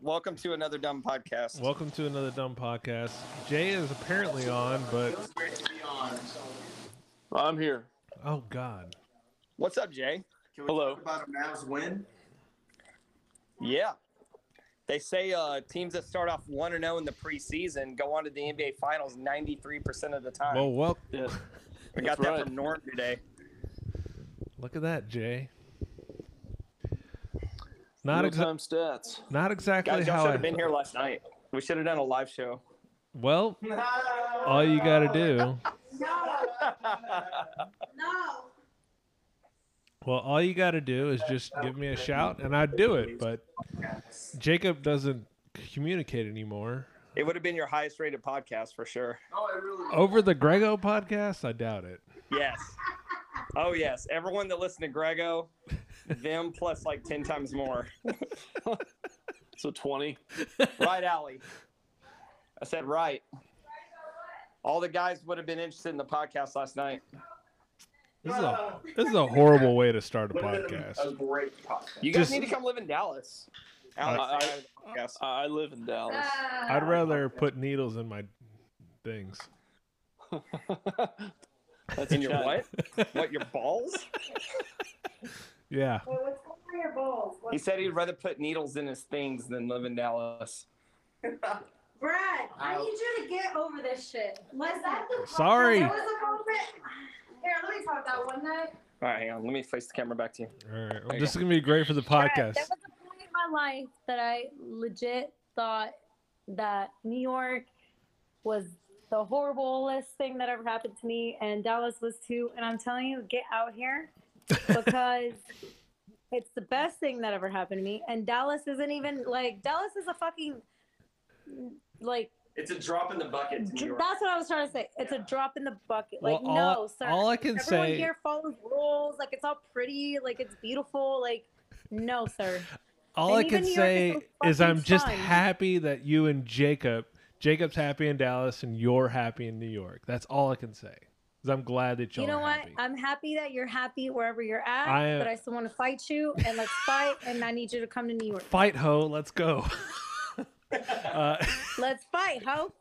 welcome to another dumb podcast. Welcome to another dumb podcast. Jay is apparently on, but I'm here. oh god, What's up, Jay? Can we Hello. talk about a Mavs win? Yeah. They say uh, teams that start off 1 and 0 in the preseason go on to the NBA Finals 93% of the time. well, well, Yeah. we got that right. from Norm today. look at that, Jay. Not Real exa- time stats. not exactly Guys, y'all how should I. have been here last night. We should have done a live show. Well, all you got to do. No. Well, all you got to do is just give me a shout, and I'd do it. But Jacob doesn't communicate anymore. It would have been your highest rated podcast for sure. No, I really. Over the Grego podcast, I doubt it. Yes. Oh, yes. Everyone that listened to Grego, them plus like 10 times more. So 20. Right, Allie. I said right. All the guys would have been interested in the podcast last night. This is a this is a uh, horrible way to start a Would have been podcast. A great podcast. You guys Just- need to come live in Dallas. Alex, I- say hi to the podcast. I I live in Dallas. I'd rather put needles in my things. That's in your what? What your balls? Yeah. Wait, what's going on your balls? He said he'd rather put needles in his things than live in Dallas. Brad, I need you to get over this shit. Listen, Sorry. There was a moment. Here, let me talk that one night. All right, hang on. Let me face the camera back to you. All right. Well, this is gonna be great for the podcast. There was a point in my life that I legit thought that New York was the horriblest thing that ever happened to me, and Dallas was too. And I'm telling you, get out here because it's the best thing that ever happened to me. And Dallas isn't even like Dallas is a fucking like It's a drop in the bucket to New York. that's what I was trying to say. It's a drop in the bucket. Like Well, no, sir. all I can Everyone say, here follows rules. Like it's all pretty. Like it's beautiful. Like no, sir. all I can even New York say is so is I'm fucking just happy that you and Jacob, Jacob's happy in Dallas and you're happy in New York. That's all I can say. 'Cause I'm glad that y'all You know are what? happy. I'm happy that you're happy wherever you're at, I am- but I still want to fight you and let's fight. And I need you to come to New York. Fight ho, let's go. uh, Let's fight, ho.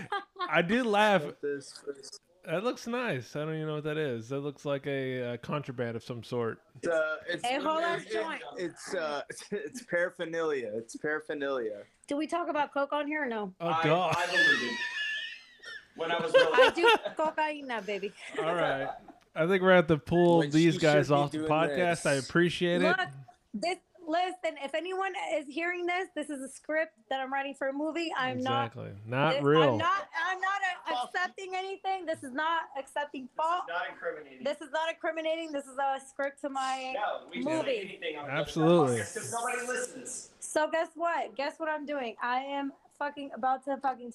I did laugh. This, this That looks nice. I don't even know what that is. That looks like a, uh contraband of some sort. uh, it's, Hey, hold on, it's, joint. it's uh, it's paraphernalia. It's paraphernalia. Do we talk about coke on here or no? Oh I, god. I believe it. When I was really I do cocaine now, baby. All right. I think we're at the pull When these guys off the doing podcast. I this. appreciate it. Look, this listen. If anyone is hearing this, this is a script that I'm writing for a movie. I'm exactly. not. Not this- real. I'm not. I'm not uh, accepting anything. This is not accepting fault. not incriminating. This is not incriminating. This is a script to my. no, we can movie. say anything on Absolutely. Because nobody listens. So guess what? Guess what I'm doing? I am fucking about to fucking.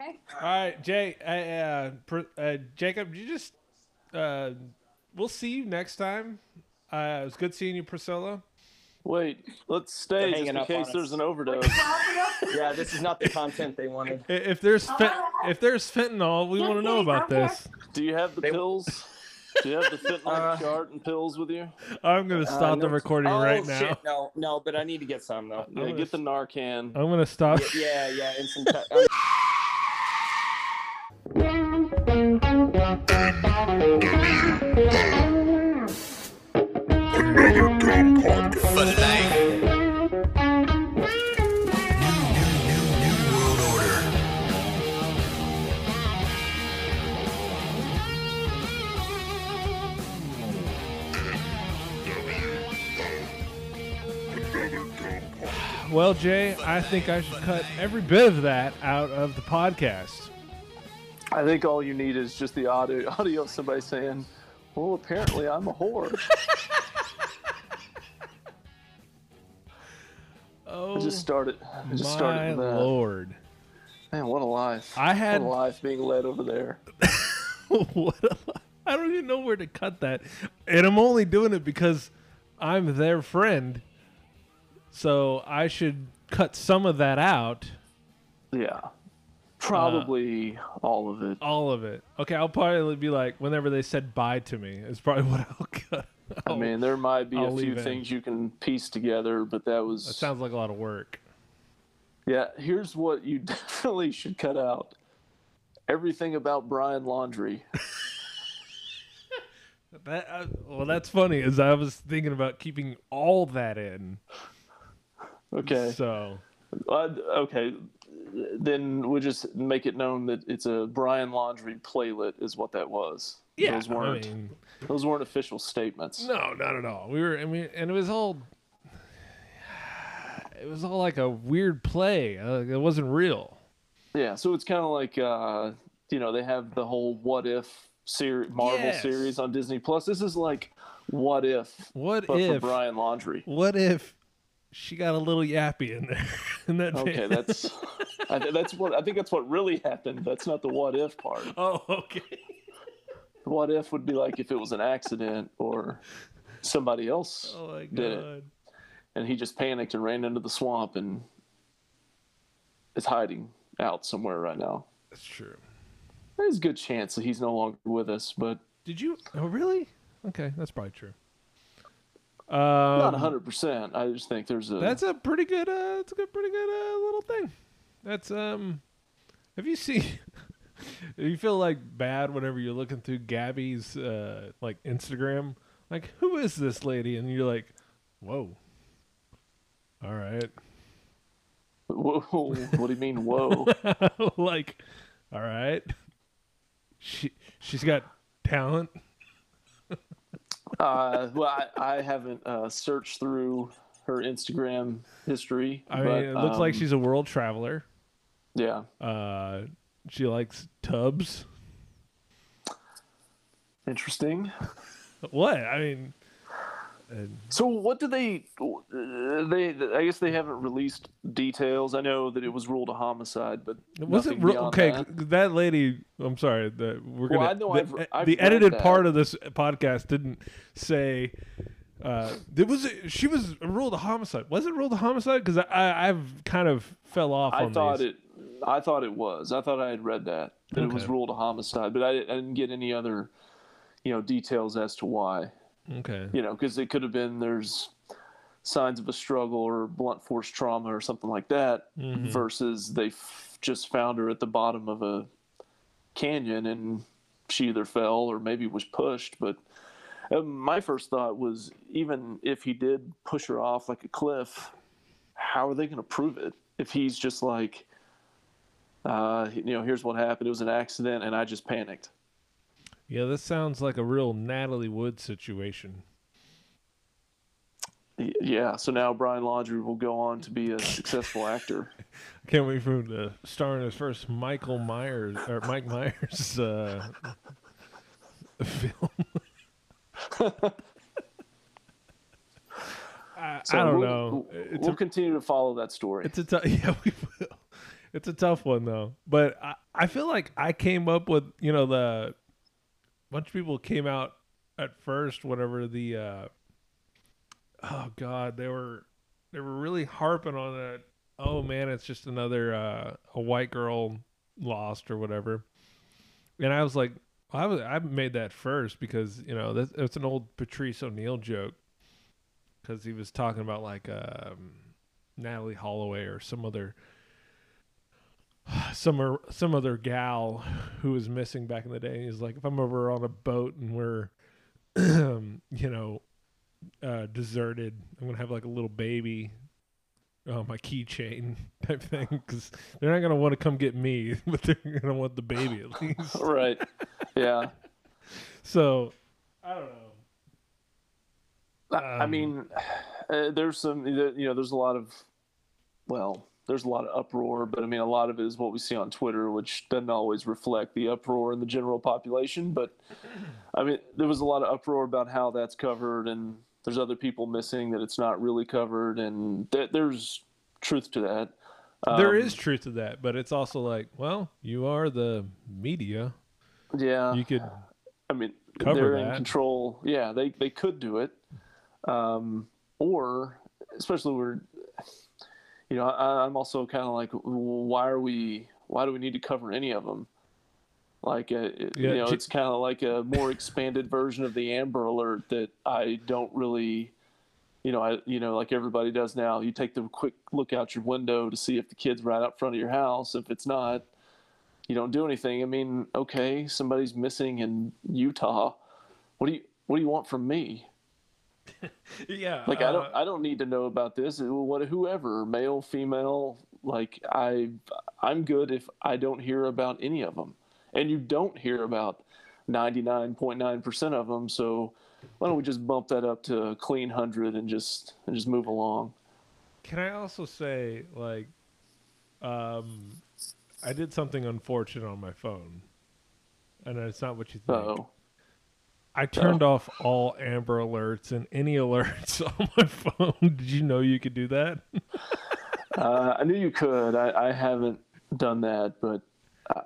Okay. All right, Jay. Uh, uh, pr- uh, Jacob, you just. Uh, we'll see you next time. Uh, it was good seeing you, Priscilla. Wait, let's stay just in up on case us. there's an overdose. Yeah, this is not the content they wanted. If there's fe- if there's fentanyl, we want to know about this. Do you have the They- pills? Do you have the fentanyl Uh, chart and pills with you? I'm gonna stop the no- recording oh, right now. Shit, no, no, but I need to get some though. Yeah, get the Narcan. I'm gonna stop. Yeah, yeah, and some. Te- Well, Jay, I think I should cut every bit of that out of the podcast. I think all you need is just the audio, audio of somebody saying, "Well, apparently I'm a whore." Oh, I just started. I just my started that. lord! Man, what a life! I had What a life being led over there. what a, I don't even know where to cut that, and I'm only doing it because I'm their friend. So I should cut some of that out. Yeah, probably all of it. All of it. Okay, I'll probably be like, whenever they said bye to me, is probably what I'll cut. I mean, there might be I'll a few leave in. things you can piece together, but that was that sounds like a lot of work. Yeah, here's what you definitely should cut out. Everything about Brian Laundrie. That uh, well, that's funny. As I was thinking about keeping all that in. Okay. So Uh, okay. Then we'll just make it known that it's a Brian Laundrie playlet is what that was. yeah, Those weren't mean, those weren't official statements. no, not at all. We were. I mean, and it was all. It was all like a weird play. Uh, it wasn't real. Yeah, so it's kind of like uh, you know they have the whole what if series, Marvel Yes. series on Disney Plus. This is like what if, What but for if? Brian Laundrie. What if she got a little yappy in there? in that Okay, that's I, th- that's what I think that's what really happened. That's not the what if part. Oh, okay. What if would be like if it was an accident or somebody else Oh my did it. and he just panicked and ran into the swamp and is hiding out somewhere right now. That's true. There's a good chance that he's no longer with us, but Did you? Oh, really? Okay, that's probably true. Um, not hundred percent. I just think there's a That's a pretty good. Uh, that's a good, pretty good uh, little thing. That's um. Have you seen? you feel like bad whenever you're looking through Gabby's uh like Instagram. Like, who is this lady? And you're like, whoa. All right. Whoa, what do you mean? Whoa! like, all right. She she's got talent. Uh, well, I, I haven't uh, searched through her Instagram history. I mean, but, it looks like um, she's a world traveler. yeah. Uh, she likes tubs. Interesting. What? I mean, So, what do they? They, I guess they haven't released details. I know that it was ruled a homicide, but was it? Okay, that. that. lady. I'm sorry. That we're Well, gonna. I know the, I've- I've the edited that. part of this podcast didn't say. Uh, there was she was ruled a homicide. Was it ruled a homicide? Because I, I've kind of fell off I on thought these. it. I thought it was. I thought I had read that that it was ruled a homicide, but I, I didn't get any other, you know, details as to why. Okay. You know, because it could have been there's signs of a struggle or blunt force trauma or something like that, Mhm. versus they f- just found her at the bottom of a canyon and she either fell or maybe was pushed. But uh, my first thought was even if he did push her off like a cliff, how are they going to prove it if he's just like, uh, you know, here's what happened. It was an accident and I just panicked. Yeah, this sounds like a real Natalie Wood situation. Yeah, so now Brian Laundrie will go on to be a successful actor. Can't wait for him to star in his first Michael Myers or Mike Myers uh, film. I, So I don't we'll, know. We'll, It's we'll a continue to follow that story. it's a tough yeah we will. It's a tough one though. But I, I feel like I came up with you know the bunch of people came out at first whenever the uh oh god they were they were really harping on that oh man it's just another uh a white girl lost or whatever. And i was like i was i made that first because you know that's it's an old patrice o'neal joke. Because he was talking about like um natalee holloway or some other some or, some other gal who was missing back in the day he's like if i'm ever on a boat and we're you know uh, deserted. I'm gonna have like a little baby on my keychain type thing because they're not gonna want to come get me, but they're gonna want the baby at least. right. Yeah. So I don't know. I- I Um, mean, uh, there's some, you know, there's a lot of, well, there's a lot of uproar, but I mean, a lot of it is what we see on Twitter, which doesn't always reflect the uproar in the general population. But I mean, there was a lot of uproar about how that's covered, and there's other people missing that it's not really covered, and th- there's truth to that. there Um, is truth to that, but it's also like, well, you are the media. yeah. You could I mean, they're in control. Yeah, they they could do it, um, or especially we're, you know, I, I'm also kind of like, why are we? Why do we need to cover any of them? Like, uh, it- Yeah, you know, it's kind of like a more expanded version of the Amber Alert that I don't really you know, I, you know, like everybody does now, you take the quick look out your window to see if the kid's right out front of your house. If it's not, you don't do anything. I mean, okay, somebody's missing in Utah. What do you what do you want from me? yeah. Like I don't uh, I don't need to know about this. What whoever, male, female, like I I'm good if I don't hear about any of them. And you don't hear about 99.9% of them, so why don't we just bump that up to a clean 100 and just and just move along? Can I also say like, um, I did something unfortunate on my phone, and it's not what you think. Oh. I turned off all Amber alerts and any alerts on my phone. Did you know you could do that? Uh, I knew you could. I, I haven't done that, but uh,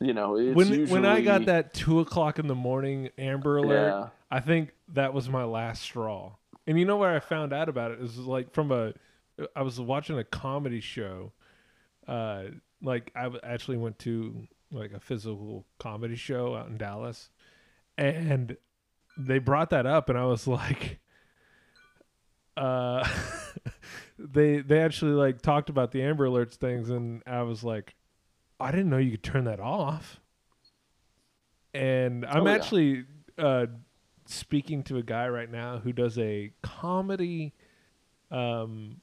you know, it's when usually, when I got that two o'clock in the morning Amber alert, Yeah. I think that was my last straw. And you know where I found out about it is like from a, I was watching a comedy show, uh, like I actually went to like a physical comedy show out in Dallas, and they brought that up, and I was like, uh, they they actually like talked about the Amber Alerts things, and I was like, I didn't know you could turn that off. And I'm Oh, yeah. actually uh, speaking to a guy right now who does a comedy um,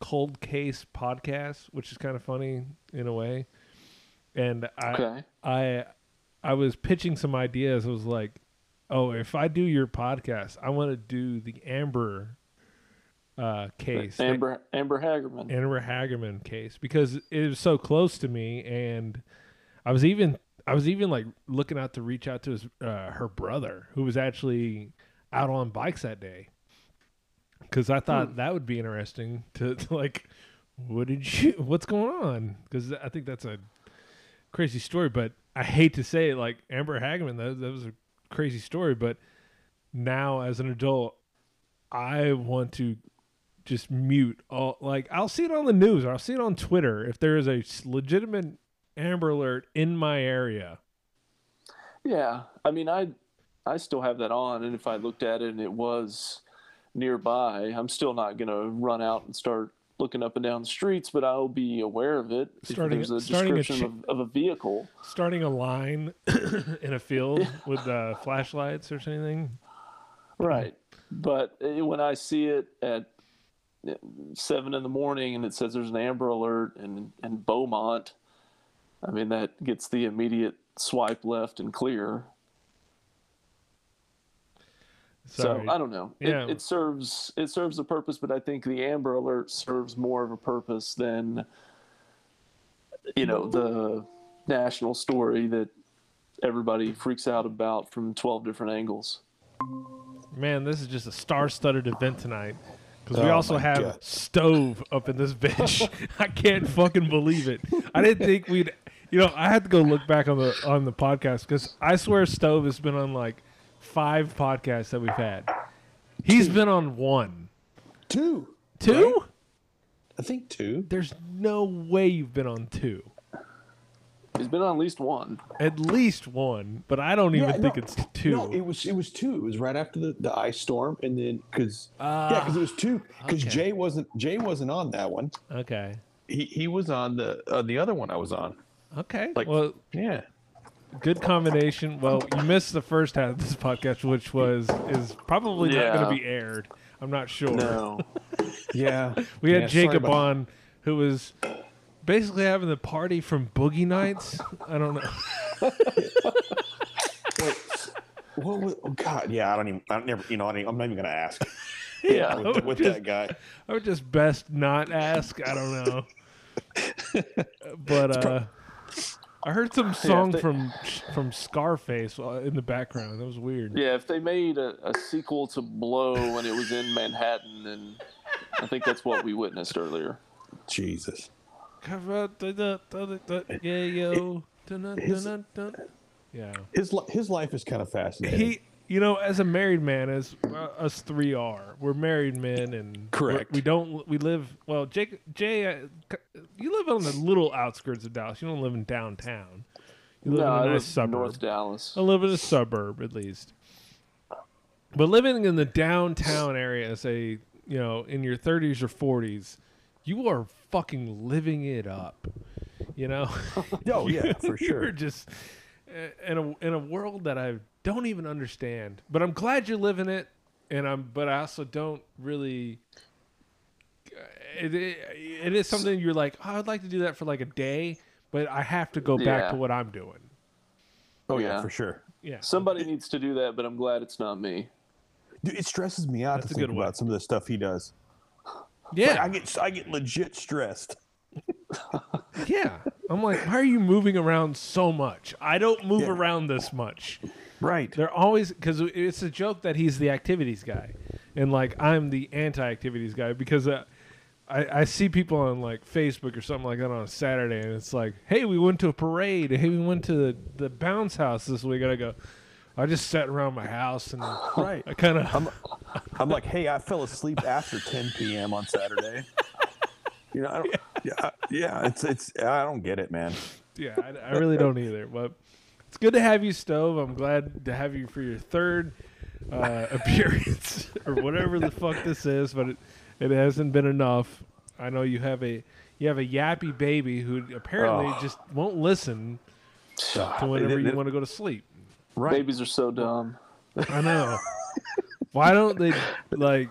cold case podcast, which is kind of funny in a way. And I okay, I I was pitching some ideas. I was like, "Oh, if I do your podcast, I want to do the Amber uh, case, Amber Amber Hagerman. Amber Hagerman case, because it was so close to me, and I was even I was even like looking out to reach out to his uh, her brother, who was actually out on bikes that day, because I thought that would be interesting to, to like, what did you, what's going on? Because I think that's a crazy story, but I hate to say it, like Amber Hagerman, that, that was a crazy story, but now as an adult, I want to just mute all like I'll see it on the news or I'll see it on Twitter if there is a legitimate Amber Alert in my area. Yeah, I mean, I I still have that on, and if I looked at it and it was nearby, I'm still not gonna run out and start looking up and down the streets, but I'll be aware of it. Starting- if there's a starting a description of, of a vehicle. Starting a line in a field with uh, flashlights or anything. Right. But uh, when I see it at uh, seven in the morning and it says there's an Amber Alert and, in Beaumont, I mean, that gets the immediate swipe left and clear. Sorry. So I don't know. Yeah. It, it serves it serves a purpose, but I think the Amber Alert serves more of a purpose than you know the national story that everybody freaks out about from twelve different angles. Man, this is just a star-studded event tonight. Because we Oh also have God. stove up in this bitch. I can't fucking believe it. I didn't think we'd. You know, I had to go look back on the on the podcast because I swear stove has been on like five podcasts that we've had. He's been on one, Two. two. Right? I think two. There's no way you've been on two. He's been on at least one. At least one, but I don't even Yeah, think no, it's two. No, it was it was two. It was right after the, the ice storm, and then because yeah, because it was two. Because okay. Jay wasn't Jay wasn't on that one. okay. He he was on the uh, the other one I was on. Okay. Like- well, Yeah. Good combination. Well, you missed the first half of this podcast, which was is probably not going to be aired. I'm not sure. No. Yeah. We had Yeah, Jacob about- on, who was basically having the party from Boogie Nights. I don't know. What was, oh God, yeah. I don't even. I don't never. You know. I don't, I'm not even gonna ask Yeah. with, with Just- that guy. I would just best not ask. I don't know. but uh, I heard some song they- from from Scarface uh, in the background. That was weird. Yeah, if they made a, a sequel to Blow and it was in Manhattan, then I think that's what we witnessed earlier. Jesus. Yeah, yo. Dun, dun, his-. Yeah. His his life is kind of fascinating. He, you know, as a married man, as uh, us three are, we're married men, and Correct. We don't. We live well. Jake, Jay, uh, you live on the little outskirts of Dallas. You don't live in downtown. You live no, in I a nice live suburb. North Dallas. I live in a suburb, at least. But living in the downtown area say, you know, in your 30s or 40s, you are fucking living it up. You know? Oh, yeah, for You're sure. just uh, in a in a world that I don't even understand. But I'm glad you're living it, and I'm. But I also don't really. uh, It, it, it is something you're like. Oh, I'd like to do that for like a day, but I have to go back Yeah. to what I'm doing. Oh yeah, Yeah. for sure. Yeah. Somebody needs to do that, but I'm glad it's not me. Dude, it stresses me out That's to a think good one. about some of the stuff he does. Yeah. Like, I get I get legit stressed. yeah. I'm like, why are you moving around so much? I don't move Yeah. around this much. Right. They're always because it's a joke that he's the activities guy, and like I'm the anti-activities guy because uh, I I see people on like Facebook or something like that on a Saturday, and it's like, hey, we went to a parade. Hey, we went to the, the bounce house this week. And I go, I just sat around my house and Right. I kind of I'm, I'm like, hey, I fell asleep after 10 p.m. on Saturday. You know, I don't, yeah, yeah, it's it's I don't get it, man. yeah, I, I really don't either. But it's good to have you, Stove. I'm glad to have you for your third uh, appearance or whatever the fuck this is, but it, it hasn't been enough. I know you have a you have a yappy baby who apparently Oh. just won't listen to whenever you want to go to sleep. Right. Babies are so dumb. I know. Why don't they like?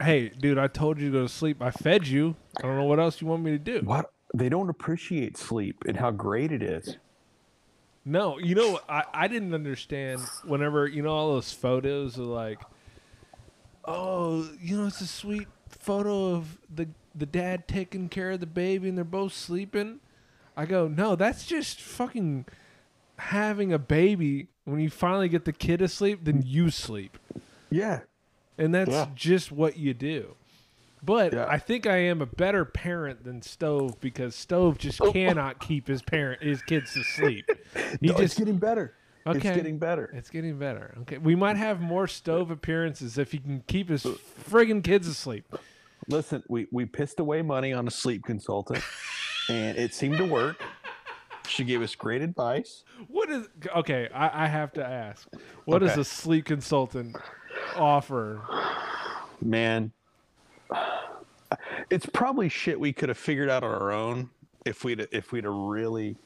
Hey, dude, I told you to go to sleep. I fed you. I don't know what else you want me to do. What they don't appreciate sleep and how great it is. No, you know, I, I didn't understand whenever, you know, all those photos are like, oh, you know, it's a sweet photo of the, the dad taking care of the baby and they're both sleeping. I go, no, that's just fucking having a baby. When you finally get the kid asleep, then you sleep. Yeah. And that's Yeah. just what you do. But Yeah. I think I am a better parent than Stove because Stove just oh. cannot keep his parent his kids to sleep. He No, it's just getting better. Okay. It's getting better. it's getting better. Okay, we might have more Stove appearances if he can keep his friggin' kids asleep. Listen, we we pissed away money on a sleep consultant, and it seemed to work. She gave us great advice. What is okay? I, I have to ask. What does a sleep consultant offer? Man, it's probably shit we could have figured out on our own if we'd if we'd have really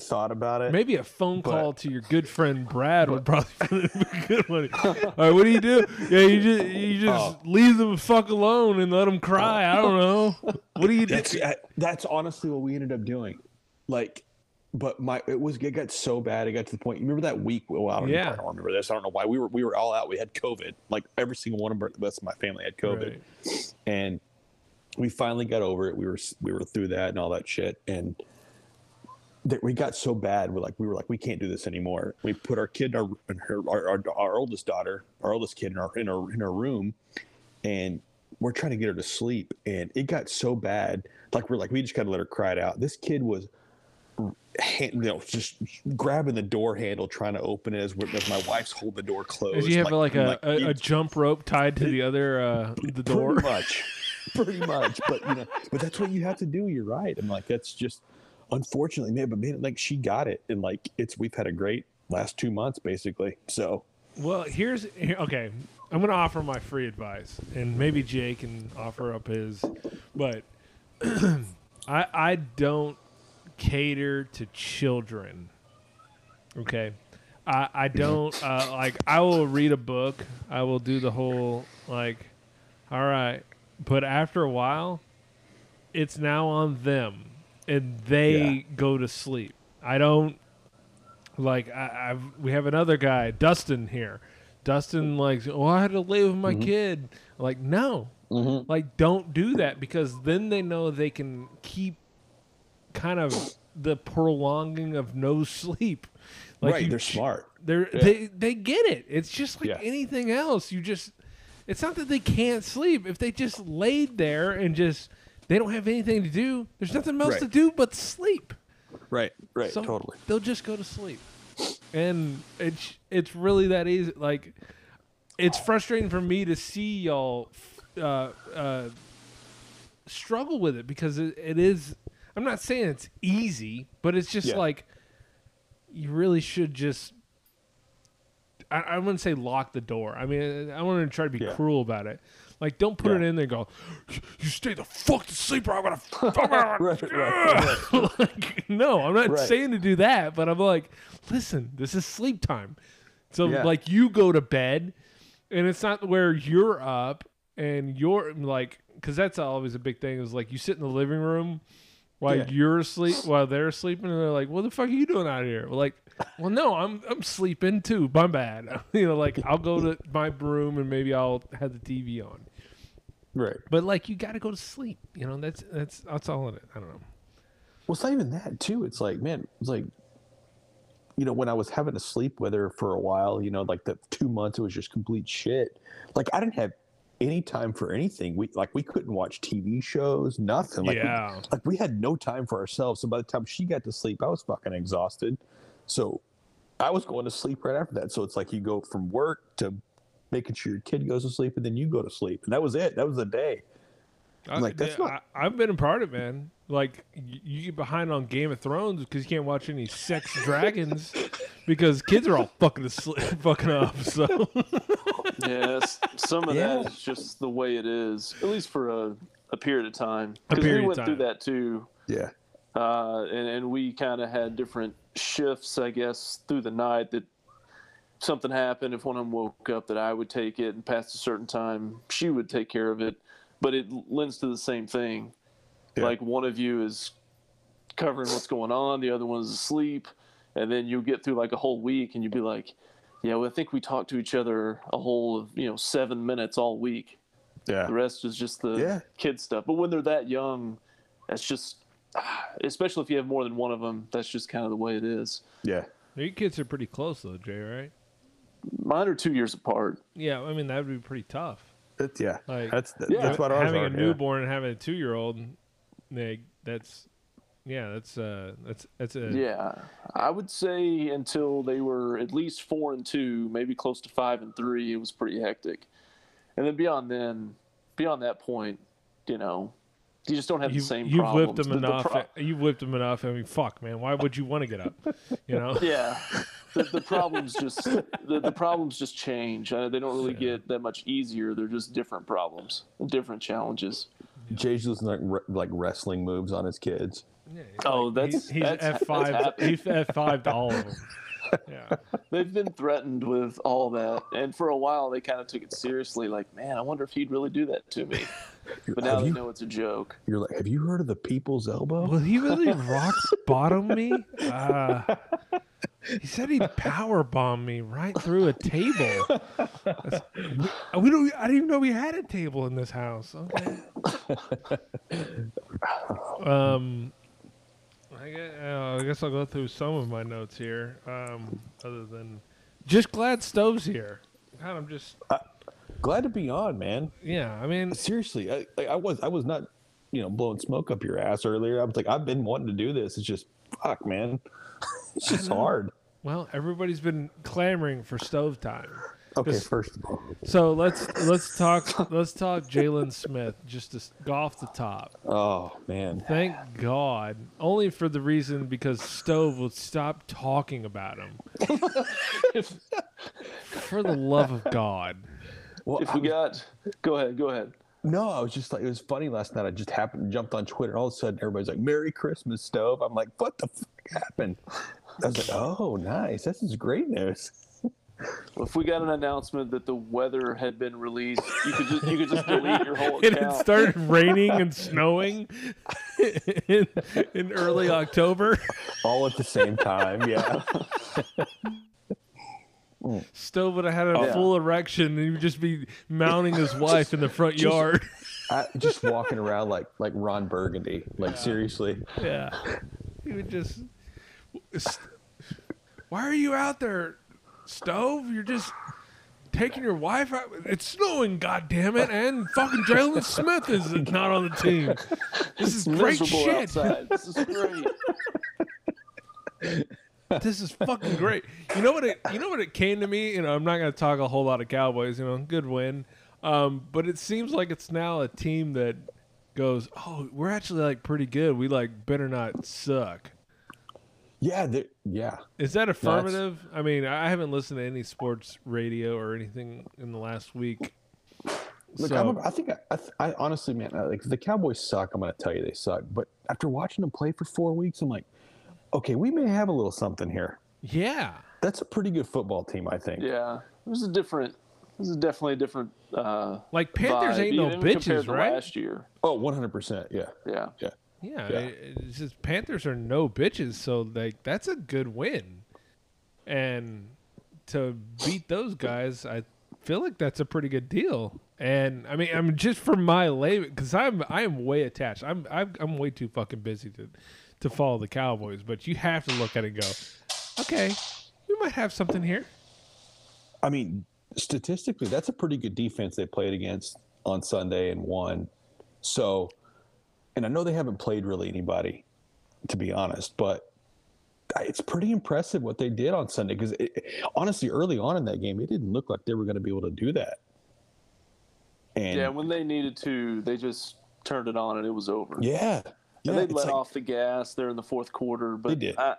thought about it. Maybe a phone But- call to your good friend Brad would probably be a good one. All right, what do you do? Yeah, you just you just Oh. leave them fuck alone and let them cry. I don't know. What do you do? That's uh, that's honestly what we ended up doing. Like, but my it was it got so bad. It got to the point. You remember that week? Well, I don't, Yeah. I don't remember this. I don't know why. We were we were all out. We had COVID. Like every single one of our, the rest of my family had COVID, Right. and we finally got over it. We were we were through that and all that shit, and that we got so bad. We're like we were like we can't do this anymore. We put our kid, our in her, our, our our oldest daughter, our oldest kid in our in our in our room, and we're trying to get her to sleep. And it got so bad. Like we're like we just kind of let her cry it out. This kid was. Hand, you know, just grabbing the door handle, trying to open it as, as my wife's hold the door closed. Did you have like, a, a, a jump rope tied to the other uh, the door? Much. Pretty much. But you know, but that's what you have to do. You're right. I'm like that's just unfortunately, man, but man, like she got it. And like it's we've had a great last two months basically. So Well, here's here, okay. I'm gonna offer my free advice, and maybe Jay can offer up his, but I I don't cater to children. Okay, I I don't uh, like. I will read a book. I will do the whole like, all right, but after a while, it's now on them, and they Yeah. go to sleep. I don't like I, I've we have another guy, Dustin here. Dustin like, oh, I had to lay with my mm-hmm. kid. Like, no, mm-hmm. like don't do that because then they know they can keep kind of the prolonging of no sleep. Like right, you they're smart. They're Yeah. they they get it. It's just like Yeah. anything else. You just it's not that they can't sleep. If they just laid there and just they don't have anything to do, there's nothing else Right. to do but sleep. Right, right, So totally. They'll just go to sleep. And it's it's really that easy. Like it's frustrating for me to see y'all uh, uh, struggle with it because it, it is. I'm not saying it's easy, but it's just Yeah. like you really should just. I, I wouldn't say lock the door. I mean, I want to try to be Yeah. cruel about it. Like, don't put it in there. and Go, you stay the fuck to sleep, or I'm gonna. Right, right, right. like, no, I'm not saying to do that, but I'm like, listen, this is sleep time. So Yeah. like you go to bed, and it's not where you're up and you're like, because that's always a big thing. Is like you sit in the living room while Yeah. you're asleep, while they're sleeping, and they're like, "What the fuck are you doing out here?" We're like, "Well, no, I'm I'm sleeping too. My bad." you know, like I'll go to my room and maybe I'll have the TV on. Right. But like you got to go to sleep. You know, that's that's that's all it is. I don't know. Well, it's not even that too. It's like, man, it's like, you know, when I was having to sleep with her for a while, you know, like the two months, it was just complete shit. Like I didn't have any time for anything. We like we couldn't watch TV shows, nothing. Like, we- yeah. like we had no time for ourselves. So by the time she got to sleep, I was fucking exhausted. So I was going to sleep right after that. So it's like you go from work to making sure your kid goes to sleep, and then you go to sleep, and that was it. That was the day. I, Like, that's yeah, not- I, I've been a part of it, man. Like you get behind on Game of Thrones because you can't watch any sex dragons because kids are all fucking asleep, fucking up. So Yes, some of Yeah. that is just the way it is, at least for a, a period of time. Because period we of went through that too, Yeah. uh, and and we kind of had different shifts, I guess, through the night. That something happened. If one of them woke up, that I would take it, and past a certain time, she would take care of it. But it lends to the same thing. Yeah. Like one of you is covering what's going on, the other one's asleep, and then you get through like a whole week, and you'd be like, "Yeah, well, I think we talked to each other a whole of you know seven minutes all week. Yeah. The rest is just the Yeah. kid stuff." But when they're that young, that's just, especially if you have more than one of them, that's just kind of the way it is. Yeah. your kids are pretty close though, Jay, right? Mine are two years apart. Yeah, I mean that would be pretty tough. It, yeah. Like, that's that, Yeah. that's what ours having are. a yeah. newborn and having a two year old, Nick. That's yeah, that's uh, that's that's a Yeah, I would say until they were at least four and two, maybe close to five and three, it was pretty hectic. And then beyond then, beyond that point, you know, you just don't have You've, the same you've problems. whipped them The- the enough. pro- you've whipped them enough. I mean, fuck, man. Why would you want to get up? You know? yeah, the, the problems just the, the problems just change. Uh, they don't really get that much easier. They're just different problems, different challenges. Jay's using like re- like wrestling moves on his kids. Yeah, Oh, like, that's- he's, he's F five. He's F five to all of them. Yeah. They've been threatened with all that, and for a while they kind of took it seriously. Like, man, I wonder if he'd really do that to me. But now they you- know it's a joke. You're like, have you heard of the people's elbow? Will he really rock bottom me? Uh, he said he'd power bomb me right through a table. That's- we, we don't. I didn't even know we had a table in this house. Okay. Um, I guess, uh, I guess I'll go through some of my notes here. Um, other than just glad Stove's here. God, I'm just Glad to be on, man. yeah. I mean, Seriously, I, like, I was I was not, you know, blowing smoke up your ass earlier. I was like, I've been wanting to do this. It's just fuck, man. It's just hard. well, everybody's been clamoring for Stove time. Okay, first of all, So let's let's talk let's talk Jaylon Smith just to s- go off the top. oh man, Thank God, only for the reason because Stove would stop talking about him. for the love of God, well, If I we got, go ahead, go ahead. no, I was just like, it was funny last night. I just happened jumped on Twitter, and all of a sudden, everybody's like, "Merry Christmas, Stove." I'm like, what the fuck happened? I was like, oh, nice. This is great news. If we got an announcement that the weather had been released, you could just you could just delete your whole it account. had started raining and snowing in, in early October. All at the same time, yeah. Stove would have had a Oh, yeah. full erection, and he would just be mounting his wife in the front just- yard. I, just walking around like like Ron Burgundy. Like seriously, Yeah. He would just. Why are you out there, Stove? You're just taking your wife out. It's snowing, goddammit, and fucking Jaylon Smith is not on the team. This is great shit. outside. This is great. This is fucking great. You know what? It, you know what? It came to me. You know, I'm not going to talk a whole lot of Cowboys. You know, good win. Um, but it seems like it's now a team that goes, "Oh, we're actually like pretty good. We like better not suck." Yeah, yeah. Is that No, that's- affirmative? I mean, I haven't listened to any sports radio or anything in the last week. Look, So- I'm a, I think I, I, I honestly, man, I- like the Cowboys suck. I'm going to tell you they suck. But after watching them play for four weeks, I'm like, okay, we may have a little something here. Yeah. That's a pretty good football team, I think. Yeah, there's a different. This is definitely a different. Uh, Like Panthers vibe, ain't no even compared bitches, right? Last year, Oh, 100. percent Yeah. yeah. Yeah. Yeah, Yeah. it- it's just Panthers are no bitches, so like that's a good win, and to beat those guys, I feel like that's a pretty good deal. And I mean, I'm just for my lay because I'm I am way attached. I'm I'm, I'm way too fucking busy to to follow the Cowboys, but you have to look at it and go, okay, we might have something here. I mean, statistically, that's a pretty good defense they played against on Sunday and won. So, and I know they haven't played really anybody, to be honest, but it's pretty impressive what they did on Sunday. Because honestly, early on in that game, it didn't look like they were going to be able to do that. And Yeah, when they needed to, they just turned it on and it was over. yeah, yeah, and they let like- off the gas there in the fourth quarter. But did. I,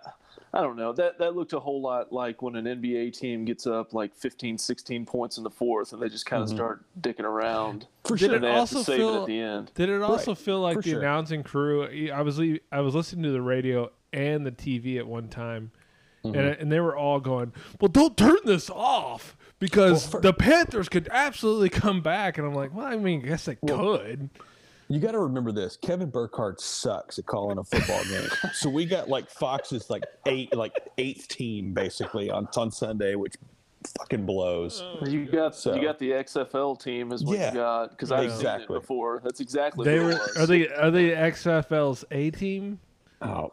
I don't know. That that looked a whole lot like when an NBA team gets up like 15, 16 points in the fourth, and they just kind of start dicking around. Mm-hmm. For Did it And they have also to save it feel- at the end. Did it also Right, feel like for the sure. announcing crew? I was I was listening to the radio and the TV at one time, Mm-hmm. and and they were all going, "Well, don't turn this off because Well, for- the Panthers could absolutely come back." And I'm like, "Well, I mean, I guess they could." You got to remember this: Kevin Burkhardt sucks at calling a football game. So we got like Fox's like eight, like eighth team basically on on Sunday, which fucking blows. You got So- you got the XFL team is what Yeah, you got because I've seen it before. That's exactly They were was. are they are they XFL's A team Oh,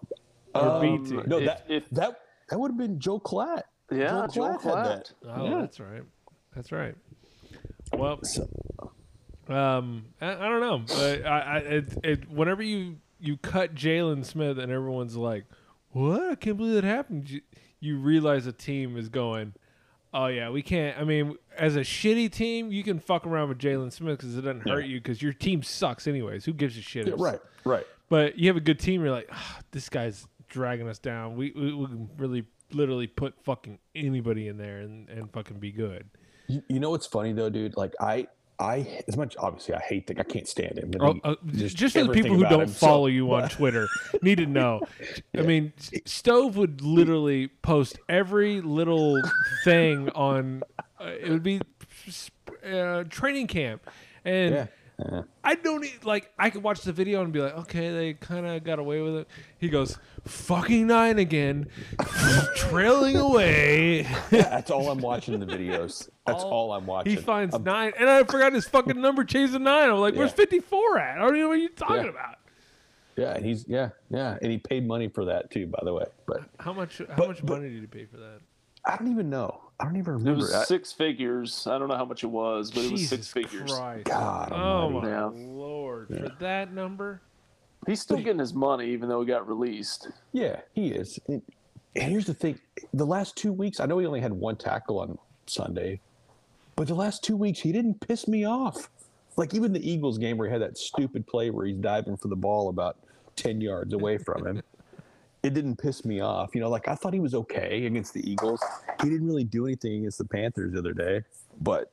or B Um, team? no, If- that if- that that would have been Joe Klatt. yeah, Joel Joel Klatt had Klatt. that. Oh, yeah. that's right. That's right. Well, So- um, I, I don't know. But I, I, it, it, whenever you you cut Jaylon Smith and everyone's like, "What? I can't believe that happened." You, you realize a team is going, "Oh yeah, we can't." I mean, as a shitty team, you can fuck around with Jaylon Smith because it doesn't hurt Yeah. you because your team sucks anyways. Who gives a shit? Yeah, right, right. But you have a good team. You're like, ah, this guy's dragging us down. We, we we can really literally put fucking anybody in there and, and fucking be good. You, you know what's funny though, dude? Like I, I as much obviously I hate the I can't stand him. Oh, uh, just, for the people who don't him. So- follow you on Twitter need to know. I mean, Stove would literally post every little thing on. Uh, it would be uh, training camp, and Yeah. Yeah. I don't e- like. I could watch the video and be like, okay, they kind of got away with it. He goes, fucking nine again, trailing away. Yeah, that's all I'm watching in the videos. That's All- all, I'm watching. He finds I'm- nine, and I forgot his fucking number. Changed to nine. I'm like, where's 54 at? I don't even know what you're talking Yeah. about. Yeah, and he's yeah, yeah, and he paid money for that too, by the way. But How much? How But- much but- money did he pay for that? I don't even know. I don't even remember. It remember. was I- six figures. I don't know how much it was, but it was Jesus six figures. Christ. God Oh my Yeah. lord! For that number, He's still getting his money, even though he got released. Yeah, he is. And and here's the thing: the last two weeks, I know he only had one tackle on Sunday, but the last two weeks he didn't piss me off. Like even the Eagles game where he had that stupid play where he's diving for the ball about ten yards away from him. It didn't piss me off. You know, like I thought he was okay against the Eagles. He didn't really do anything against the Panthers the other day, but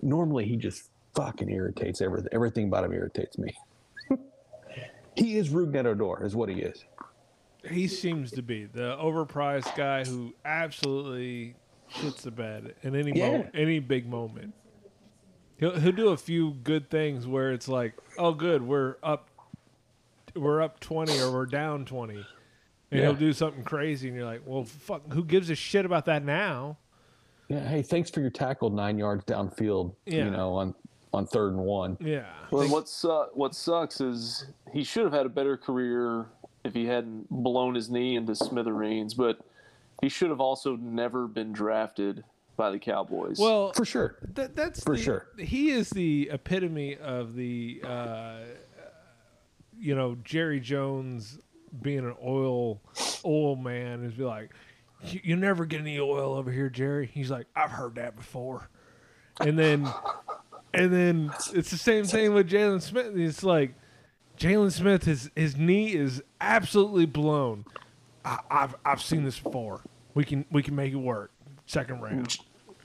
normally he just fucking irritates everything. Everything about him irritates me. he is Rougned Odor, is what he is. he seems to be the overpriced guy who absolutely shits the bed in any Yeah. mo- any big moment. He'll he'll do a few good things where it's like, oh, good, we're up, we're up twenty or we're down twenty, and Yeah. he'll do something crazy, and you're like, well, fuck, who gives a shit about that now? Yeah, hey, thanks for your tackle nine yards downfield. Yeah. You know, on on third and one. Yeah, Well, what su- what sucks is he should have had a better career if he hadn't blown his knee into smithereens, but he should have also never been drafted by the Cowboys. well, For sure. That, that's For the- sure. He is the epitome of the, uh, you know, Jerry Jones being an oil oil man is be like, you, never get any oil over here, Jerry. He's like, I've heard that before, and then, and then it's the same thing with Jaylon Smith. It's like Jaylon Smith, his his knee is absolutely blown. I, I've I've seen this before. We can we can make it work. Second round.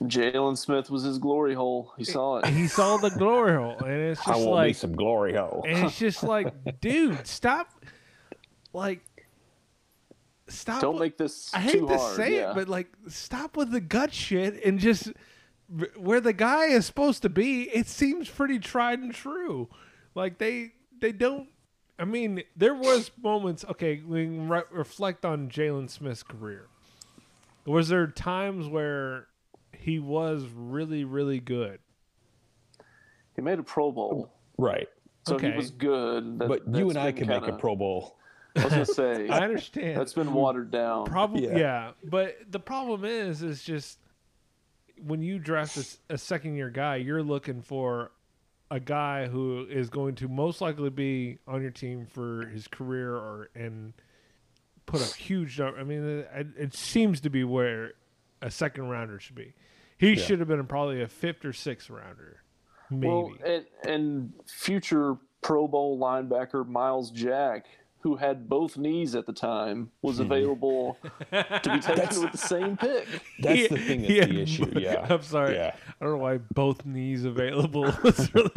Jaylon Smith was his glory hole. He saw it. he saw the glory hole, and it's I just want me like, some glory hole. and it's just like, dude, stop, like, stop. Don't with- make this I hate too to hard. say yeah. it, but like, stop with the gut shit and just where the guy is supposed to be. It seems pretty tried and true. Like they they don't. I mean, there was moments. Okay, we re- reflect on Jaylon Smith's career. Was there times where he was really really good? he made a Pro Bowl, right. so Okay. he was good. That- But you and I can make kinda- a Pro Bowl. I was gonna say I understand. that's been watered down. Probably, yeah. Yeah. But the problem is, is just when you draft a second year guy, you're looking for a guy who is going to most likely be on your team for his career or and put a huge. number. I mean, it, it seems to be where a second rounder should be. He Yeah. should have been probably a fifth or sixth rounder, maybe. Well, and, and future Pro Bowl linebacker Myles Jack, who had both knees at the time, was hmm. available to be taken with the same pick. That's He- the thing that's he the issue. Yeah. I'm sorry. Yeah. I don't know why both knees available. was really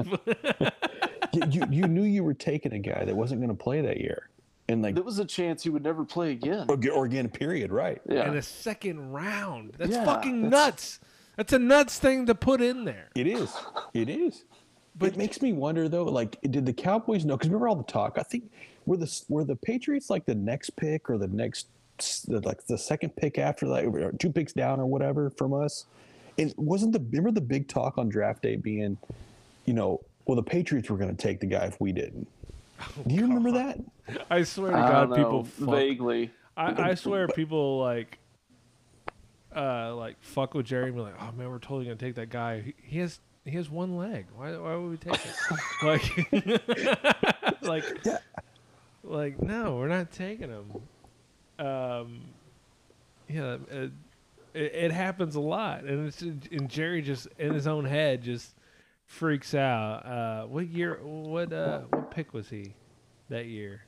you, you you knew you were taking a guy that wasn't going to play that year, and like There was a chance he would never play again. or, or again, period. Right. Yeah. in a second round. That's Yeah, fucking that's- nuts. That's a nuts thing to put in there. It is. It is. But it makes me wonder though, like, did the Cowboys know? Because remember all the talk. I think were the were the Patriots like the next pick or the next the, like the second pick after that, or two picks down or whatever from us. And wasn't the remember the big talk on draft day being, you know, well the Patriots were going to take the guy if we didn't. Oh, Do you remember that? I swear to I God, don't people. Fuck, vaguely. I, I swear, people like, uh, like fuck with Jerry and be like, "Oh man, we're totally gonna take that guy. He, he has he has one leg. Why why would we take it? like, like, Yeah. like no, we're not taking him. Um, yeah, it, it, it happens a lot, and it's and Jerry just in his own head just freaks out. Uh, what year? What uh, what pick was he that year?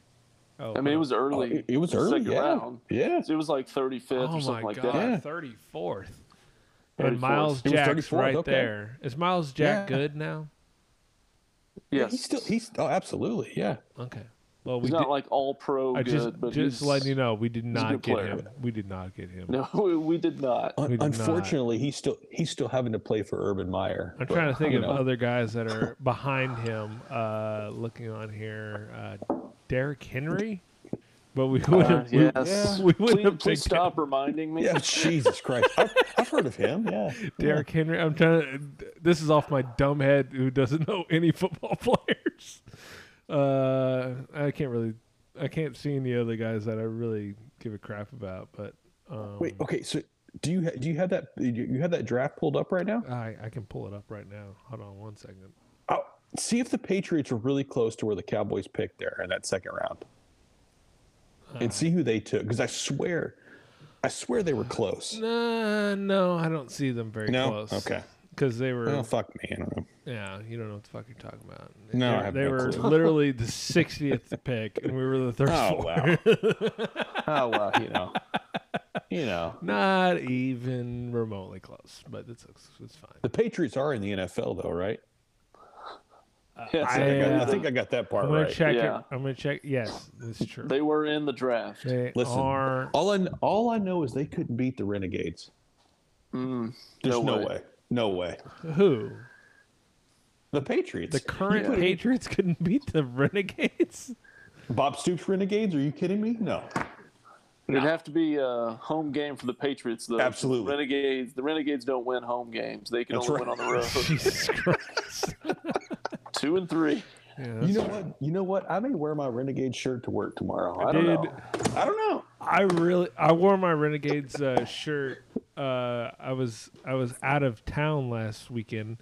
Oh, I mean, it was Oh, early. it, it was early. Second Yeah. round. Yeah. It was like 35th Oh or my something like god, that. Yeah. thirty fourth. 34th. And Myles It was Jack's right okay. there. Is Myles Jack Yeah. good now? Yes. He's still he's oh absolutely yeah. Okay. Well, we he's did, not like all pro I good, just but just he's, letting you know we did not get player. him. We did not get him. No, we, we did not. Un- We did not. unfortunately, he's still he's still having to play for Urban Meyer. I'm but, trying to think of know. other guys that are behind him. Uh, looking on here, uh, Derrick Henry, but we would Uh, have. yes. we would please, have please picked stop reminding me. Yeah, Jesus Christ. I've, I've heard of him. Yeah. Derrick Henry. I'm trying to. This is off my dumb head who doesn't know any football players. Uh, I can't really. I can't see any other guys that I really give a crap about. But um, Wait. Okay. So do you ha- do you have that you you have that draft pulled up right now? I I can pull it up right now. Hold on one second. See if the Patriots are really close to where the Cowboys picked there in that second round, and uh, see who they took. Because I swear, I swear they were close. Nah, no, I don't see them very No? close. Okay. Because they were. Oh fuck me. I don't know. Yeah, you don't know what the fuck you're talking about. No, they, I have they no were clue. literally the 60th pick, and we were the third. Oh wow. oh well. You know. You know. Not even remotely close, but it's it's fine. The Patriots are in the NFL though, right? Yes, I, I, got- I uh, think I got that part I'm gonna right. check Yeah. it. I'm gonna check. Yes, it's true. They were in the draft. They Listen, are. all I all I know is they couldn't beat the Renegades. Mm, There's no no, way. way. No way. Who? The Patriots. The current Yeah. Patriots couldn't beat the Renegades. Bob Stoops Renegades? Are you kidding me? No. It'd have to be a home game for the Patriots, though. Absolutely. Renegades. The Renegades don't win home games. They can That's only right. win on the road. Jesus Christ. Two and three. Yeah, You that's know what? You know what? I may wear my Renegade shirt to work tomorrow. I Dude, don't know. I don't know. I really I wore my Renegades uh, shirt. Uh, I was I was out of town last weekend,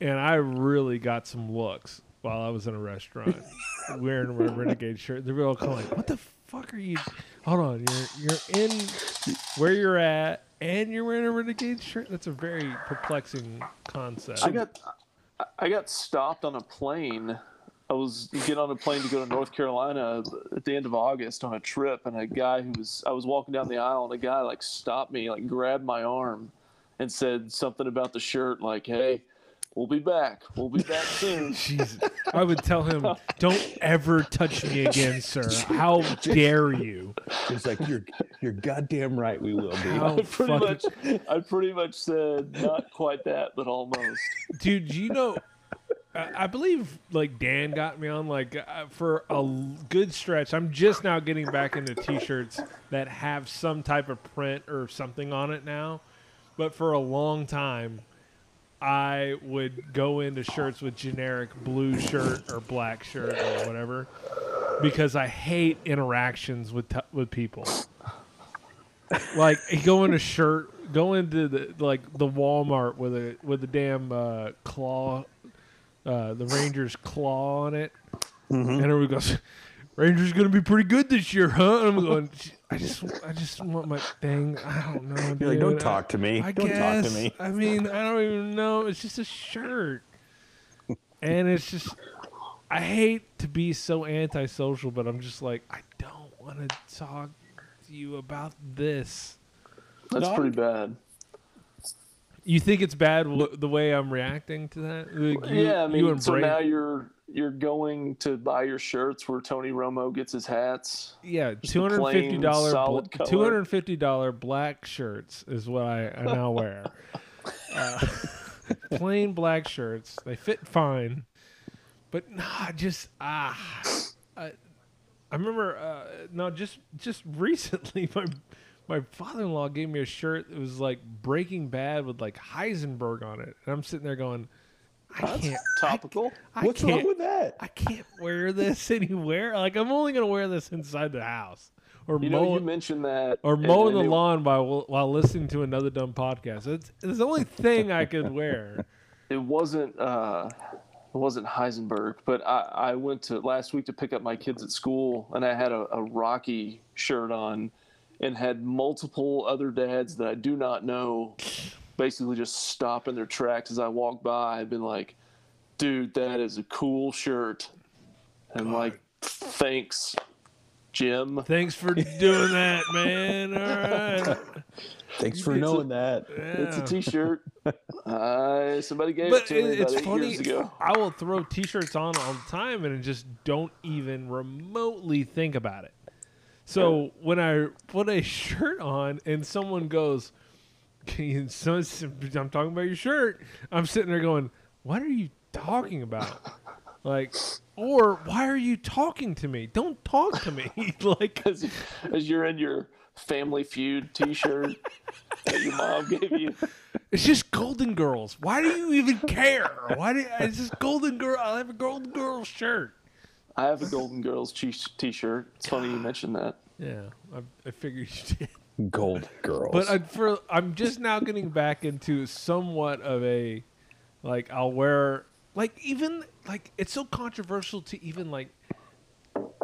and I really got some looks while I was in a restaurant wearing my Renegade shirt. They were all kind of like, "What the fuck are you?" Hold on, you're you're in where you're at, and you're wearing a Renegade shirt. That's a very perplexing concept. I got I- got stopped on a plane. I was getting on a plane to go to North Carolina at the end of August on a trip, and a guy who was I was walking down the aisle, and a guy like stopped me, like grabbed my arm, and said something about the shirt, like, "Hey, we'll be back. We'll be back soon." Jesus. I would tell him, "Don't ever touch me again, sir. How dare you?" It's like you're you're goddamn right. We will be. How I pretty fucking- much, I pretty much said not quite that, but almost. dude you know I I believe like Dan got me on like uh, for a good stretch. I'm just now getting back into t-shirts that have some type of print or something on it now. But for a long time, I would go into shirts with generic blue shirt or black shirt or whatever because I hate interactions with t- with people. Like go into shirt, go into the like the Walmart with a with a damn uh, claw, uh, the Rangers claw on it, and everyone goes, "Rangers gonna be pretty good this year, huh?" And I'm going, "I just I just want my thing. I don't know." You're like, don't dude. talk to me. I don't guess. talk to me. I mean, I don't even know. It's just a shirt, and it's just. I hate to be so antisocial, but I'm just like, I don't want to talk to you about this. That's No, pretty bad. You think it's bad w- the way I'm reacting to that? Like, you- yeah, I you mean, and so Bray- now you're you're going to buy your shirts where Tony Romo gets his hats. yeah, two hundred fifty dollar two hundred fifty dollar black shirts is what I, I now wear. uh, plain black shirts, they fit fine, but nah, just ah. I, I remember uh, no, just just recently my my father in law gave me a shirt that was like Breaking Bad with like Heisenberg on it, and I'm sitting there going, I That's can't. topical. I What's can't, wrong with that? I can't wear this anywhere. Like I'm only gonna wear this inside the house or You know, mow you mentioned that, or mowing and the it- lawn while while listening to another dumb podcast. It's it's the only thing I could wear. It wasn't. Uh, it wasn't Heisenberg, but I, I went to last week to pick up my kids at school, and I had a, a Rocky shirt on, and had multiple other dads that I do not know, basically just stop in their tracks as I walk by. I've been like, "Dude, that is a cool shirt," and like, "Thanks, Jim." Thanks for doing that, man. All right. Thanks for It's a- knowing that. It's a Yeah. T-shirt. uh, somebody gave it But to me it, about it's eight funny. years ago. I will throw T-shirts on all the time and just don't even remotely think about it. So when I put a shirt on and someone goes, Can you, so, "I'm talking about your shirt," I'm sitting there going, "What are you talking about?" Like, or why are you talking to me? Don't talk to me. like, as, as you're in your Family Feud T-shirt that your mom gave you. it's just Golden Girls. Why do you even care? Why do it's just Golden Girl? I have a Golden Girls shirt. I have a Golden Girls t- T-shirt. It's funny you mentioned that. Yeah, I, I figured you did. Gold girls. But I, for I'm just now getting back into somewhat of a like I'll wear like even like it's so controversial to even like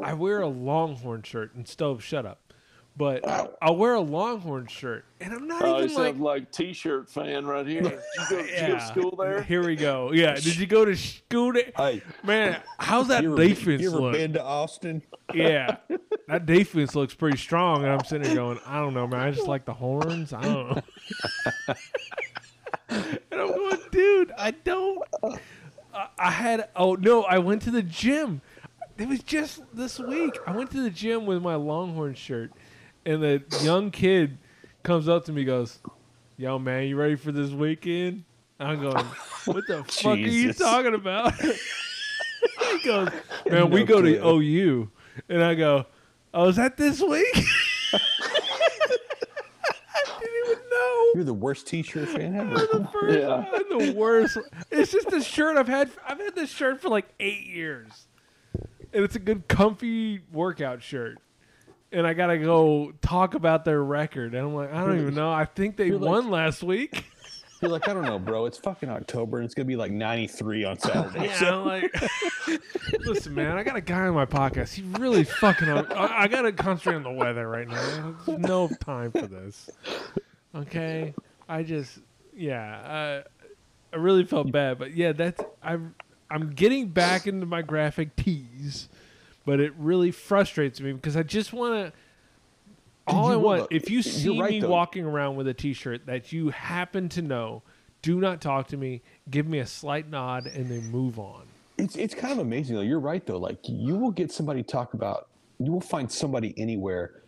I wear a Longhorn shirt and stove shut up, but I'll wear a Longhorn shirt and I'm not Oh, you even like sound like T-shirt fan right here. Did you go, did you go to school there? Here we go. Yeah, did you go to school there? hey, Man, how's that you ever, defense you ever look? been to Austin? Yeah, that defense looks pretty strong, and I'm sitting there going, I don't know, man. I just like the horns. I don't know. and I'm going, dude, I don't. I, I had. Oh no, I went to the gym. It was just this week. I went to the gym with my Longhorn shirt, and the young kid comes up to me, goes, "Yo, man, you ready for this weekend?" I'm going, "What the fuck are you Jesus. talking about?" he goes, "Man, we No go to. OU," and I go, "Oh, is that this week?" I didn't even know. You're the worst T-shirt fan ever. The first, Yeah. I'm the worst. It's just a shirt I've had. I've had this shirt for like eight years, and it's a good, comfy workout shirt. And I gotta go talk about their record, and I'm like, I don't even know. I think they You're like- won last week. You're like, I don't know, bro. It's fucking October, and it's gonna be like 93 on Saturday. Yeah, I'm like, listen, man, I got a guy on my podcast. He really fucking. I, I gotta concentrate on the weather right now. There's no time for this. Okay, I just, yeah, uh, I really felt bad, but yeah, that's I'm I'm getting back into my graphic tees, but it really frustrates me because I just want to. All I want, if you see right, me though. walking around with a T-shirt that you happen to know, do not talk to me. Give me a slight nod and then move on. It's it's kind of amazing though. You're right though. Like you will get somebody talk about. You will find somebody anywhere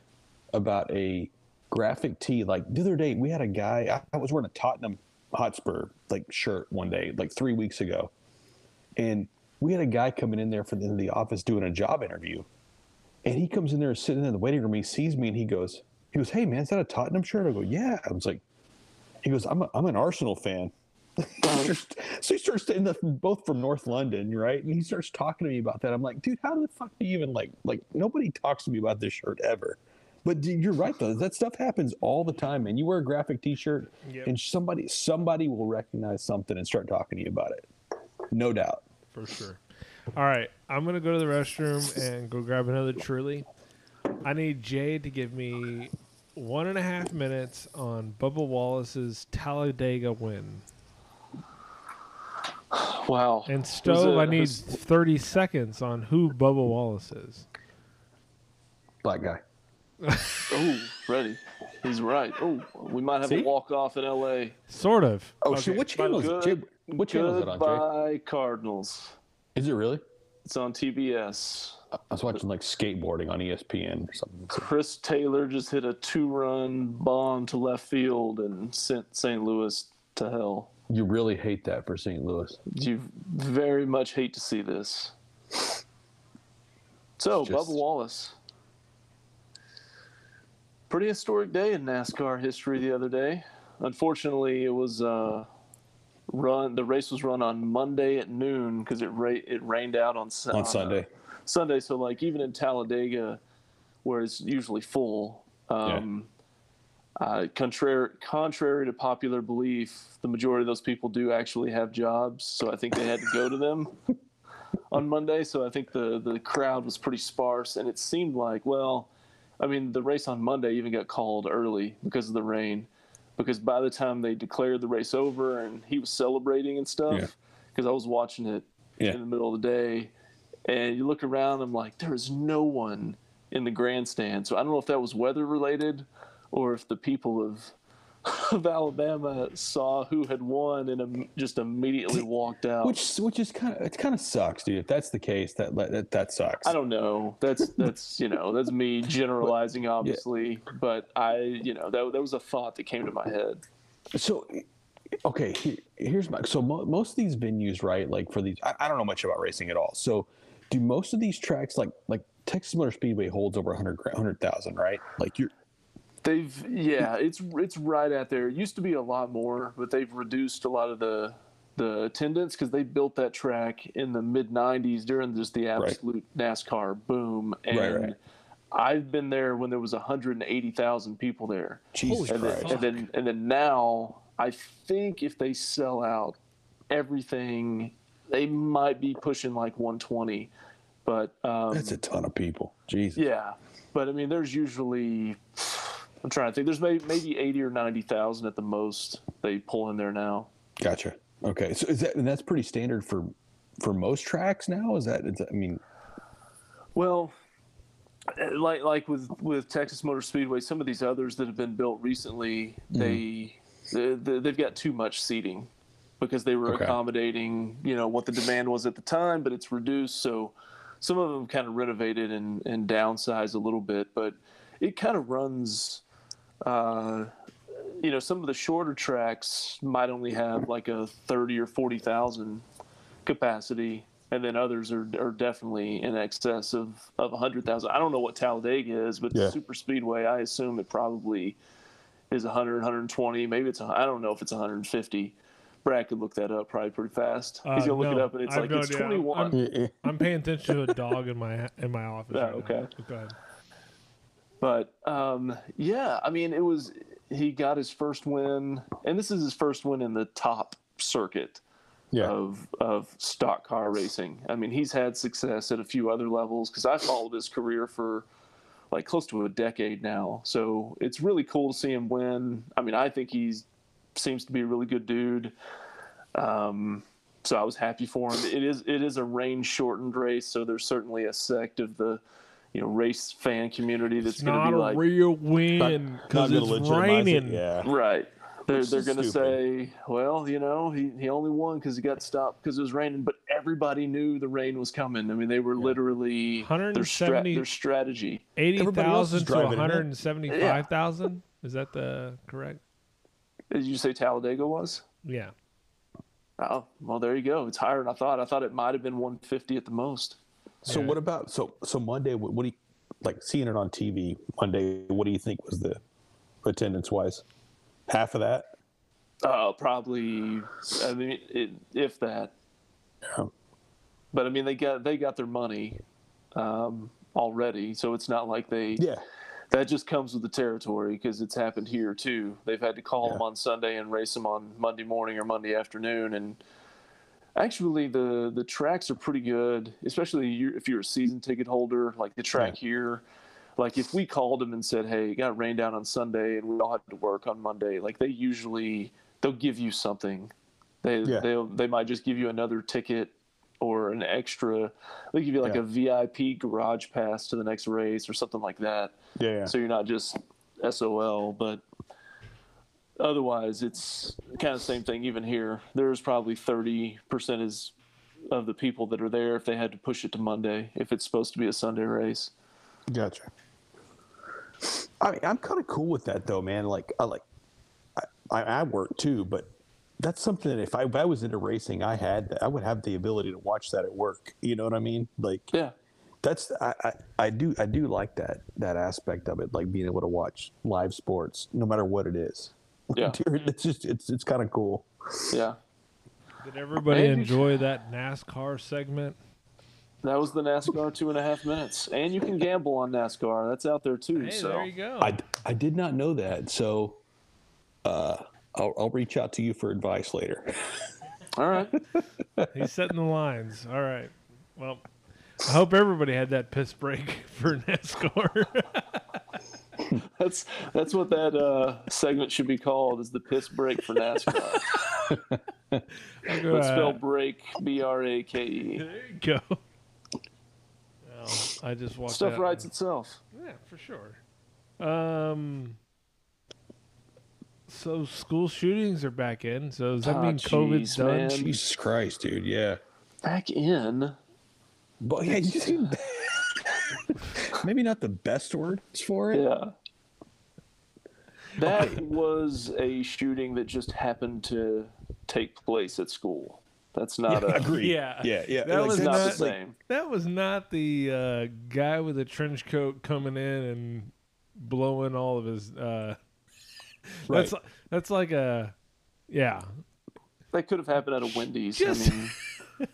about a graphic tee. Like the other day, we had a guy. I, I was wearing a Tottenham Hotspur like shirt one day, like three weeks ago, and we had a guy coming in there for the, the office doing a job interview, and he comes in there sitting in the waiting room. He sees me and he goes, he goes, "Hey man, is that a Tottenham shirt?" I go, "Yeah." I was like, he goes, "I'm a, I'm an Arsenal fan." so he starts saying that both from North London, right? And he starts talking to me about that. I'm like, dude, how the fuck do you even like like nobody talks to me about this shirt ever? But dude, you're right though. That stuff happens all the time, man. You wear a graphic T-shirt, Yep. and somebody somebody will recognize something and start talking to you about it. No doubt. For sure. All right, I'm gonna go to the restroom and go grab another Truly. I need Jay to give me one and a half minutes on Bubba Wallace's Talladega win, Wow. and Stove. it? I need Who's- 30 seconds on who Bubba Wallace is. Black guy. Oh, ready. He's right. Oh, we might have See? a walk off in L.A. Sort of. Oh Okay. shit! What channel is it? Good- what channel is it on, Jay? Goodbye, Cardinals. Is it really? It's on TBS. I was watching like skateboarding on ESPN or something. Chris Taylor just hit a two-run bomb to left field and sent St. Louis to hell. You really hate that for St. Louis. You very much hate to see this. So, just- Bubba Wallace. Pretty historic day in NASCAR history the other day. Unfortunately, it was uh, run. The race was run on Monday at noon because it ra- it rained out on On uh, Sunday. Sunday. So, like even in Talladega, where it's usually full, um, uh, contrary contrary to popular belief, the majority of those people do actually have jobs. So I think they had to go to them on Monday. So I think the the crowd was pretty sparse, and it seemed like well, I mean, the race on Monday even got called early because of the rain. Because by the time they declared the race over and he was celebrating and stuff, Yeah. because I was watching it Yeah. in the middle of the day, and you look around, I'm like, there is no one in the grandstand. So I don't know if that was weather related or if the people of of Alabama saw who had won and just immediately walked out. Which which is kind of it kind of sucks, dude. If that's the case, that that, that sucks. I don't know. That's that's you know that's me generalizing, obviously. But I you know that that was a thought that came to my head. So, okay, he- here's my. So mo- most of these venues, right? Like for these, I, I don't know much about racing at all. So, do most of these tracks, like like Texas Motor Speedway, holds over 100 100,000, right? Like you're They've yeah, it's it's right at there. It used to be a lot more, but they've reduced a lot of the the attendance because they built that track in the mid '90s during just the absolute NASCAR boom. And Right, right. I've been there when there was 180,000 people there. Jesus and then, Christ. and then and then now I think if they sell out everything, they might be pushing like 120. But um, That's a ton of people. Jesus. yeah, but I mean, there's usually I'm trying to think. There's maybe maybe 80 or 90 thousand at the most they pull in there now. Gotcha. Okay. So is that and that's pretty standard for for most tracks now? Is that? Is that I mean, Well, uh, like like with with Texas Motor Speedway, some of these others that have been built recently, they, they they've got too much seating because they were Okay. accommodating you know what the demand was at the time, but it's reduced. So some of them kind of renovated and and downsized a little bit, but it kind of runs. Uh, you know, some of the shorter tracks might only have like a thirty or forty thousand capacity, and then others are, are definitely in excess of of hundred thousand. I don't know what Talladega is, but Yeah. Super Speedway, I assume it probably is 100, 120. Maybe it's I don't know if it's 150. Brad could look that up probably pretty fast. Uh, He's gonna look no, it up, and it's I have like no it's idea. 21. I'm- I'm paying attention to a dog in my in my office. Oh, right now. okay. Go ahead. But um, yeah, I mean, it was he got his first win, and this is his first win in the top circuit yeah. of of stock car racing. I mean, he's had success at a few other levels because I followed his career for like close to a decade now. So it's really cool to see him win. I mean, I think he seems to be a really good dude. Um, so I was happy for him. It is it is a rain shortened race, so there's certainly a sect of the you know race fan community that's going to not be a like real win because it's legitimize it, raining. Yeah. right. They're, they're going to say, well, you know, he, he only won because he got stopped because it was raining, but everybody knew the rain was coming. I mean, they were literally their, stra- 170 their strategy. Eighty Everybody else is thousand to driving one in it. hundred and seventy-five thousand. Is that the correct? Did you say Talladega was? Yeah. Oh, well, there you go. It's higher than I thought. I thought it might have been 150 at the most. So Yeah. what about so so Monday? What, what do you like seeing it on TV Monday? What do you think was the attendance wise? Half of that. Uh, probably. I mean, it, if that. Yeah. But I mean, they got they got their money um, already, so it's not like they. Yeah. That just comes with the territory because it's happened here too. They've had to call Yeah. them on Sunday and race them on Monday morning or Monday afternoon, and actually the the tracks are pretty good, especially if you're a season ticket holder. Like the track here, like if we called them and said, "Hey, it got rained down on Sunday and we all had to work on Monday," like they usually they'll give you something. They Yeah. they they might just give you another ticket or an extra. They give you like Yeah. a VIP garage pass to the next race or something like that Yeah. yeah. so you're not just SOL, but otherwise it's kind of the same thing. Even here, there's probably 30 percent is of the people that are there if they had to push it to Monday if it's supposed to be a Sunday race. Gotcha. I mean, I'm kind of cool with that though, man. Like, I like, I, I, I work too, but that's something that if I, if I was into racing, I had, I would have the ability to watch that at work. You know what I mean? Like, Yeah, that's I, I, I do I do like that that aspect of it, like being able to watch live sports, no matter what it is. Yeah. Dude, it's just it's it's kind of cool. yeah. Did everybody Maybe. enjoy that NASCAR segment? That was the NASCAR two and a half minutes, and you can gamble on NASCAR. That's out there too. Hey, so there you go. I, I did not know that, so uh, I'll, I'll reach out to you for advice later. all right, He's setting the lines. All right. Well, I hope everybody had that piss break for NASCAR. that's that's what that uh, segment should be called is the piss break for NASCAR. I'll go, but uh, spell break B R A K E. There you go. Well, I just walked Stuff out. writes itself. Yeah, for sure. Um. So school shootings are back in. So does that Ah, mean COVID's jeez, done? man. Jesus Christ, dude! Yeah, Back in. but yeah, you see, maybe not the best words for it. Yeah. That was a shooting that just happened to take place at school. That's not a. Agreed. Yeah. yeah, yeah. That was It's not the not- same. That was not the uh, guy with a trench coat coming in and blowing all of his. Uh, Right. That's that's like a, yeah. That could have happened at a Wendy's. Just- I mean,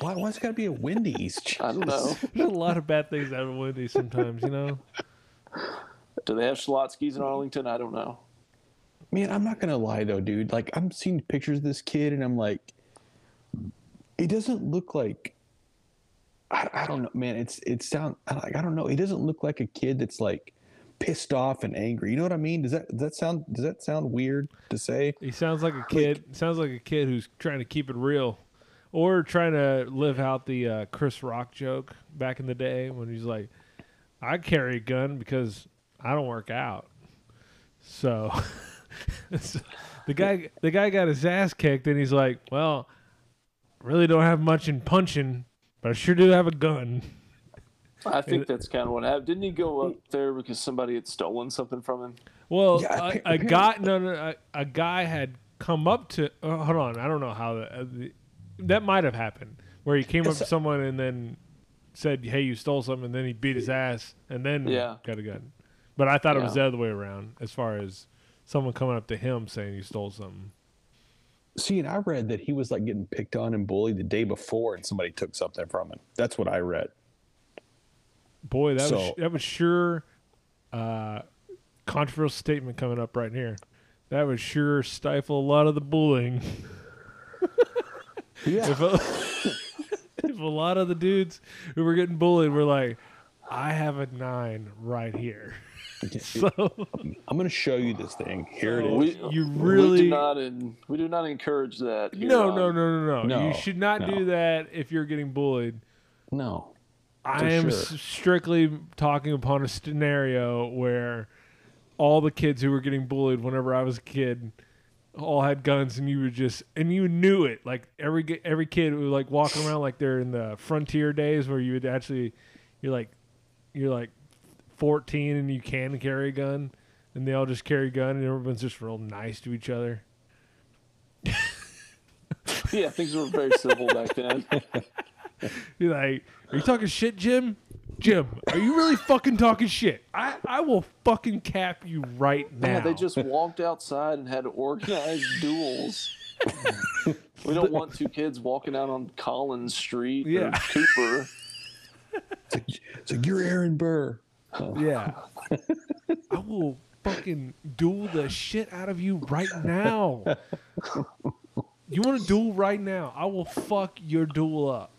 Why? Why's it got to be a Wendy's? I don't know. There's a lot of bad things out of Wendy's sometimes, you know. Do they have Schlotzsky's in Arlington? I don't know. Man, I'm not gonna lie though, dude. Like I'm seeing pictures of this kid, and I'm like, he doesn't look like. I, I don't know, man. It's it sound like I don't know. He doesn't look like a kid that's like pissed off and angry. You know what I mean? Does that does that sound does that sound weird to say? He sounds like a kid. sounds like a kid who's trying to keep it real, or trying to live out the uh, Chris Rock joke back in the day when he's like, "I carry a gun because I don't work out." So, so the guy the guy got his ass kicked, and he's like, "Well, really don't have much in punching, but I sure do have a gun." I think that's kind of what happened. Didn't he go up there because somebody had stolen something from him? Well, Yeah, a, a guy no no a, a guy had come up to uh, hold on I don't know how the, uh, the, that might have happened where he came up to someone and then said hey you stole something and then he beat his ass and then Yeah. got a gun, but I thought it was the other way around as far as someone coming up to him saying you stole something. See, and I read that he was like getting picked on and bullied the day before, and somebody took something from him. That's what I read. Boy, that was that was sure uh, controversial statement coming up right here. That would sure stifle a lot of the bullying. Yeah. if a, if a lot of the dudes who were getting bullied were like, I have a nine right here. so I'm gonna show you this thing. Here it is. We, you we really do not in, we do not encourage that. no, no, no, no, no, No, You should not no. do that if you're getting bullied. No. I am sure. strictly talking upon a scenario where all the kids who were getting bullied whenever I was a kid all had guns, and you were just and you knew it. Like every every kid was like walking around like they're in the frontier days where you would actually you're like you're like 14 and you can carry a gun, and they all just carry a gun, and everyone's just real nice to each other. Yeah, things were very civil back then. You're like, are you talking shit, Jim? Jim, are you really fucking talking shit? I, I will fucking cap you right now. Yeah, they just walked outside and had organized duels. we don't want two kids walking out on Collins Street Yeah. or Cooper. It's like, it's like you're Aaron Burr. Yeah. I will fucking duel the shit out of you right now. You want to duel right now? I will fuck your duel up.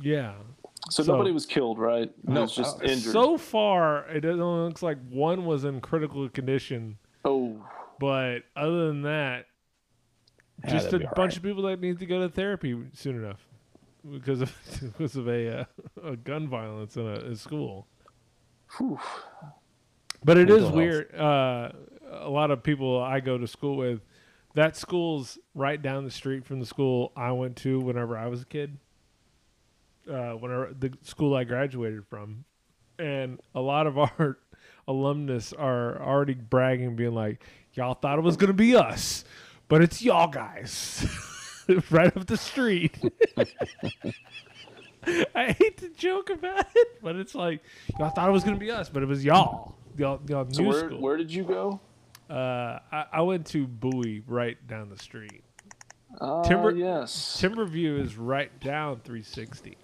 Yeah. So, So- nobody was killed, right? No, was just uh, injured. So far, it only looks like one was in critical condition, oh, but other than that, Yeah, just a that'd be all bunch right. of people that need to go to therapy soon enough because of because of a, uh, a gun violence in a, a school. whew. But it Mental is health. weird. Uh, a lot of people I go to school with, that school's right down the street from the school I went to whenever I was a kid. Uh, whenever the school I graduated from, and a lot of our alumnus are already bragging, being like, "Y'all thought it was gonna be us, but it's y'all guys, right up the street." I hate to joke about it, but it's like y'all thought it was gonna be us, but it was y'all. Y'all, y'all So new where school. where did you go? Uh, I, I went to Bowie, right down the street. Uh, Timber- yes. Timberview is right down 360.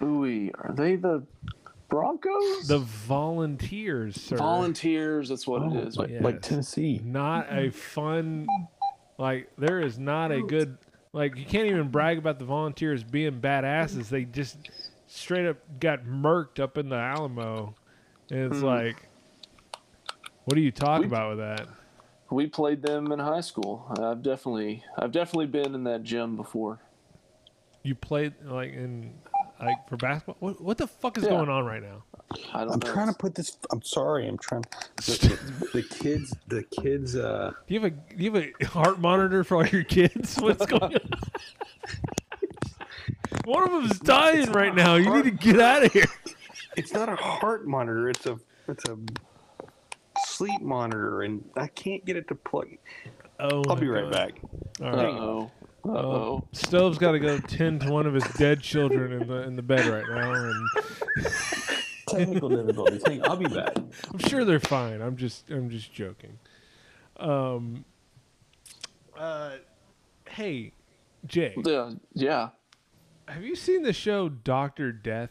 Bowie. Are they the Broncos? The Volunteers, sir. Volunteers. That's what Oh, it is. like, Yes. like Tennessee. not a fun, like there is not a good, like you can't even brag about the Volunteers being badasses. They just straight up got murked up in the Alamo, and it's Hmm. like, what do you talk We- about with that? We played them in high school. I've definitely I've definitely been in that gym before. You played like in like for basketball. What what the fuck is Yeah. going on right now? I don't I'm know. trying to put this. I'm sorry. I'm trying. The, the, the kids. The kids. Uh, Do you have a do you have a heart monitor for all your kids? What's going on? One of them's dying right now. You need to get out of here. it's not a heart monitor. It's a. It's a sleep monitor, and I can't get it to plug. Oh, I'll my be right God. back. All Uh right. oh. Uh. Stove's got to go tend to one of his dead children in the in the bed right now, and Technical difficulties. Hang on, I'll be back. I'm sure they're fine. I'm just I'm just joking. Um. Uh, hey, Jay, Yeah. Yeah. have you seen the show Doctor Death?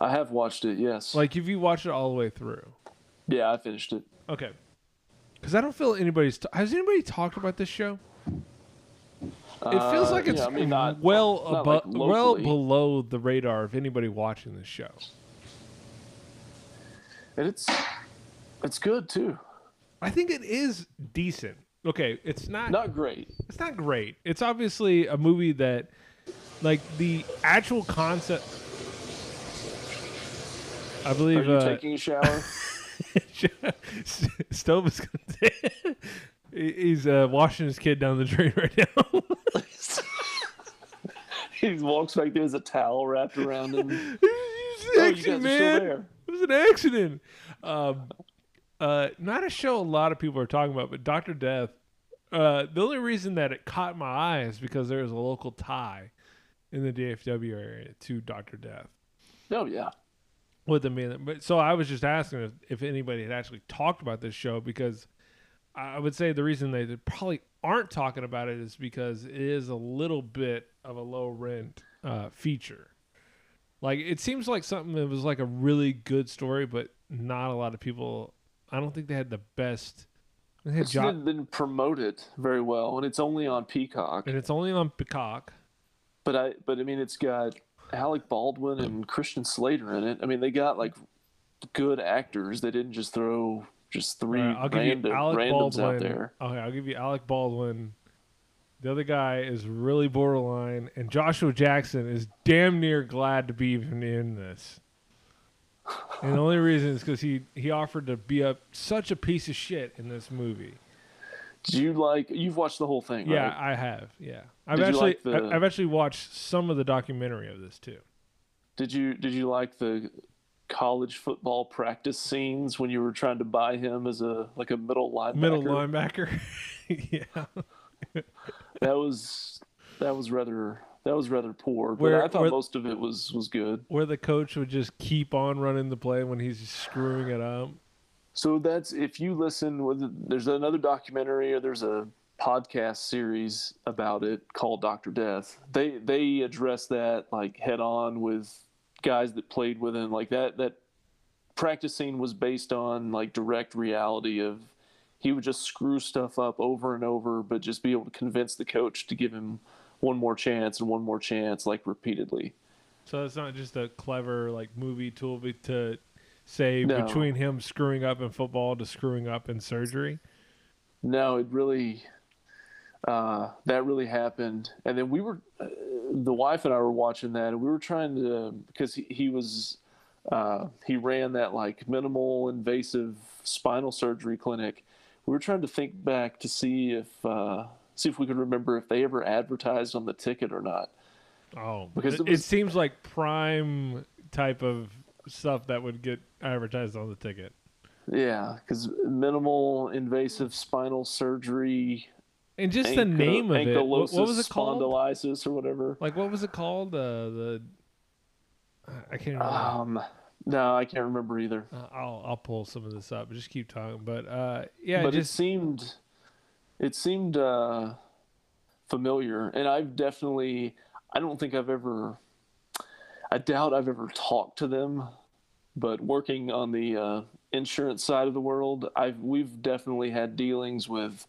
I have watched it. Yes. Like, have you watched it all the way through? yeah, I finished it. Okay. Because I don't feel anybody's. T- has anybody talked about this show? It feels Uh, like it's yeah, I mean, not well not above, like well below the radar of anybody watching this show. and it's it's good too. I think it is decent. Okay, it's not. Not great. It's not great. It's obviously a movie that, like, the actual concept. I believe Are you uh, taking a shower? Stove is gonna. He's uh, washing his kid down the drain right now. he walks back there. There's a towel wrapped around him. It was an Oh, accident, man. It was an accident. Um, uh, not a show a lot of people are talking about, but Doctor Death. Uh, the only reason that it caught my eye is because there is a local tie in the DFW area to Doctor Death Oh yeah. with the man. But so I was just asking if, if anybody had actually talked about this show because I would say the reason they probably aren't talking about it is because it is a little bit of a low rent uh, feature. Like it seems like something that was like a really good story, but not a lot of people. I don't think they had the best. They had It's jo- didn't, didn't promote it very well, and it's only on Peacock. and it's only on Peacock. But I, but I mean, it's got Alec Baldwin and Christian Slater in it. I mean, they got like good actors. They didn't just throw just three right, I'll give random you Alec randoms Baldwin. out there. Okay, I'll give you Alec Baldwin The other guy is really borderline, and Joshua Jackson is damn near glad to be even in this. And the only reason is because he he offered to be a such a piece of shit in this movie. Did you like? You've watched the whole thing, Yeah, right? I have. Yeah, I've Did actually like the- I've actually watched some of the documentary of this too. Did you Did you like the college football practice scenes when you were trying to buy him as a like a middle linebacker? Middle linebacker. yeah. That was that was rather that was rather poor, but Where- I thought where- most of it was was good. Where the coach would just keep on running the play when he's screwing it up. So that's if you listen. with- There's another documentary or there's a podcast series about it called Doctor Death. They they address that like head on with guys that played with him. Like that that practice scene was based on like direct reality of he would just screw stuff up over and over, but just be able to convince the coach to give him one more chance and one more chance, like repeatedly. So it's not just a clever like movie tool be- to say No. between him screwing up in football to screwing up in surgery. No, it really, uh, that really happened. And then we were, uh, the wife and I were watching that, and we were trying to, because he, he was, uh, he ran that like minimal invasive spinal surgery clinic. We were trying to think back to see if, uh, see if we could remember if they ever advertised on the ticket or not. Oh, Because it, it it seems like prime type of stuff that would get advertised on the ticket. Yeah, because minimal invasive spinal surgery, And just the name of it. What, what was it called? Spondylitis or whatever. Like what was it called? Uh, the I can't remember. Um, no, I can't remember either. Uh, I'll I'll pull some of this up. Just keep talking. But uh, yeah, but just it seemed it seemed uh, familiar and i've definitely i don't think i've ever i doubt i've ever talked to them but working on the uh, insurance side of the world i've we've definitely had dealings with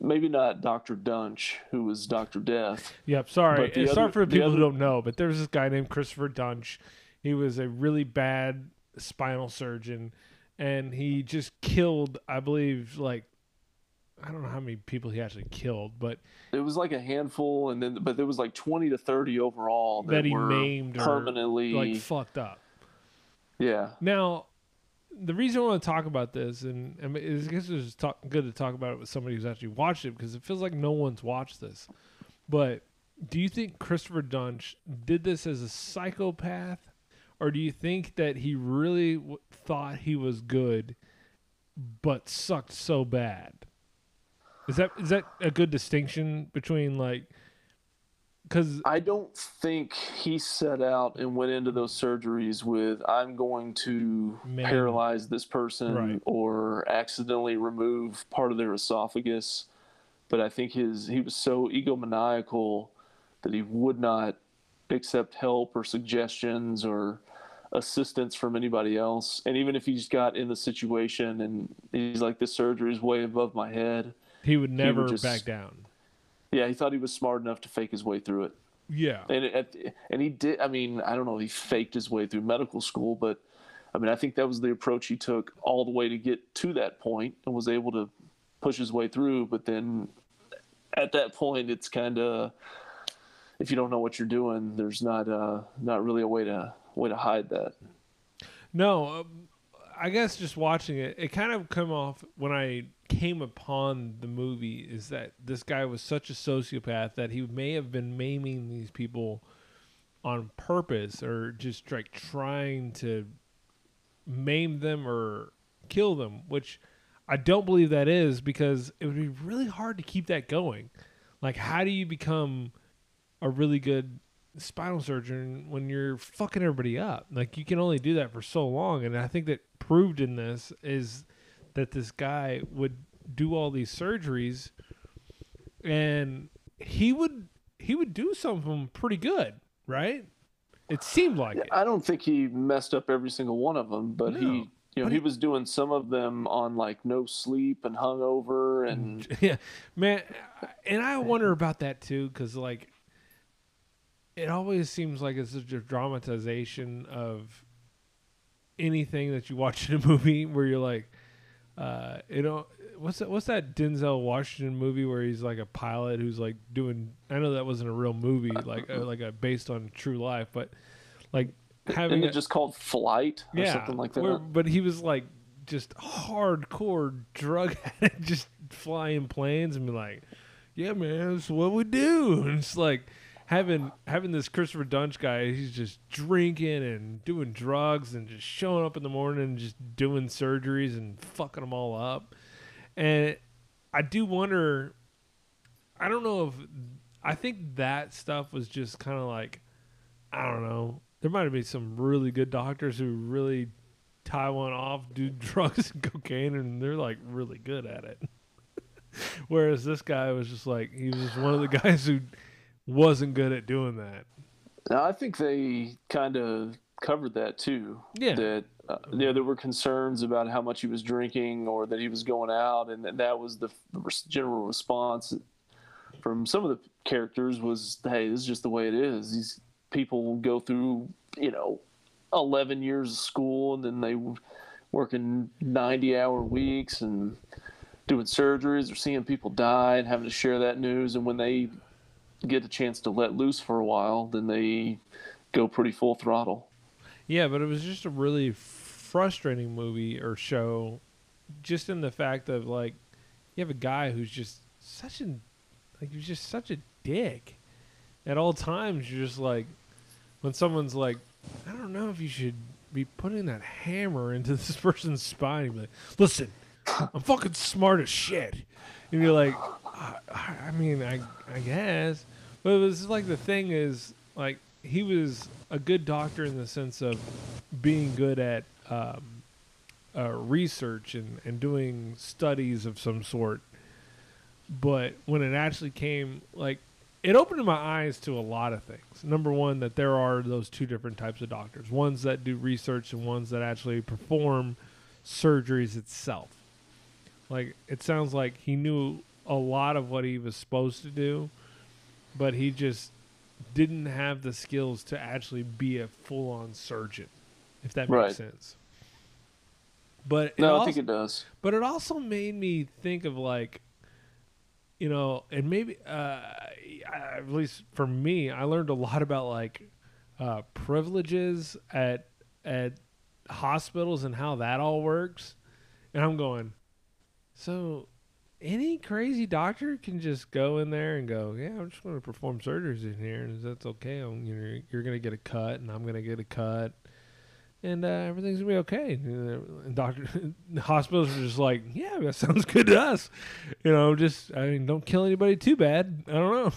maybe not dr duntsch who was dr death Yep. Sorry. But the And sorry other- for the the people who don't know, but there was this guy named Christopher Duntsch. He was a really bad spinal surgeon, and he just killed, I believe, like I don't know how many people he actually killed, but it was like a handful and then but there was like 20 to 30 overall that, that he or permanently like fucked up. yeah Now, the reason I want to talk about this, and, and I guess it's talk, good to talk about it with somebody who's actually watched it because it feels like no one's watched this. But do you think Christopher Duntsch did this as a psychopath, or do you think that he really w- thought he was good, but sucked so bad? Is that is that a good distinction between like? Because I don't think he set out and went into those surgeries with I'm going to Man. paralyze this person Right. or accidentally remove part of their esophagus. But I think his he was so egomaniacal that he would not accept help or suggestions or assistance from anybody else. And even if he's got in the situation and he's like, this surgery is way above my head. he would never just- back down. Yeah, he thought he was smart enough to fake his way through it. Yeah. and it, and he did. I mean, I don't know he faked his way through medical school, but I mean, I think that was the approach he took all the way to get to that point and was able to push his way through. But then at that point, it's kind of if you don't know what you're doing, there's not uh, not really a way to way to hide that. No, um, I guess just watching it, it kind of come off when I came upon the movie is that this guy was such a sociopath that he may have been maiming these people on purpose or just like trying to maim them or kill them, which I don't believe that is because it would be really hard to keep that going. Like, how do you become a really good spinal surgeon when you're fucking everybody up? Like, you can only do that for so long. And I think that proved in this is that this guy would do all these surgeries and he would he would do some of them pretty good, right? It seemed like it. I don't think he messed up every single one of them, but No, he. You know, he he- was doing some of them on like no sleep and hungover, and yeah, man, and I wonder about that too, because like, it always seems like it's such a dramatization of anything that you watch in a movie, where you're like, uh, you know, what's that? What's that Denzel Washington movie where he's like a pilot who's like doing? I know that wasn't a real movie, like uh, like a based on true life, but like having Isn't a- it just called Flight or yeah, something like that? where- but he was like just hardcore drug addict, just flying planes and be like, "Yeah, man, that's what we do." And it's like having having this Christopher Duntsch guy. He's just drinking and doing drugs and just showing up in the morning and just doing surgeries and fucking them all up. And I do wonder. I don't know if I think that stuff was just kind of like I don't know. There might have been some really good doctors who really tie one off, do drugs and cocaine, and they're like really good at it. Whereas this guy was just like he was one of the guys who wasn't good at doing that. Now, I think they kind of covered that too. Yeah. That uh, you know, there were concerns about how much he was drinking or that he was going out, and that, that was the, general response from some of the characters was, "Hey, this is just the way it is. These people go through, you know, eleven years of school, and then they working ninety-hour weeks and." Doing surgeries or seeing people die and having to share that news, and when they get a chance to let loose for a while, then they go pretty full throttle. Yeah, but it was just a really frustrating movie or show, just in the fact of like, you have a guy who's just such an, like he's just such a dick. At all times, you're just like, when someone's like, I don't know if you should be putting that hammer into this person's spine. You're like, listen, I'm fucking smart as shit, and you're like, I, I mean, I I guess, but it was like the thing is like he was a good doctor in the sense of being good at um, uh, research and, and doing studies of some sort. But when it actually came, like, it opened my eyes to a lot of things. Number one, that there are those two different types of doctors ones that do research and ones that actually perform surgeries itself. Like, it sounds like he knew a lot of what he was supposed to do, but he just didn't have the skills to actually be a full on surgeon, if that makes Right. sense. But it No, I also, think it does. but it also made me think of like, you know, and maybe uh, at least for me, I learned a lot about like uh, privileges at at hospitals and how that all works. And I'm going, so any crazy doctor can just go in there and go, yeah, I'm just going to perform surgeries in here, and that's okay. I'm, you know, you're going to get a cut, and I'm going to get a cut, and uh, everything's gonna be okay. And doctor, the hospitals are just like, yeah, that sounds good to us. You know, just I mean, don't kill anybody too bad. I don't know.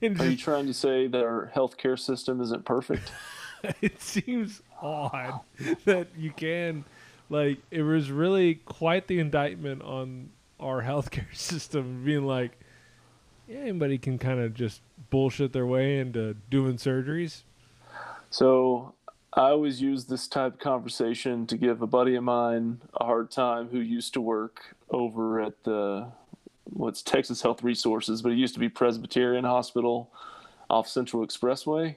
Are you trying to say that our healthcare system isn't perfect? it seems odd that you can, like, it was really quite the indictment on our healthcare system, being like, yeah, anybody can kind of just bullshit their way into doing surgeries. So I always use this type of conversation to give a buddy of mine a hard time who used to work over at the what's Texas Health Resources, but it used to be Presbyterian Hospital off Central Expressway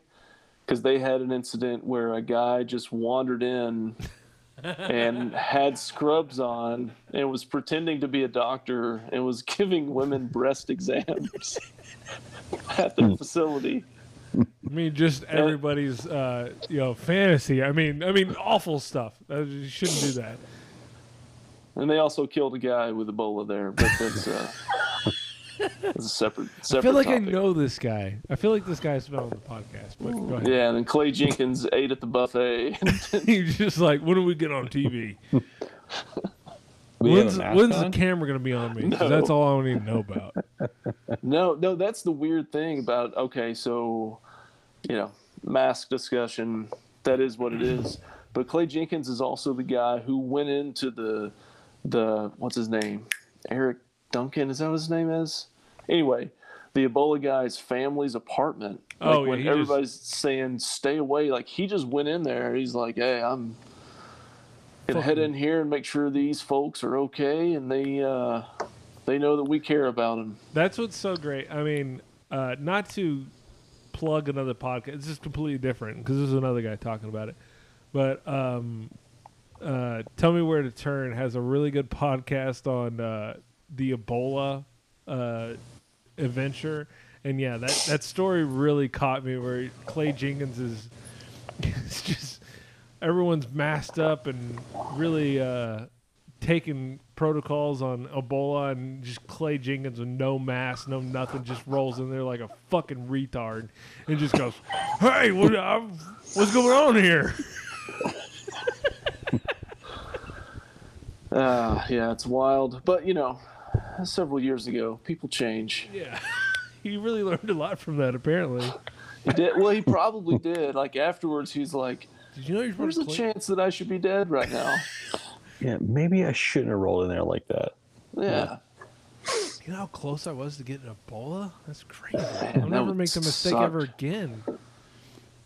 because they had an incident where a guy just wandered in and had scrubs on and was pretending to be a doctor and was giving women breast exams at the facility. I mean, just everybody's, uh, you know, fantasy. I mean, I mean, awful stuff. Uh, you shouldn't do that. And they also killed a guy with Ebola there, but that's uh, that's a separate separate I feel like topic. I know this guy. I feel like this guy's been on the podcast. But go ahead. Yeah, and then Clay Jenkins ate at the buffet. He's just like, when do we get on TV? When's, when's the camera going to be on me? No. That's all I need to know about. no, no, that's the weird thing about okay, so you know, mask discussion, that is what it is. But Clay Jenkins is also the guy who went into the the what's his name? Eric Duncan, is that what his name is? Anyway, the Ebola guy's family's apartment. Like Oh, yeah, when he just- everybody's saying stay away, like he just went in there. He's like, Hey, I'm gonna head in here and make sure these folks are okay and they uh they know that we care about them. That's what's so great. I mean, uh, not to plug another podcast. It's just completely different because this is another guy talking about it. But um, uh, Tell Me Where to Turn has a really good podcast on uh, the Ebola uh, adventure, and yeah, that that story really caught me. Where Clay Jenkins is, just everyone's masked up and really uh, taking protocols on Ebola, and just Clay Jenkins with no mask, no nothing, just rolls in there like a fucking retard, and just goes, "Hey, what, uh, what's going on here?" Uh, yeah, it's wild. But, you know, several years ago, people change. Yeah, he really learned a lot from that. Apparently, He did. Well, he probably did. Like, afterwards, he's like, did you know you're there's a to clean- chance that I should be dead right now. Yeah, maybe I shouldn't have rolled in there like that. Yeah. You know how close I was to getting Ebola? That's crazy. Man, I'll that never make the mistake suck. ever again.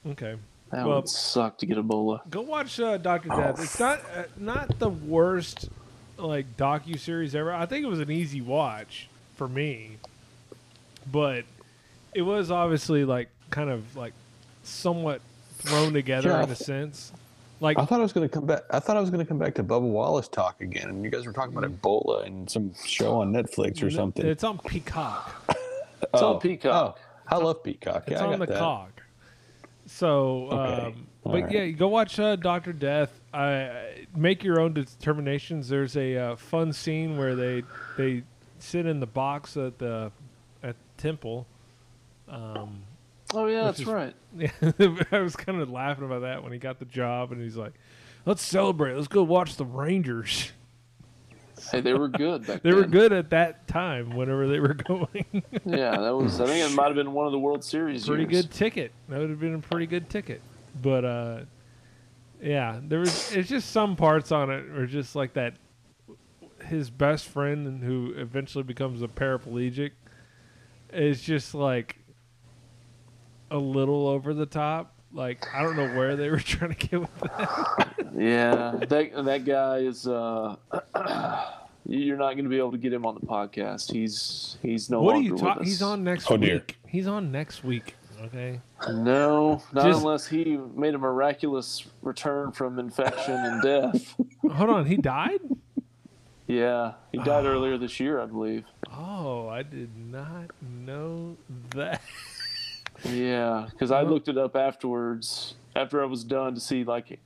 Okay. That Well- would suck to get Ebola. Go watch uh, Doctor Death. It's not uh, not the worst like docu series ever. I think it was an easy watch for me, but it was obviously like kind of like somewhat thrown together Yeah, in a th- sense. Like I thought I was going to come back. I thought I was going to come back to Bubba Wallace talk again, and you guys were talking about Ebola and some show on Netflix or something. It's on Peacock. It's on Peacock. Oh, I love Peacock. It's yeah, I on got the that. cock. So, Okay. um, but right. yeah, go watch uh, Doctor Death. I make your own determinations. There's a uh, fun scene where they they sit in the box at the at the temple. Um, Oh, yeah, that's is- right. yeah, I was kind of laughing about that when he got the job, and he's like, "Let's celebrate. Let's go watch the Rangers." Hey, they were good back They were good at that time. Whenever they were going, Yeah, that was. I think it might have been one of the World Series. pretty years. good ticket. That would have been a pretty good ticket. But uh, yeah, there was. It's just some parts on it are just like that. His best friend, and who eventually becomes a paraplegic, is just like a little over the top. Like I don't know where they were trying to get with that. Yeah, that that guy is. Uh, you're not going to be able to get him on the podcast. He's he's no what are longer you with talking? us. He's on next Oh, dear. week. He's on next week. Okay. No, not Just- unless he made a miraculous return from infection and death. Hold on. He died. Yeah, he died ah. earlier this year, I believe. Oh, I did not know that. Yeah, because I looked it up afterwards after I was done to see like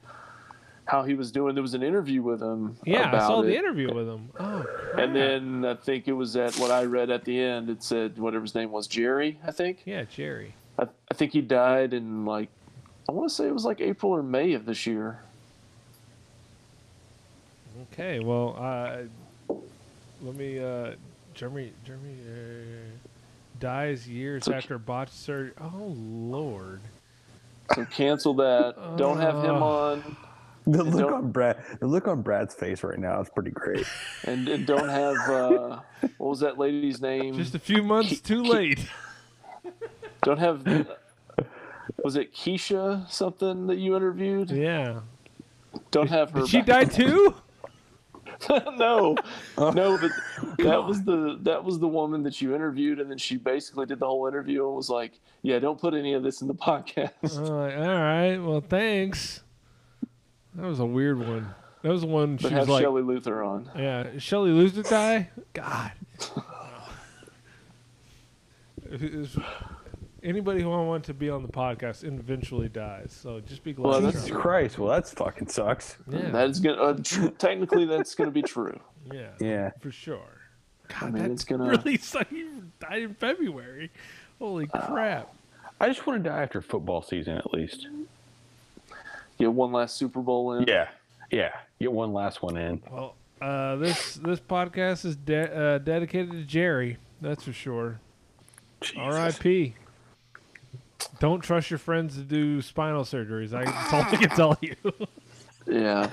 how he was doing. There was an interview with him. Yeah, I saw the interview with him. Oh, crap. And then I think it was at what I read at the end. It said whatever his name was, Jerry. I think. yeah, Jerry. I, I think he died in like I want to say it was like April or May of this year. Okay, well, uh, let me. Uh, Jeremy, Jeremy uh, dies years So- after botched surgery. Oh Lord. So cancel that. Don't have him on, The look on Brad, the look on Brad's face right now is pretty great. and, and don't have uh, what was that lady's name? Just a few months Ke- too Ke- late. Don't have. Was it Keisha something that you interviewed? Yeah. Don't have her. Did she died too? no, no, but that was the that was the woman that you interviewed, and then she basically did the whole interview and was like, "Yeah, don't put any of this in the podcast." I'm like, all right. Well, thanks. That was a weird one. That was the one she But was have like, Shelley Luther on. Yeah, is Shelley lose to die? God. Is- Anybody who I want to be on the podcast eventually dies, so just be glad. Well, that's- Jesus. Christ! Well, that's fucking sucks. yeah, That is gonna uh, tr- technically that's gonna be true. yeah, Yeah. for sure. God, I mean, that's it's gonna- really suck. You died in February. Holy crap! I just want to die after football season at least. Get one last Super Bowl in. Yeah. Yeah. Get one last one in. Well, uh, this this podcast is de- uh, dedicated to Jerry. That's for sure. R.I.P. Don't trust your friends to do spinal surgeries. I, that's all I can tell you. Yeah.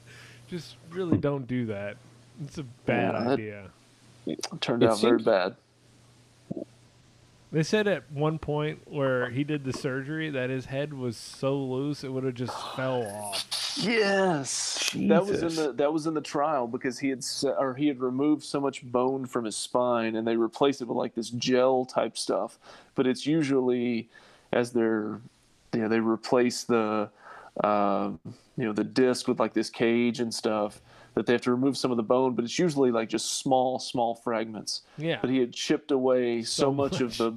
Just really don't do that. It's a bad Yeah, idea. It turned It out very bad. They said at one point where he did the surgery that his head was so loose it would have just fell off. Yes, that was in the that was in the trial because he had or he had removed so much bone from his spine and they replaced it with like this gel type stuff. But it's usually as they're you know they replace the uh, you know, the disc with like this cage and stuff that they have to remove some of the bone, but it's usually like just small, small fragments. Yeah. But he had chipped away so, So much, of the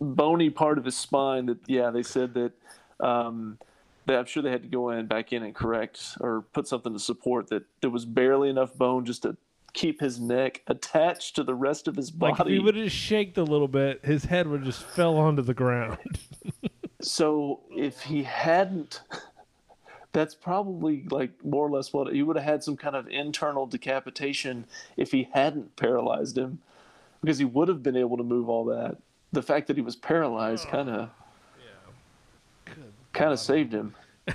bony part of his spine that yeah, they said that. Um, that I'm sure they had to go in back in and correct or put something to support that there was barely enough bone just to keep his neck attached to the rest of his body. Like if he would have just shaked a little bit, his head would just fell onto the ground. So if he hadn't, that's probably like more or less what he would have had some kind of internal decapitation if he hadn't paralyzed him, because he would have been able to move all that. The fact that he was paralyzed kind of, kind of saved him.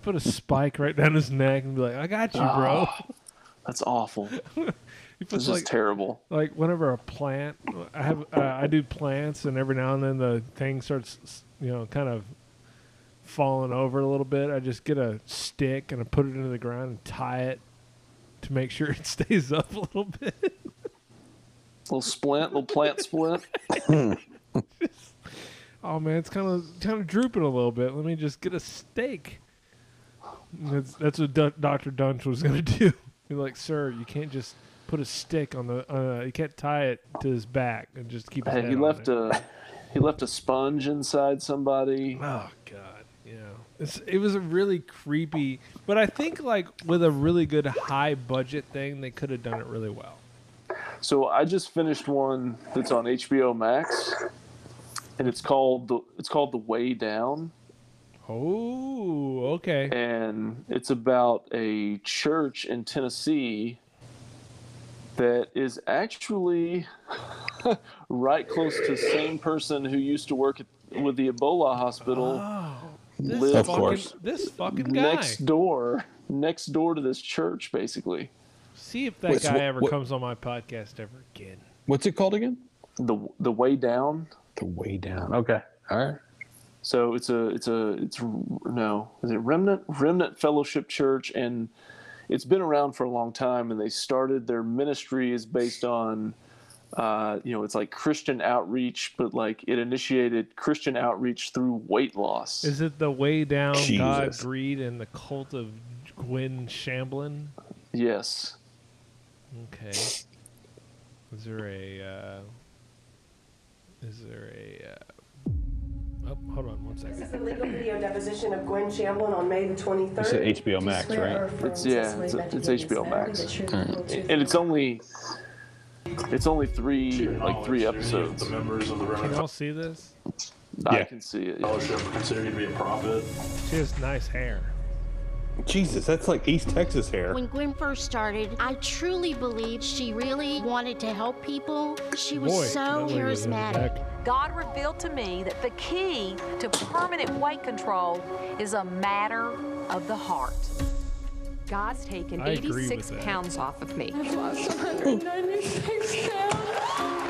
He put a spike right down his neck and be like, "I got you, bro." That's awful. He puts This like is terrible. like whenever a plant, I have uh, I do plants, and every now and then the thing starts, you know, kind of falling over a little bit. I just get a stick and I put it into the ground and tie it to make sure it stays up a little bit. Little splint, little plant splint. Oh man, it's kind of kind of drooping a little bit. Let me just get a stake. That's that's what Doctor Duntsch was gonna do. He's like, "Sir, you can't just put a stick on the. Uh, you can't tie it to his back and just keep his Hey, head he left it." a he left a sponge inside somebody. Oh God, yeah. It's, it was a really creepy, but I think like with a really good high budget thing, they could have done it really well. So I just finished one that's on HBO Max, and it's called the it's called The Way Down, Oh, okay. and it's about a church in Tennessee that is actually right close to the same person who used to work at, with the Ebola hospital Oh, this Live- Of fucking, course. this fucking guy. next door, next door to this church, basically. See if that Wait, so guy what- ever what- come on my podcast ever again. What's it called again? The The Way Down. The way down. Okay. All right. So it's a it's a it's no is it Remnant Remnant Fellowship Church and it's been around for a long time and they started their ministry is based on uh, you know it's like Christian outreach but like it initiated Christian outreach through weight loss. Is it the way down God, greed, and the cult of Gwen Shamblin? yes. Okay. Is there a? Uh, is there a? Uh, oh, hold on one This second. is the legal video deposition of Gwen Shamblin on May the 23rd. It's is HBO Max, right? It's yeah it's, it's HBO Max and it's only it's only three like three episodes. The members of the Can Remnant y'all see this? I Yeah. can see it. Fellowship are considered you to be a prophet. She has nice hair. Jesus, that's like East Texas hair. When Gwen first started, I truly believed she really wanted to help people. She was Boy, so that was charismatic. Back. God revealed to me that the key to permanent weight control is a matter of the heart. God's taken I 86 pounds off of me.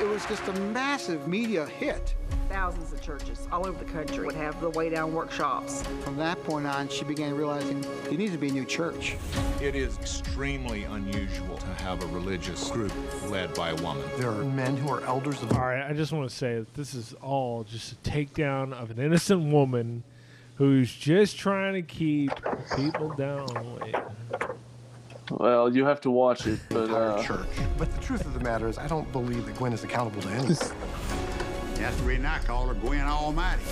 It was just a massive media hit. Thousands of churches all over the country would have the Way Down workshops. From that point on, she began realizing there needs to be a new church. It is extremely unusual to have a religious group led by a woman. There are men who are elders of All right, I just want to say that this is all just a takedown of an innocent woman who's just trying to keep people down. Wait. Well, you have to watch it, but entire uh, church. But the truth of the matter is, I don't believe that Gwen is accountable to anything. That's the reason I call her Gwen Almighty.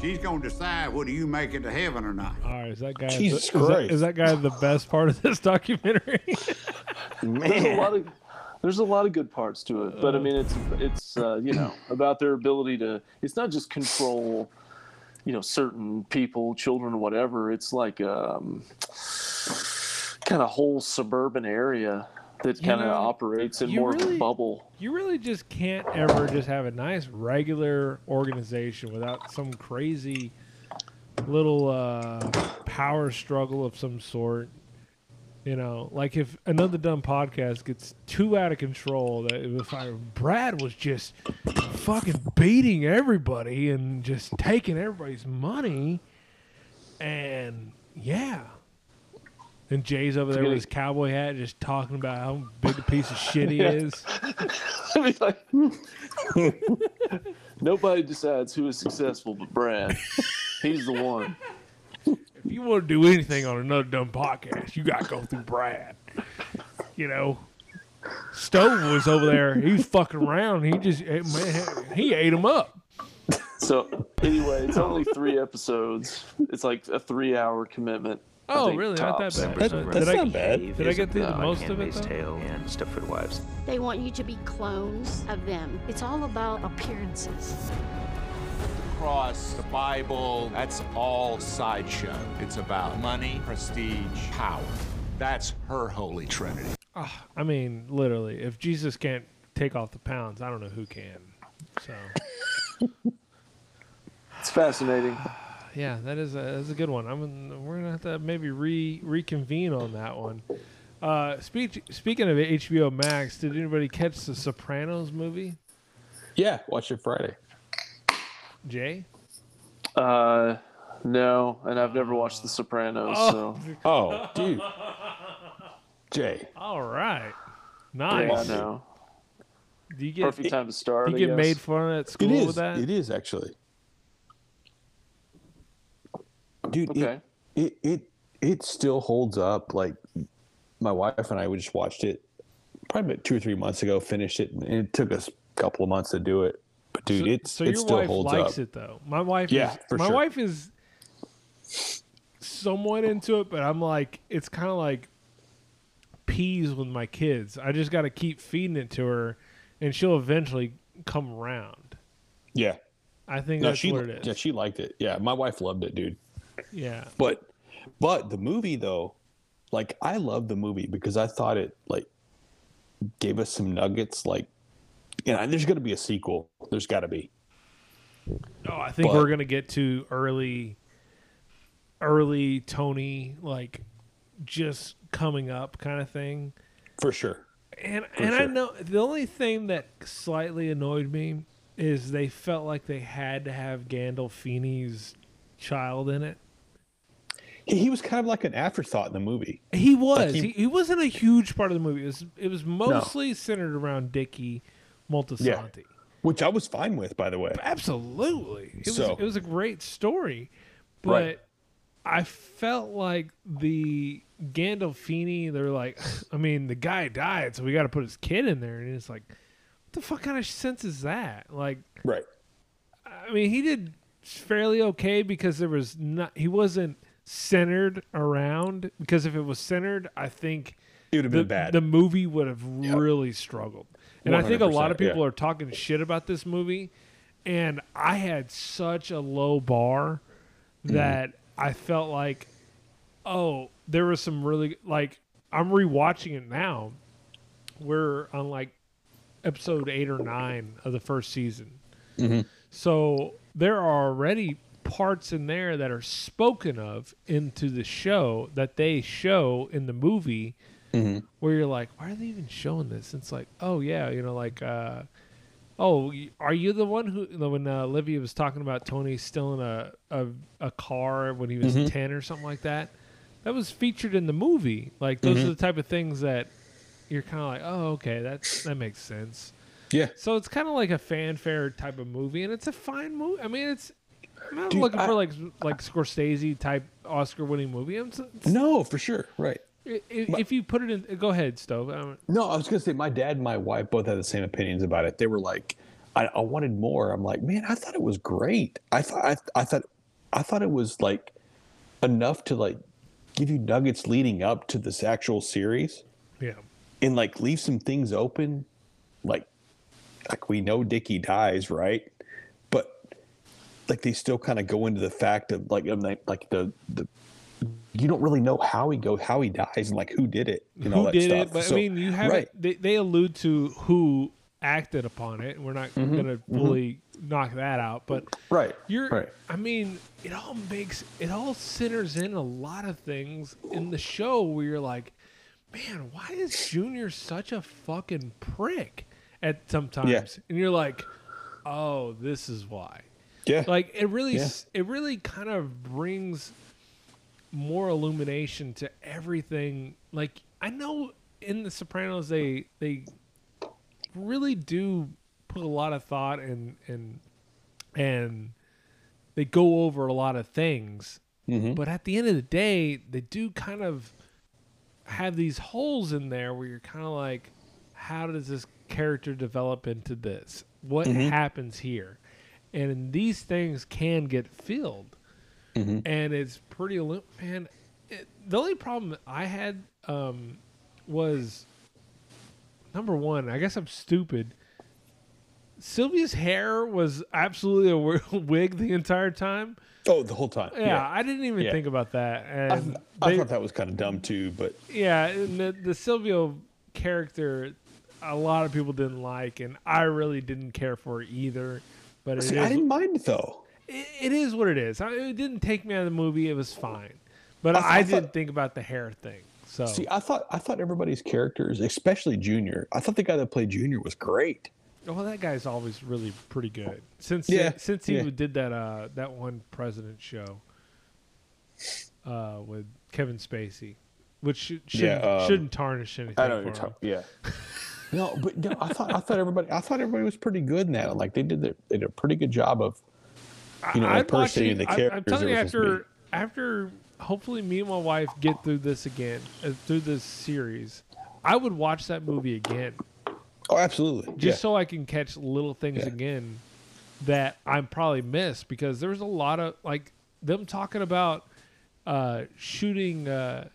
She's going to decide whether you make it to heaven or not. All right, is that guy? Jesus the, is that- Christ. is that guy the best part of this documentary? Man, there's a lot of there's a lot of good parts to it but i mean it's it's uh, you know about their ability to it's not just control you know certain people children whatever it's like um kind of whole suburban area that kind of operates in more of a bubble you really just can't ever just have a nice regular organization without some crazy little uh, power struggle of some sort. You know, like if another dumb podcast gets too out of control, that if I, Brad was just fucking beating everybody and just taking everybody's money, and yeah. And Jay's over there with his cowboy hat, just talking about how big a piece of shit he is. I mean, like, nobody decides who is successful but brad He's the one. If you want to do anything on another dumb podcast, you got to go through Brad. You know, Stove was over there. He was fucking around. He just eh, man, he ate him up. So anyway, it's only three episodes. It's like a three-hour commitment. I Oh, think, really? Not that bad. That- Uh, that's did I, not bad. Did I get through the Uh, most of it? Handmaid's Though? Tale and Stepford Wives. They want you to be clones of them. It's all about appearances. The Cross, the Bible, that's all sideshow. It's about money, prestige, power. That's her holy trinity. Ah, I mean, literally, if Jesus can't take off the pounds, I don't know who can. So, It's fascinating. Yeah, that is a, that's a good one. I'm we're gonna have to maybe re reconvene on that one. Uh, speak, speaking of HBO Max, did anybody catch the Sopranos movie? Yeah, watch it Friday. Jay? Uh, no, and I've never watched The Sopranos, Oh. so Oh, dude. Jay. All right, yeah, nice. no. Do you get Perfect time to start. do I you get guess. made fun of at school is. with that? It is actually. Dude, Okay. it, it it it still holds up. Like my wife and I, we just watched it probably about two or three months ago. Finished it, and it took us a couple of months to do it. But dude, so, it's so it your still wife holds likes up. it though. My wife, Yeah, is, for my sure. wife is somewhat into it, but I'm like, it's kind of like peas with my kids. I just got to keep feeding it to her, and she'll eventually come around. Yeah. I think No, that's she what it is. yeah she liked it. Yeah, my wife loved it, dude. Yeah. But but the movie though, like I love the movie because I thought it like gave us some nuggets. Like, you know, and there's gonna be a sequel. There's got to be. Oh, I think But- we're gonna get to early, early Tony like just coming up kind of thing. For sure. And For and I know the only thing that slightly annoyed me is they felt like they had to have Gandolfini's child in it. He, was kind of like an afterthought in the movie. He was. he- he, he wasn't a huge part of the movie. It was it was mostly centered around Dickie Moltisanti. Which I was fine with, by the way. Absolutely. It was So- it was a great story. But Right. I felt like the Gandolfini, they're like I mean, the guy died, so we gotta put his kid in there and it's like what the fuck kind of sense is that? Like Right. I mean, he did fairly okay because there was not he wasn't centered around because if it was centered, I think It would have the, been bad. the movie would have really struggled. And I think a lot of 100%, yeah. people are talking shit about this movie and I had such a low bar Mm-hmm. that I felt like oh, there was some really like I'm rewatching it now. We're on like episode 8 or 9 of the first season. Mhm. So there are already parts in there that are spoken of into the show that they show in the movie Mhm. where you're like, why are they even showing this? It's like, oh yeah, you know, like, uh, oh, are you the one who when uh, Olivia was talking about Tony stealing a a, a car when he was Mhm. ten or something like that? That was featured in the movie. Like those Mhm. are the type of things that you're kind of like, oh, okay, that's that makes sense. Yeah. So it's kind of like a fanfare type of movie, and it's a fine movie. I mean, it's. I'm not Dude, looking I- for like like Scorsese type Oscar winning movie. I'm, s- it's, No, for sure. Right. i- i- if you put it in, go ahead, Stove. I No, I was gonna say my dad and my wife both had the same opinions about it. They were like, I, I wanted more. I'm like, man, I thought it was great. I thought I, I thought I thought it was like enough to like give you nuggets leading up to this actual series Yeah. and like leave some things open. Like like we know Dickie dies, right? Like they still kind of go into the fact of like like the the you don't really know how he go how he dies and like who did it and all who that did stuff. it? But So- I mean, you have right. They, they allude to who acted upon it. and We're not Mhm, gonna mhm. knock that out, but Right. You're. right. I mean, it all makes it all centers in a lot of things in the show where you're like, man, why is Junior such a fucking prick at sometimes? And you're like, oh, this is why. Yeah. Like it really yeah. it really kind of brings more illumination to everything. Like I know in The Sopranos, they they really do put a lot of thought and and and they go over a lot of things, Mhm. but at the end of the day, they do kind of have these holes in there where you're kind of like, how does this character develop into this? What Mhm. happens here? And these things can get filled, Mhm. and it's pretty lim- man. It, the only problem I had um, was number one. I guess I'm stupid. Silvio's hair was absolutely a wig the entire time. Oh, the whole time. Yeah, I didn't even Yeah. think about that. I, And I they- thought that was kind of dumb too, but yeah, and the the Silvio character, a lot of people didn't like, and I really didn't care for either. But it see, is- I didn't mind it though. it, it is what it is. I, it didn't take me out of the movie. It was fine, but I I, th- I didn't thought- think about the hair thing. So See, I thought I thought everybody's characters, especially Junior, I thought the guy that played Junior was great. well, that guy's always really pretty good since Yeah, since he yeah. did that uh that one president show uh with Kevin Spacey, which should, shouldn't, um, shouldn't tarnish anything. I know what for you're him. talking. Yeah. no, but no, I thought I thought everybody I thought everybody was pretty good in that. Like they did their, they did a pretty good job of you know impersonating the it- I- characters. I'm telling you, were supposed to be. after after hopefully me and my wife get through this again, uh, through this series, I would watch that movie again Oh, absolutely. just yeah. so I can catch little things again that I'm probably missed because there's a lot of like them talking about uh, shooting uh,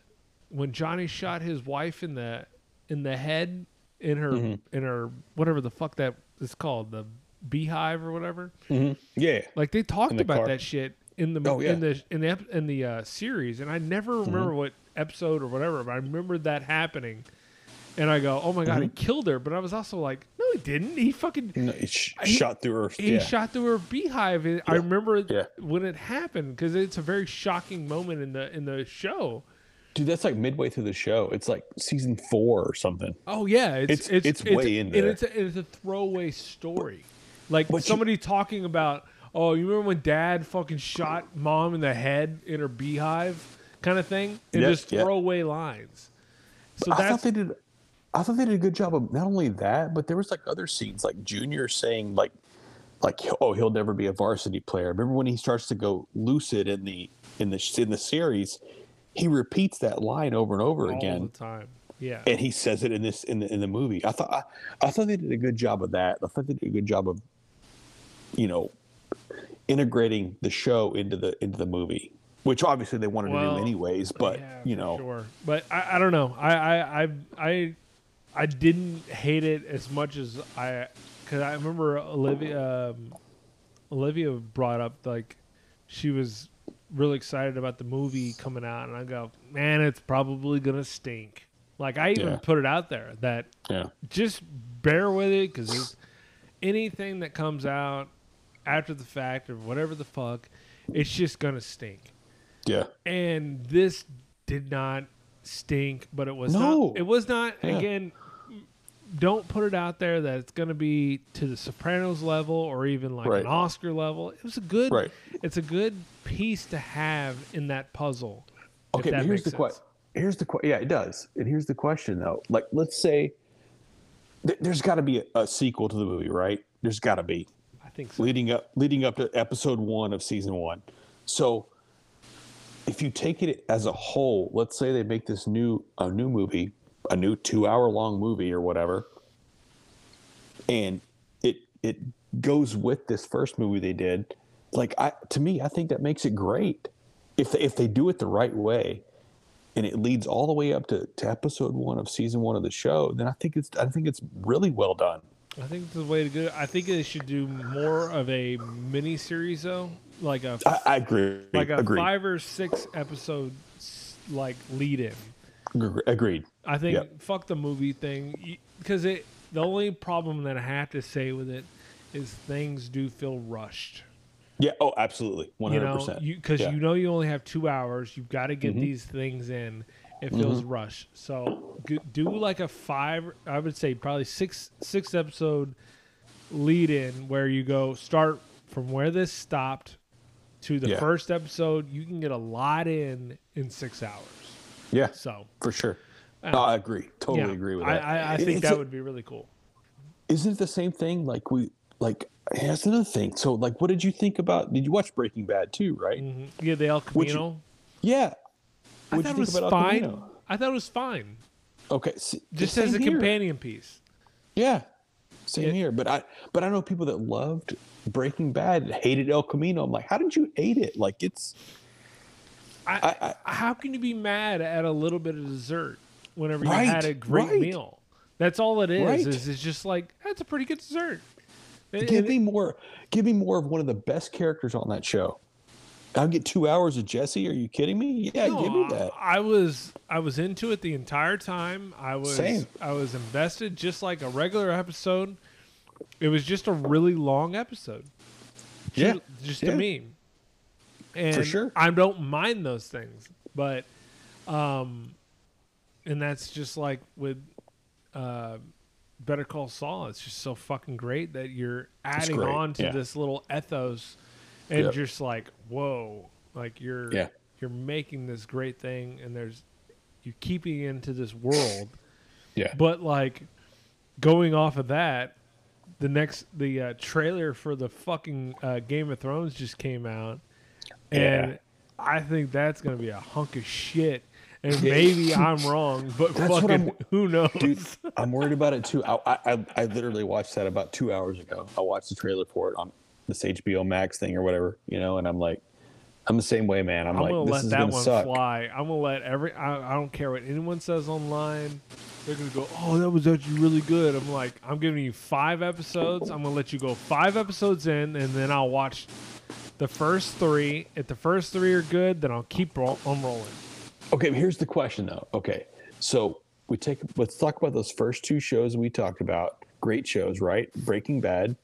when Johnny shot his wife in the in the head in her Mhm. in her whatever the fuck that is called the beehive or whatever. Mhm. Yeah. Like they talked the about car. that shit in the Oh, yeah. in the in the in the uh, series, and I never remember what episode or whatever, but I remember that happening. And I go, oh my god, he killed her. But I was also like, no, he didn't. He fucking No, he sh- he- shot through her. he yeah. shot through her beehive. And I remember Yeah. when it happened because it's a very shocking moment in the in the show. Dude, that's like midway through the show. It's like season four or something. Oh yeah, it's It's- it's, it's way in there. It's a, it's a throwaway story, like But you- somebody talking about. Oh, you remember when Dad fucking shot Mom in the head in her beehive, kind of thing, and Yeah, just yeah. throwaway lines. So I thought they did. I thought they did a good job of not only that, but there was like other scenes, like Junior saying like, like oh he'll never be a varsity player. Remember when he starts to go lucid in the in the in the series, he repeats that line over and over all again, the time. Yeah, and he says it in this in the in the movie. I thought I, I thought they did a good job of that. I thought they did a good job of, you know, integrating the show into the into the movie, which obviously they wanted to do anyways. But yeah, you know, sure. But I, I don't know. I, I I I I didn't hate it as much as I because I remember Olivia um, Olivia brought up like she was really excited about the movie coming out, and I go, man, it's probably gonna stink. Like I even Yeah. put it out there that Yeah. just bear with it because anything that comes out after the fact or whatever the fuck, it's just gonna stink yeah. and this did not stink but it was No. not it was not Yeah. again don't put it out there that it's going to be to the sopranos level or even like Right. an oscar level it was a good Right. it's a good piece to have in that puzzle Okay, that but here's makes the question. Here's the question. Yeah, it does. And here's the question though. Like, let's say th- there's got to be a, a sequel to the movie, right? There's got to be i think so leading up leading up to episode one of season one. So, if you take it as a whole, let's say they make this new a new movie, a new two hour long movie or whatever, and it it goes with this first movie they did. Like, I to me, I think that makes it great if they, if they do it the right way and it leads all the way up to, to episode one of season one of the show, then I think it's I think it's really well done. i think the way to go i think they should do more of a mini series though like a I, I agree. like a agreed. five or six episode like lead in Agreed. I think Yep. fuck the movie thing because it. The only problem that I have to say with it is things do feel rushed. Yeah. Oh, absolutely. Hundred know, percent. you because you know you only have two hours. You've got to get Mhm. these things in. It feels Mhm. rushed. So do like a five. I would say probably six six episode lead in where you go start from where this stopped to the Yeah. first episode. You can get a lot in in six hours. Yeah. So for sure. Uh, No, I agree. Totally yeah, agree with that. I, I It- think it's that a- would be really cool. Isn't it the same thing? Like we like that's another thing. So like, what did you think about? Did you watch Breaking Bad too? Right? Mhm. Yeah, the El What'd you- Camino. Yeah. I thought you it think was about El fine. Camino? I thought it was fine. Okay, s- Just as a here. companion piece. Yeah, same here. But I but I know people that loved Breaking Bad, hated El Camino. I'm like, how did you hate it? Like it's I, I, I, how can you be mad at a little bit of dessert whenever you Right, had a great right. meal? That's all it is. Right. Is it's just like that's a pretty good dessert. Give me more. Give me more of one of the best characters on that show. I'll get two hours of Jesse. Are you kidding me? Yeah, No, give me I- that. I was I was into it the entire time. I was Same. I was invested just like a regular episode. It was just a really long episode. Yeah, Ju- Just yeah. to me. And sure. I don't mind those things. But um and that's just like with uh Better Call Saul. It's just so fucking great that you're adding on to yeah. this little ethos and Yep. just like, whoa. Like you're Yeah. you're making this great thing and there's you're keeping into this world. Yeah. But like going off of that, the next the uh, trailer for the fucking uh, Game of Thrones just came out, and Yeah. I think that's gonna be a hunk of shit. And maybe I'm wrong, but That's fucking who knows? Dude, I'm worried about it too. I, I I literally watched that about two hours ago. I watched the trailer for it on this HBO Max thing or whatever, you know, and I'm like, I'm the same way, man. I'm, I'm like, gonna this let is that gonna one suck. fly. I'm gonna let every. I, I don't care what anyone says online. They're gonna go, "Oh, that was actually really good." I'm like, I'm giving you five episodes. I'm gonna let you go five episodes in, and then I'll watch the first three. If the first three are good, then I'll keep roll- on rolling. Okay, here's the question though. Okay, so we take let's talk about those first two shows we talked about. Great shows, right? Breaking Bad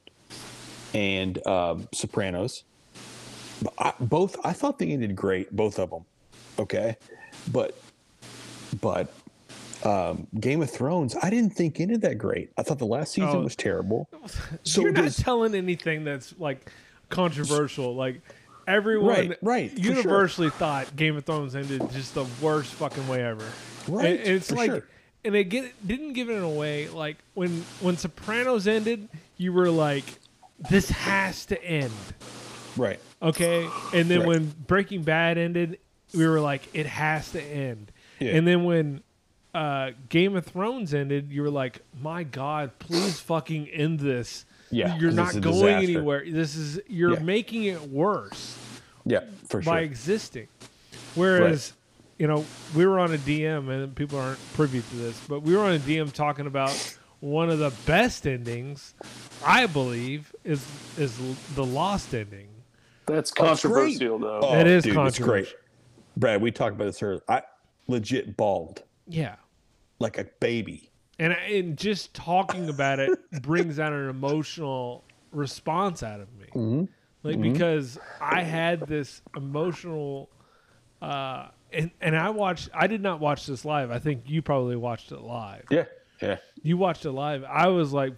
and um, Sopranos. I, both, I thought they ended great, both of them. Okay, but but um, Game of Thrones, I didn't think ended that great. I thought the last season Oh. was terrible. So You're not does- telling anything that's like controversial. Like everyone, Right, right, for sure. universally thought Game of Thrones ended just the worst fucking way ever. Right, and, and it's like, sure. and it get, didn't give it away. Like when when Sopranos ended, you were like, this has to end. right. Okay, and then Right. when Breaking Bad ended, we were like, it has to end. Yeah. And then when uh, Game of Thrones ended, you were like, my God, please fucking end this. Yeah, you're not going anywhere. This is you're Yeah. making it worse Yeah, for sure. by existing. Whereas, you know, we were on a DM, and people aren't privy to this, but we were on a DM talking about one of the best endings, I believe, is is the Lost ending. That's Oh, it's great. controversial, though. Oh, It is dude, it's great. controversial. Brad, we talked about this earlier. I legit bawled Yeah. like a baby. And, and just talking about it brings out an emotional response out of me. Mm-hmm. Like Mhm. because I had this emotional uh and and I watched I did not watch this live. I think you probably watched it live. Yeah, yeah. You watched it live. I was like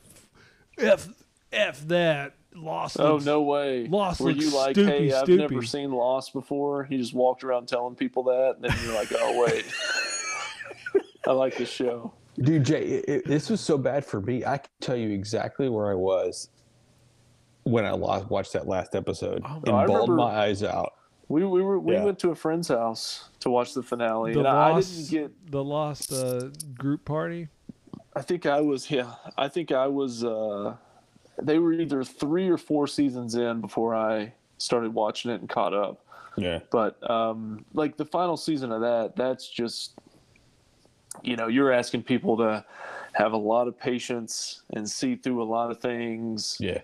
F F that. Lost Oh looks- no way! Lost Were you like, stoopy, hey, I've stoopy. never seen Lost before? He just walked around telling people that, and then you're like, oh wait, I like this show. Dude, Jay, it, it- this was so bad for me. I can tell you exactly where I was when I lost, watched that last episode and I bawled remember- my eyes out. We we were we Yeah. went to a friend's house to watch the finale, The and I, I didn't get. the lost uh, group party. I think I was yeah. I think I was. uh They were either three or four seasons in before I started watching it and caught up. Yeah. But um, like the final season of that, that's just, you know, you're asking people to have a lot of patience and see through a lot of things. Yeah.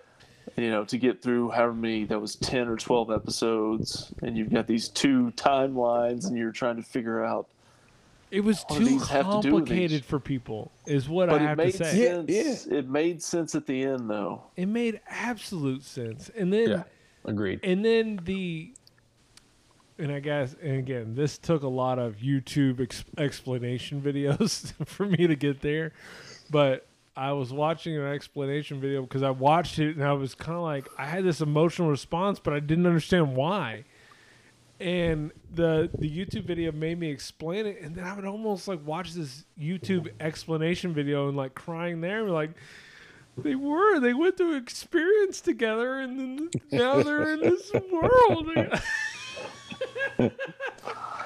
You know, to get through however many that was ten or twelve episodes, and you've got these two timelines, and you're trying to figure out. It was What too these have to do with these? complicated for people, is what But I it have to made say. sense. It made sense at the end, though. It made absolute sense. And then Yeah, agreed. And then the and I guess and again, this took a lot of YouTube ex- explanation videos for me to get there. But I was watching an explanation video because I watched it and I was kind of like I had this emotional response, but I didn't understand why. And the the YouTube video made me explain it, and then I would almost like watch this YouTube explanation video and like crying there, and like They were. They went through experience together, and then now they're in this world.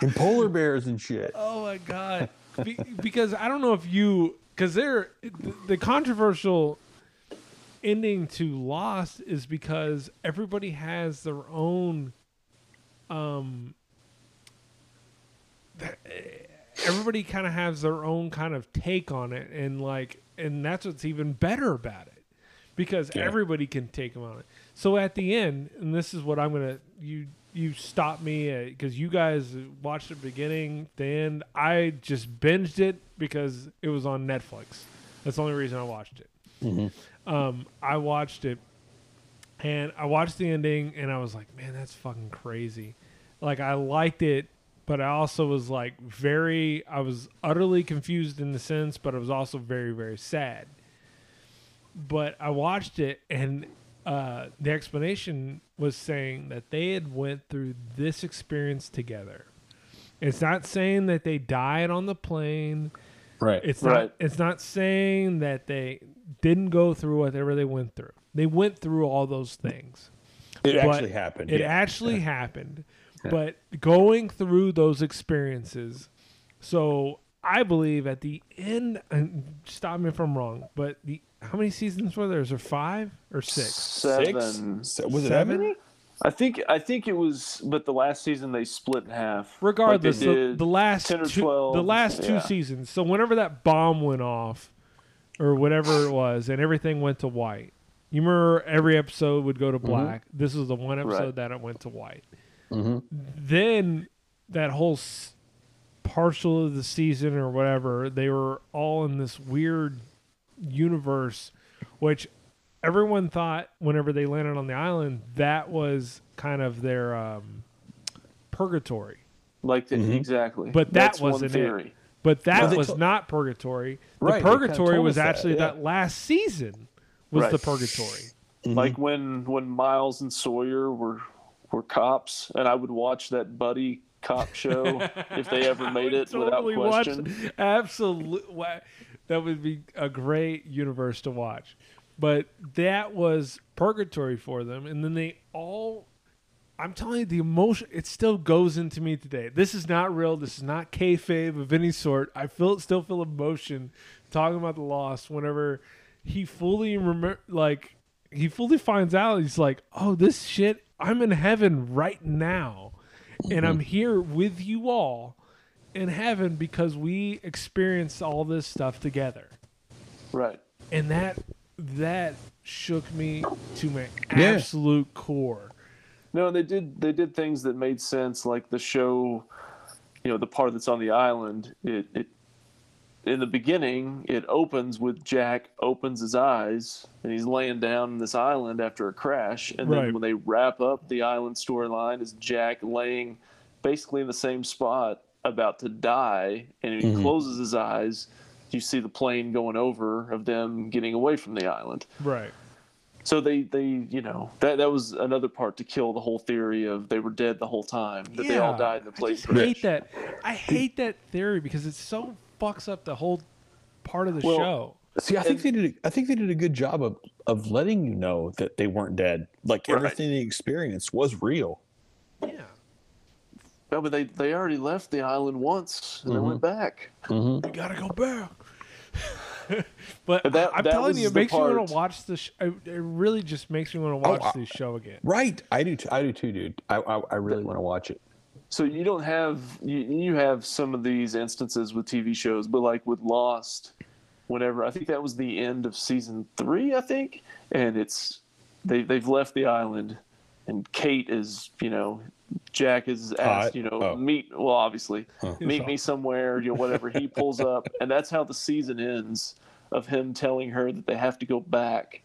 And polar bears and shit. Oh my god! Be- because I don't know if you because they're the, the controversial ending to Lost is because everybody has their own um everybody kind of has their own kind of take on it and like and that's what's even better about it because Yeah. everybody can take them on it so at the end and this is what i'm gonna you you stop me because you guys watched the beginning the end i just binged it because it was on netflix that's the only reason i watched it um, I watched it and I watched the ending and I was like, man, that's fucking crazy. Like I liked it, but I also was like very I was utterly confused in the sense, but I was also very, very sad. But I watched it and uh, the explanation was saying that they had went through this experience together. It's not saying that they died on the plane. Right. It's Right. not it's not saying that they didn't go through whatever they went through. They went through all those things. It But actually happened. It yeah. actually happened. But going through those experiences, so I believe at the end, and stop me if I'm wrong, but the how many seasons were there? Is there five or six? Seven. Se- was it Seven? I think I think it was, but the last season they split in half. Regardless, like the, the last 10 or two, the last two yeah. seasons. So whenever that bomb went off, or whatever it was, and everything went to white. You remember every episode would go to black. This was the one episode Mm-hmm. Right. that it went to white. Mm-hmm. Then that whole s- partial of the season or whatever, they were all in this weird universe, which everyone thought whenever they landed on the island that was kind of their um, purgatory. Like the, Mhm. exactly. But that That's wasn't theory. it. But that Well, was to- not purgatory. The Right, they kinda purgatory was us that, actually yeah. that last season was Right. the purgatory. Like when when Miles and Sawyer were were cops, and I would watch that buddy cop show if they ever made it without question. Absolutely, that would be a great universe to watch. But that was purgatory for them, and then they all. I'm telling you, the emotion it still goes into me today. This is not real. This is not kayfabe of any sort. I feel still feel emotion talking about the loss whenever he fully remember like he fully finds out he's like, oh, this shit, I'm in heaven right now, and I'm mm-hmm. here with you all in heaven because we experienced all this stuff together, Right. and that that shook me to my Yeah. absolute core. No, they did they did things that made sense, like the show, you know, the part that's on the island. It it in the beginning it opens with Jack opens his eyes and he's laying down on this island after a crash, and Right. then when they wrap up the island storyline, is Jack laying basically in the same spot about to die, and he Mhm. closes his eyes. You see the plane going over of them getting away from the island. Right. So they, they, you know, that that was another part to kill the whole theory of they were dead the whole time, that they all died in the plane I crash. hate that. I hate that theory because it so fucks up the whole part of the Well, show. See, I think they did. A, I think they did a good job of of letting you know that they weren't dead. Like Right. everything they experienced was real. Yeah. No, but they they already left the island once and they Mhm. went back. Mm-hmm. We gotta go back. but But that- I'm that telling you, it the makes me want to watch the. Sh- it it really just makes me want to watch I- this show again. Right. I do. Too, I do too, dude. I I, I really want to watch it. So you don't have you, you have some of these instances with TV shows, but like with Lost, whenever I think that was the end of season three, I think, and it's they they've left the island, and Kate is you know Jack is asked Hot? you know Oh. meet well obviously Huh. meet me somewhere you know whatever he pulls up, and that's how the season ends of him telling her that they have to go back,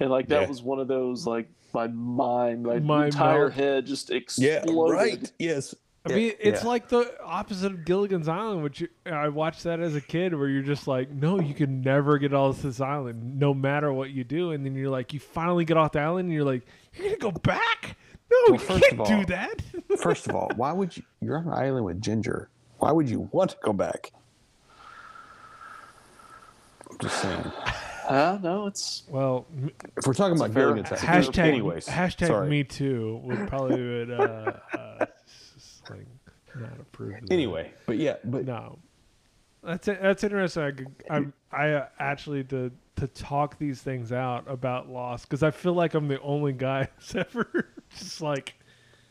and like that Yeah. was one of those like my mind my entire melt. head just exploded. Yeah. exploded. Right. Yes. I mean, it's like the opposite of Gilligan's Island, which you, I watched that as a kid, where you're just like, no, you can never get off this island, no matter what you do. And then you're like, you finally get off the island, and you're like, you're gonna go back? No, Well, you first can't of do that. First of all, why would you? You're on an island with Ginger. Why would you want to go back? I'm just saying. Uh, no, it's Well, If we're talking about a fair- Gilligan's Island, hashtag anyways, hashtag sorry. me too would probably would uh, uh just, like not approve. of that. Anyway, but yeah, but no, that's it. That's interesting. I I I uh, actually to to talk these things out about loss because I feel like I'm the only guy who's ever just like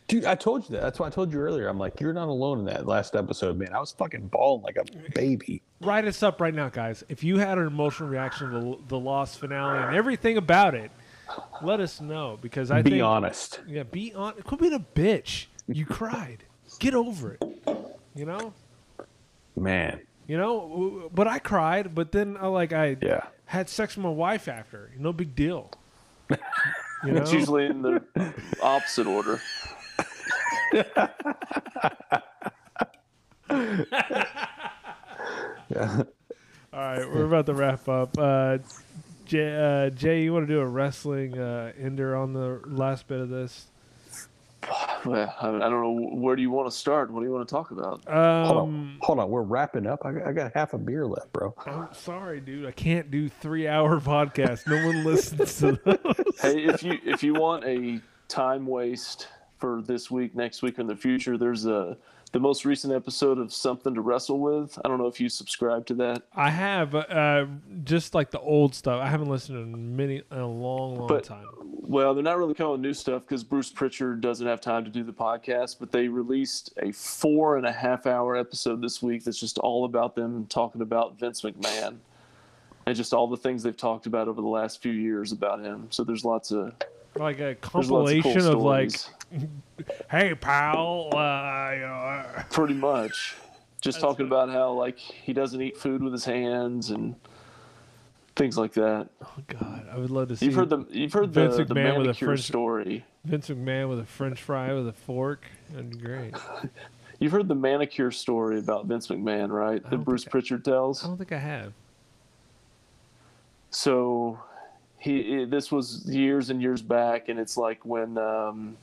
Dude, I told you that. That's why I told you earlier. I'm like, you're not alone in that last episode, man. I was fucking bawling like a baby. write us up right now, guys. If you had an emotional reaction to the, the lost finale and everything about it, let us know because I think Be think honest. Yeah, be on. Quit being a bitch. You cried. Get over it. You know. Man. You know, but I cried. But then I like I Yeah. Had sex with my wife after. No big deal. You know? it's usually in the opposite order. Yeah. All right, we're about to wrap up. Uh, Jay, uh, Jay, you want to do a wrestling uh, ender on the last bit of this? Well, I I don't know. Where do you want to start? What do you want to talk about? hold Um, on. Hold on. We're wrapping up. I got, I got half a beer left, bro. I'm sorry, dude. I can't do three hour podcast. No one listens to those. hey, if you if you want a time waste for this week, next week, or in the future, there's a the most recent episode of Something to Wrestle With. I don't know if you subscribe to that, I have uh, just like the old stuff. I haven't listened to many in a long, long but time. well, they're not really coming with new stuff because Bruce Pritchard doesn't have time to do the podcast. But they released a four and a half hour episode this week that's just all about them talking about Vince McMahon and just all the things they've talked about over the last few years about him. So there's lots of Like a lots of cool compilation of, like. Hey pal, uh, pretty much just talking about how like he doesn't eat food with his hands and things like that oh god, I would love to see. you've heard the you've heard Vince the, the McMahon with a manicure French story Vince McMahon with a French fry with a fork. That'd be great. you've heard the manicure story about vince mcmahon right that bruce pritchard tells I don't think I have. so he i- this was years and years back and it's like when um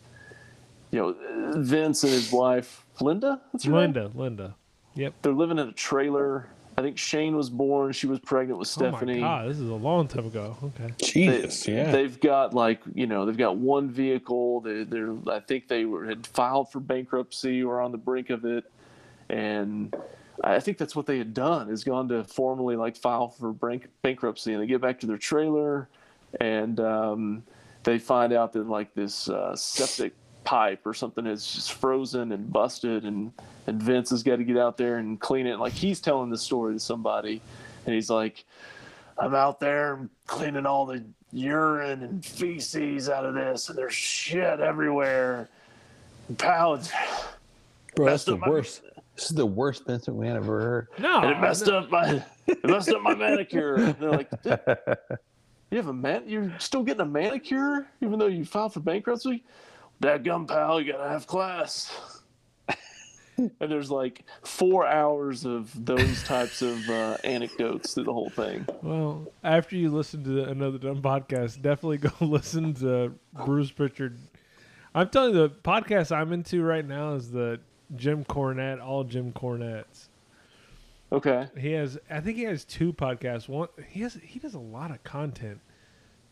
you know vince and his wife linda that's her name? Linda, Linda. Yep. they're living in a trailer i think shane was born she was pregnant with stephanie Oh my god, this is a long time ago. Okay. Jesus, they, yeah. They've got like you know they've got one vehicle. They, they're I think they were had filed for bankruptcy or on the brink of it, and I think that's what they had done is gone to formally like file for bank, bankruptcy, and they get back to their trailer, and um, they find out that like this uh, septic pipe or something is just frozen and busted, and and Vince has got to get out there and clean it. Like he's telling the story to somebody, and he's like. I'm out there cleaning all the urine and feces out of this, and there's shit everywhere. Pounds. Bro, that's the worst. This is the worst Vince McMahon I've ever heard. No, and it messed up my it messed up my manicure. And they're like, you have a man? You're still getting a manicure even though you filed for bankruptcy? That gum pal, you gotta have class. and there's like four hours of those types of uh, anecdotes through the whole thing. Well, after you listen to another dumb podcast, definitely go listen to Bruce Pritchard. I'm telling you, the podcast I'm into right now is the Jim Cornette, all Jim Cornettes. Okay. He has, I think he has two podcasts. One, he has, he does a lot of content.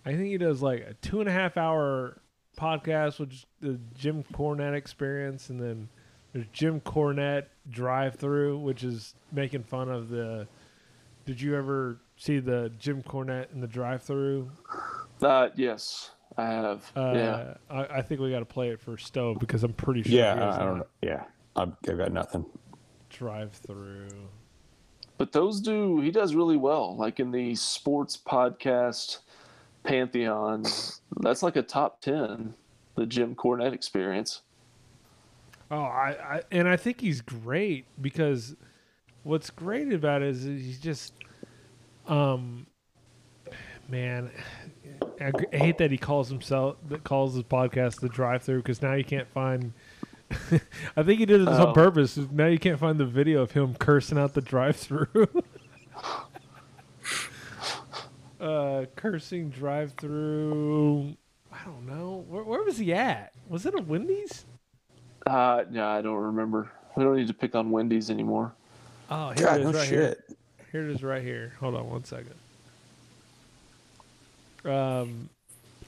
I think he does like a two and a half hour podcast, which is the Jim Cornette experience, and then there's Jim Cornette drive through, which is making fun of the. Did you ever see the Jim Cornette in the drive through? Uh, yes, I have. Uh, yeah. I, I think we got to play it for Stove because I'm pretty sure. Yeah, he has I, I don't a know. Yeah, I've, I've got nothing. Drive through. But those do he does really well. Like in the sports podcast pantheon, that's like a top ten. The Jim Cornette experience. Oh, I, I and I think he's great because what's great about it is he's just, um, man, I, I hate that he calls himself that calls his podcast the drive through because now you can't find. I think he did this Oh. on purpose. Now you can't find the video of him cursing out the drive through. uh, cursing drive through. I don't know. Where, where was he at? Was it a Wendy's? Uh, yeah, I don't remember. We don't need to pick on Wendy's anymore. Oh, here God, it is no right here. shit. Here it is right here. Hold on one second. Um,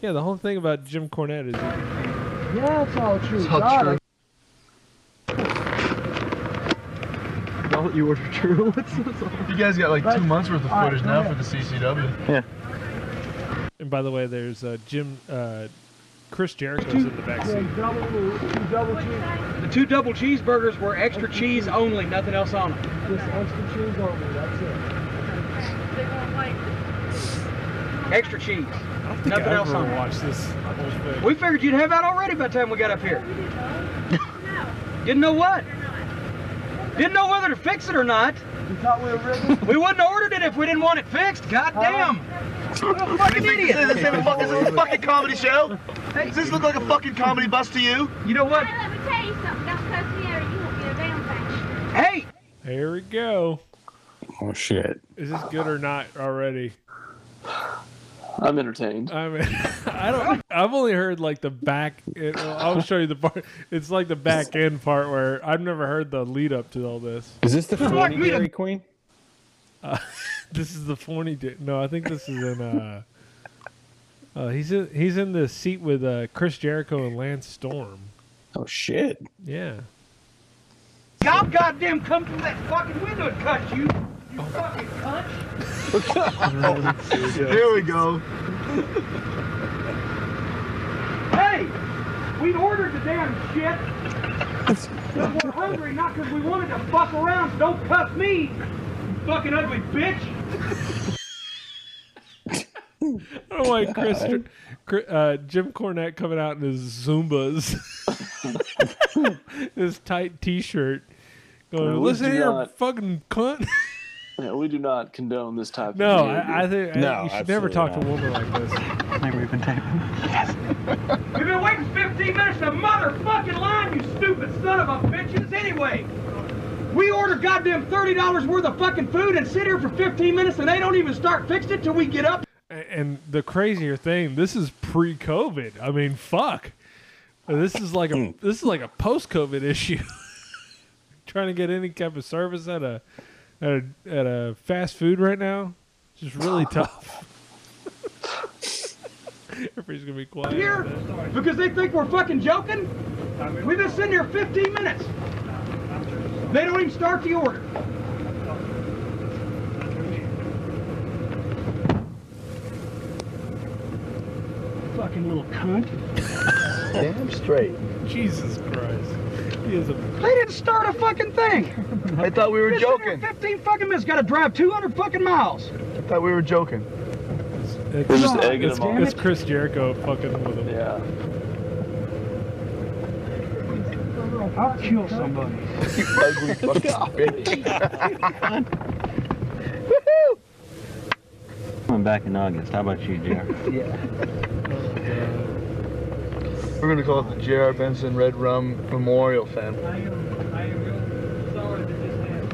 yeah, the whole thing about Jim Cornette is Yeah, it's all true. It's all God, true. All you order true. What's? You guys got like two months worth of footage go now ahead. for the CCW. Yeah. And by the way, there's uh, Jim, uh, Chris Jericho's in the back seat. double, two double cheese. The two double cheeseburgers were extra cheese only, nothing else on them. Just extra cheese only. That's it. Extra cheese. I think Nothing I else ever on it. watched this whole thing. We figured you'd have that already by the time we got up here. Didn't know what? Didn't know whether to fix it or not. You thought we were rigging? We wouldn't have ordered it if we didn't want it fixed. God damn. What a fucking idiot. Is this, a, fu- is this a fucking comedy show? Does this look like a fucking comedy bus to you? You know what? Let me tell you something. Don't cuss me out you won't get a damn thing. Hey! Here we go. Oh shit. Is this good or not already? I'm entertained. I mean, I don't. I've only heard like the back. It, I'll show you the part. It's like the back end part where I've never heard the lead up to all this. Is this the Like funny me to- Dairy Queen? Uh, this is the phony. Di- no, I think this is in. Uh, uh, he's in. He's in the seat with uh, Chris Jericho and Lance Storm. Oh shit. Yeah. Y'all goddamn come through that fucking window and cut you. You fucking cunt. Here we go. Hey! We ordered the damn shit. Because we're hungry, not because we wanted to fuck around. So don't cuss me, you fucking ugly bitch. I don't know why Chris, uh, Jim Cornette coming out in his Zubaz, his tight T-shirt, going, No, "Listen do here, fucking cunt." Yeah, we do not condone this type No, of behavior. I, I think I, you should never talk to a woman like this. Maybe we've been taping. We've been waiting 15 minutes in the motherfucking line, you stupid son of a bitches. Anyway, we order goddamn $30 worth of fucking food and sit here for 15 minutes and they don't even start fixing it till we get up. And the crazier thing, this is pre-COVID. I mean, fuck. This is like a hmm. this is like a post-COVID issue. Trying to get any type of service at a at a at a fast food right now, it's just really tough. Everybody's gonna be quiet. Here because they think we're fucking joking. We've been sitting here 15 minutes. They don't even start the order. Fucking little cunt. Damn straight. Jesus Christ. He They didn't start a fucking thing. I thought we were Been joking. 15 fucking minutes. Got to drive 200 fucking miles. I thought we were joking. It's, We're just egging it's, him on. it's Chris Jericho fucking with him. Yeah. I'll kill somebody. You ugly fucking bitch. Coming back in August. How about you, Jared? yeah. Oh, We're gonna call it the J.R. Benson Red Rum Memorial Fam.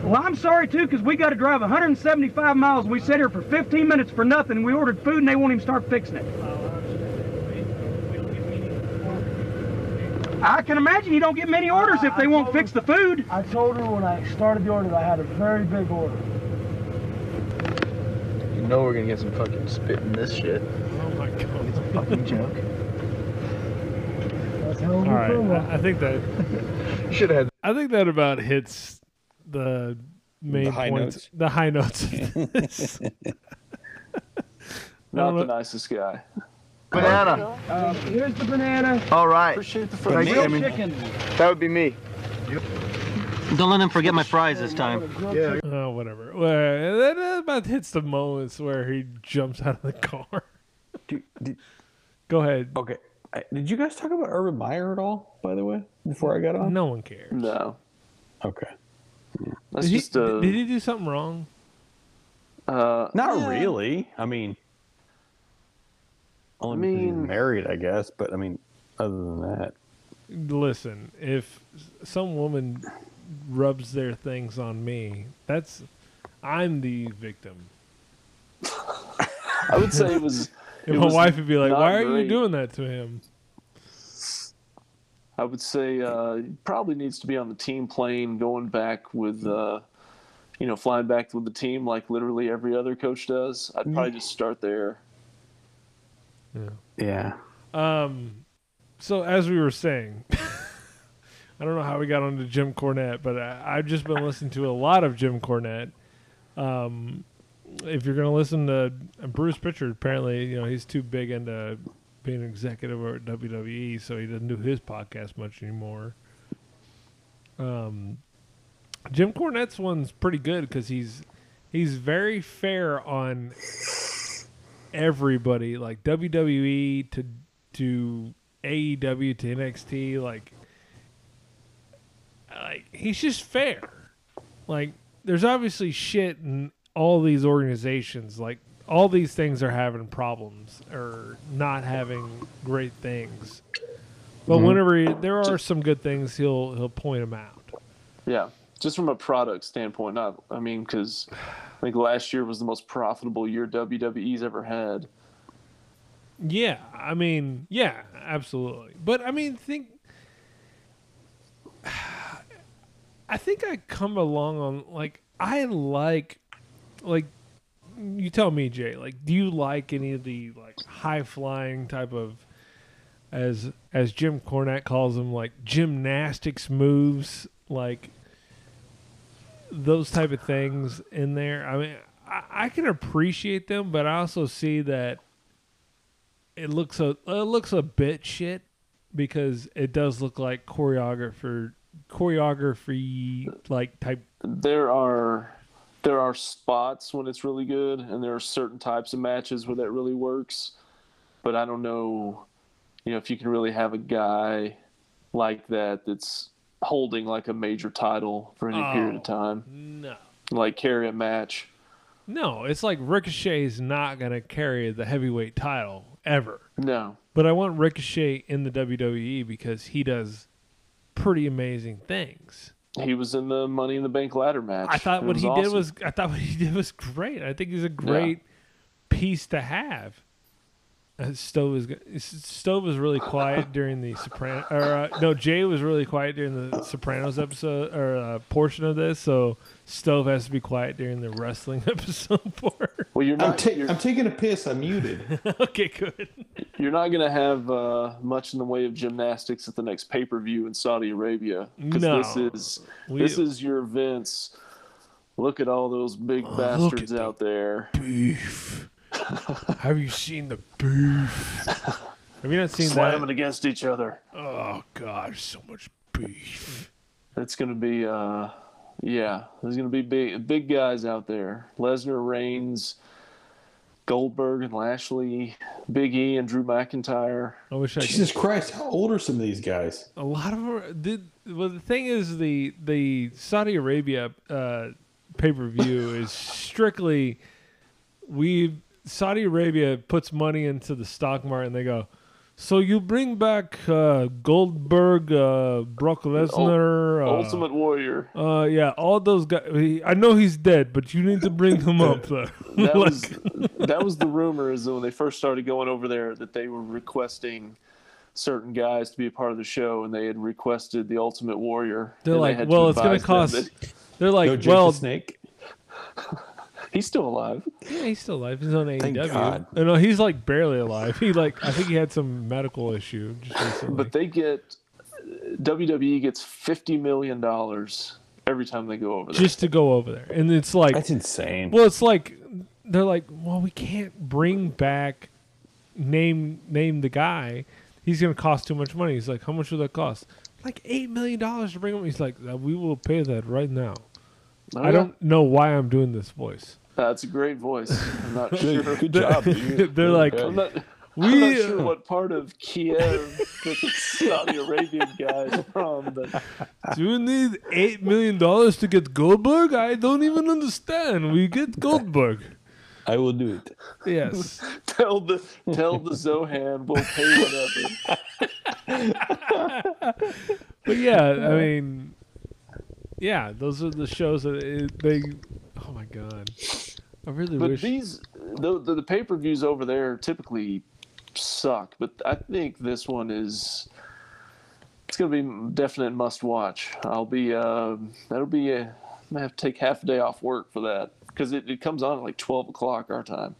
Well, I'm sorry too, because we got to drive 175 miles. and We sat here for 15 minutes for nothing. We ordered food and they won't even start fixing it. I can imagine you don't get many orders if they won't fix the food. I told her when I started the order that I had a very big order. You know we're gonna get some fucking spit in this shit. Oh my god. It's a fucking joke. That's hell of All a right, promo. I, I think that Should have. I think that about hits the main high points, notes. the high notes. Not the nicest guy. Banana. Uh, here's the banana. All right. Appreciate the Thank you, friendship. Amy. Chicken. That would be me. Don't let him forget my fries this time. Yeah. oh, whatever. Well, that that about hits the moments where he jumps out of the car. Dude, did, Go ahead. okay. I- Did you guys talk about Urban Meyer at all? By the way, before I got on. No one cares. No. Okay. That's Did he, just uh, did he do something wrong? uh Not yeah. really. I mean, only because mean- he's married, I guess. But I mean, other than that, Listen, if some woman rubs their things on me, that's I'm the victim. I would say it was. If it my wife would be like, "Why are great. you doing that to him?" I would say uh, he probably needs to be on the team plane, going back with, uh, you know, flying back with the team like literally every other coach does. I'd probably just start there. Yeah. Yeah. Um, so as we were saying, I don't know how we got onto Jim Cornette, but I, I've just been listening to a lot of Jim Cornette. Um, if you're gonna listen to Bruce Pritchard, apparently you know he's too big into being an executive at WWE, so he doesn't do his podcast much anymore. Um, Jim Cornette's one's pretty good because he's he's very fair on everybody, like WWE to to AEW to NXT, like like he's just fair. Like there's obviously shit in all these organizations. Like all these things are having problems or not having great things. But Mhm. whenever he, there are some good things, he'll he'll point them out. Yeah, just from a product standpoint, not. I mean, because I think last year was the most profitable year WWE's ever had. Yeah, I mean, yeah, absolutely. But I mean, think I think I come along on like I like like you tell me, Jay, like do you like any of the like high flying type of as as Jim Cornette calls them like gymnastics moves like those type of things in there. I mean, I, I can appreciate them, but I also see that it looks a it looks a bit shit because it does look like choreographer choreography like type. There are there are spots when it's really good, and there are certain types of matches where that really works. But I don't know, you know, if you can really have a guy like that that's holding like a major title for any period of Oh, time, No, like carry a match. no, it's like Ricochet's not gonna carry the heavyweight title ever. No, But I want Ricochet in the WWE because he does pretty amazing things. He was in the Money in the Bank ladder match. I thought what he did was I thought what he did was great. I think he's a great piece to have. Uh, Stove is Stove was really quiet during the Soprano. Or uh, no, Jay was really quiet during the Sopranos episode or uh, portion of this. So Stove has to be quiet during the wrestling episode part. Well, you're I'm, not. ta- you're, I'm taking a piss. I'm muted. okay, good. you're not going to have uh, much in the way of gymnastics at the next pay per view in Saudi Arabia because No. this is We- this is your Vince. Look at all those big bastards at out there. Beef. Have you seen the beef? Have you not seen that? Slamming that? against each other. Oh God, so much beef. It's going to be, uh, yeah, there's going to be big, big guys out there. Lesnar, Reigns, Goldberg, and Lashley, Big E, and Drew McIntyre. I wish I. Jesus Christ, how old are some of these guys? A lot of them are, did. Well, the thing is, the the Saudi Arabia uh, pay per view is strictly we Saudi Arabia puts money into the stock market and they go. So you bring back uh, Goldberg, uh, Brock Lesnar, uh, Ultimate Warrior. Uh, yeah, all those guys. he- I know he's dead, but you need to bring him up. Though. That Like- was that was the rumor is that when they first started going over there that they were requesting certain guys to be a part of the show, and they had requested the Ultimate Warrior. They're and they like, well, it's gonna cost. that- They're like, No well, the Snake. He's still alive. Yeah, he's still alive. He's on AEW. Thank AEW. God. Uh, No, he's like barely alive. He like I think he had some medical issue just. But they get WWE gets fifty million dollars every time they go over there. just to go over there, and it's like That's insane. well, it's like they're like, well, we can't bring back name name the guy. He's gonna cost too much money. He's like, how much will that cost? Like eight million dollars to bring him. He's like, "Uh, we will pay that right now. Oh, I yeah. don't know why I'm doing this voice. That's a great voice. I'm not Good, sure. good job. dude. They're like, I'm not, I'm We, not sure uh, what part of Kiev the Saudi Arabian guys from, but Do you need eight million dollars to get Goldberg? I don't even understand. We get Goldberg. I will do it. Yes. tell the tell the Zohan we'll pay whatever. But yeah, I mean, yeah, those are the shows that it, they. Oh my god, I really But wish. these the the, the pay per views over there typically suck, but I think this one is it's gonna be definite must watch. I'll be uh, that'll be a, I'm gonna have to take half a day off work for that because it, it comes on at like twelve o'clock our time.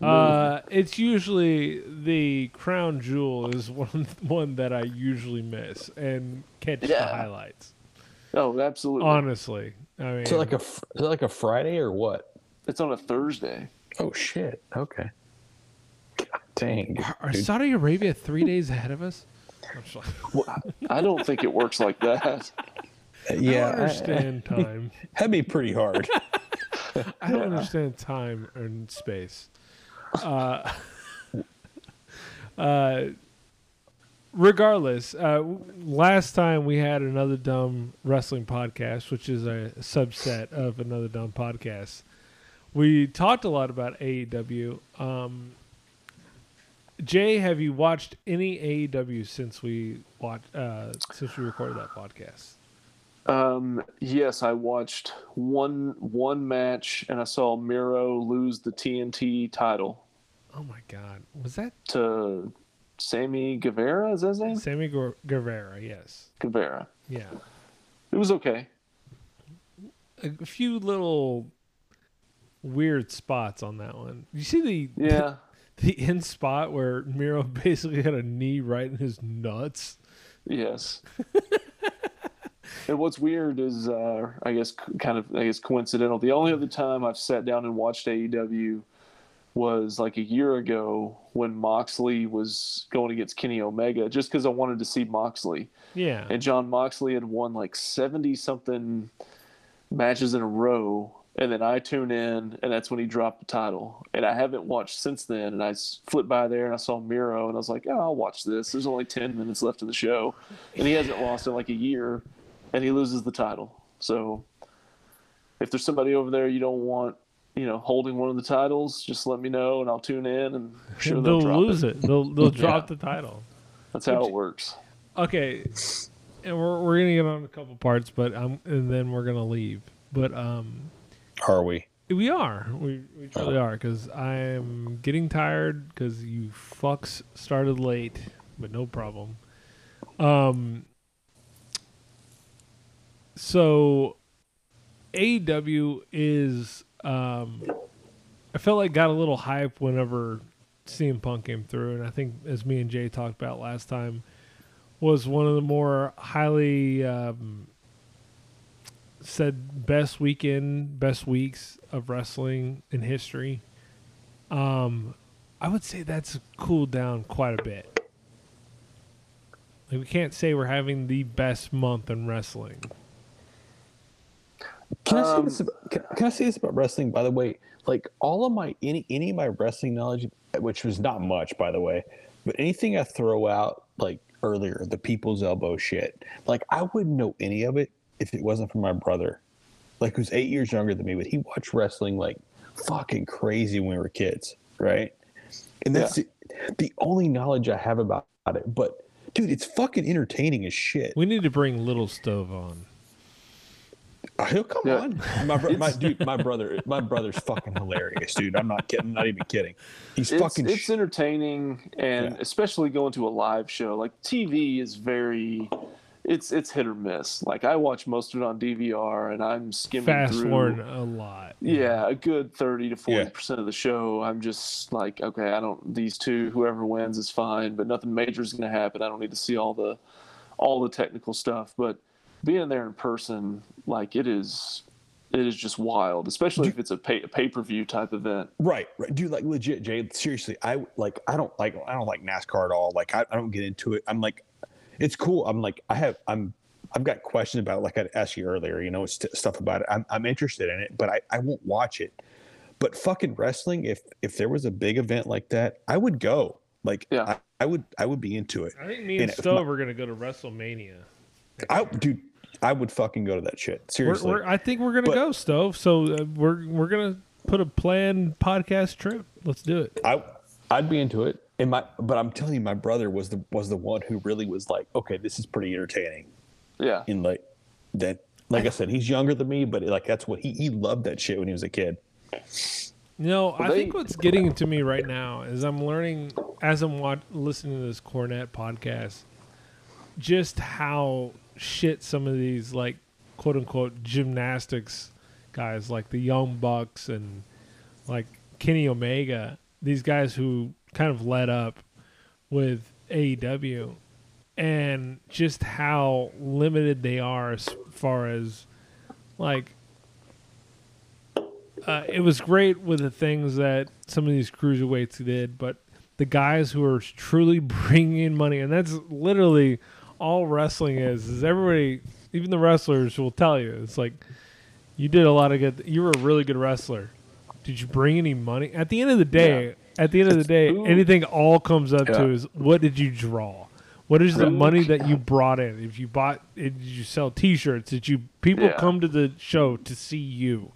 Uh, it's usually the crown jewel is one one that I usually miss and catch the highlights. Oh, absolutely. Honestly, I mean, Is it like a is it like a Friday or what? It's on a Thursday. Oh shit. Okay. God dang. dude. are Saudi Arabia three days ahead of us? I'm just like- Well, I don't think it works like that. yeah, I don't understand time. That'd be pretty hard. I don't understand time and space. Uh, uh, regardless, uh, last time we had another dumb wrestling podcast, which is a subset of another dumb podcast. We talked a lot about AEW. Um, Jay, have you watched any AEW since we watched uh, since we recorded that podcast? Um, yes, I watched one one match and I saw Miro lose the TNT title Oh my God, was that to Sammy Guevara. Is that his name? Sammy Gu- Guevara? Yes. Guevara. Yeah. It was okay. a few little weird spots on that one. You see the Yeah. the end spot where Miro basically had a knee right in his nuts. Yes. and what's weird is, uh, I guess, kind of, I guess, coincidental. The only other time I've sat down and watched AEW was like a year ago when Moxley was going against Kenny Omega, just because I wanted to see Moxley. Yeah. And Jon Moxley had won like seventy something matches in a row, and then I tune in, and that's when he dropped the title. And I haven't watched since then. And I flipped by there and I saw Miro, and I was like, "Oh, I'll watch this." There's only ten minutes left in the show, and he hasn't lost in like a year, and he loses the title. So, if there's somebody over there you don't want, you know, holding one of the titles, just let me know, and I'll tune in, and I'm sure they'll, they'll drop lose it. They'll they'll Yeah. drop the title. That's how Which- it works. Okay. And we're we're gonna get on a couple parts, but um, and then we're gonna leave. But um, Are we? we are. We we truly are because I'm getting tired because you fucks started late, but no problem. Um. So, AEW is um, I felt like got a little hype whenever CM Punk came through, and I think as me and Jay talked about last time, was one of the more highly um, said best weekend, best weeks of wrestling in history. Um, I would say that's cooled down quite a bit. Like we can't say we're having the best month in wrestling. Can I say Um, this? About, can, can I say this about wrestling? By the way, like all of my any any of my wrestling knowledge, which was not much, by the way, but anything I throw out like earlier, the people's elbow shit, like I wouldn't know any of it if it wasn't for my brother, like who's eight years younger than me, but he watched wrestling like fucking crazy when we were kids, right? And that's the, the only knowledge I have about it. But dude, it's fucking entertaining as shit. We need to bring Little Stove on. Uh, He'll come Yeah. on. My, bro- my dude, my brother, my brother's fucking hilarious, dude. I'm not kidding. Not even kidding. He's it's, fucking. it's sh- entertaining and especially going to a live show like tv is very it's it's hit or miss like i watch most of it on dvr and i'm skimming Fast through forward a lot. yeah a good 30 to 40 percent of the show i'm just like okay i don't these two whoever wins is fine but nothing major is going to happen i don't need to see all the all the technical stuff but being there in person like it is it is just wild especially if it's a pay, a pay-per-view type event right, right, dude. Like legit, Jay. Seriously, I like. I don't like. I don't like NASCAR at all. Like, I, I don't get into it. I'm like, it's cool. I'm like, I have. I'm. I've got questions about it, like I asked you earlier. You know, st- stuff about it. I'm. I'm interested in it, but I. I won't watch it. But fucking wrestling. If if there was a big event like that, I would go. Like, yeah, I, I would. I would be into it. I think me and if Stove my- are gonna go to WrestleMania. I, dude, I would fucking go to that shit. We're, Seriously. we're, I think we're gonna But- go Stove. So uh, we're we're gonna put a planned podcast trip. Let's do it. I I'd be into it. And my but I'm telling you, my brother was the was the one who really was like, okay, this is pretty entertaining. Yeah. And like that like I said, he's younger than me, but like that's what he he loved that shit when he was a kid. You know, Well, I they- think what's getting to me right now is I'm learning as I'm watch, listening to this Cornette podcast, just how shit some of these like quote unquote gymnastics guys like the Young Bucks and like Kenny Omega these guys who kind of led up with AEW and just how limited they are as far as like uh, it was great with the things that some of these cruiserweights did, but the guys who are truly bringing in money, and that's literally all wrestling is, is everybody, even the wrestlers will tell you, it's like you did a lot of good. You were a really good wrestler. Did you bring any money? At the end of the day, Yeah. at the end of the day, Who- anything all comes up Yeah. to is what did you draw? What is the money that you brought in? If you bought, eh, did you sell T-shirts? Did you people Yeah. come to the show to see you?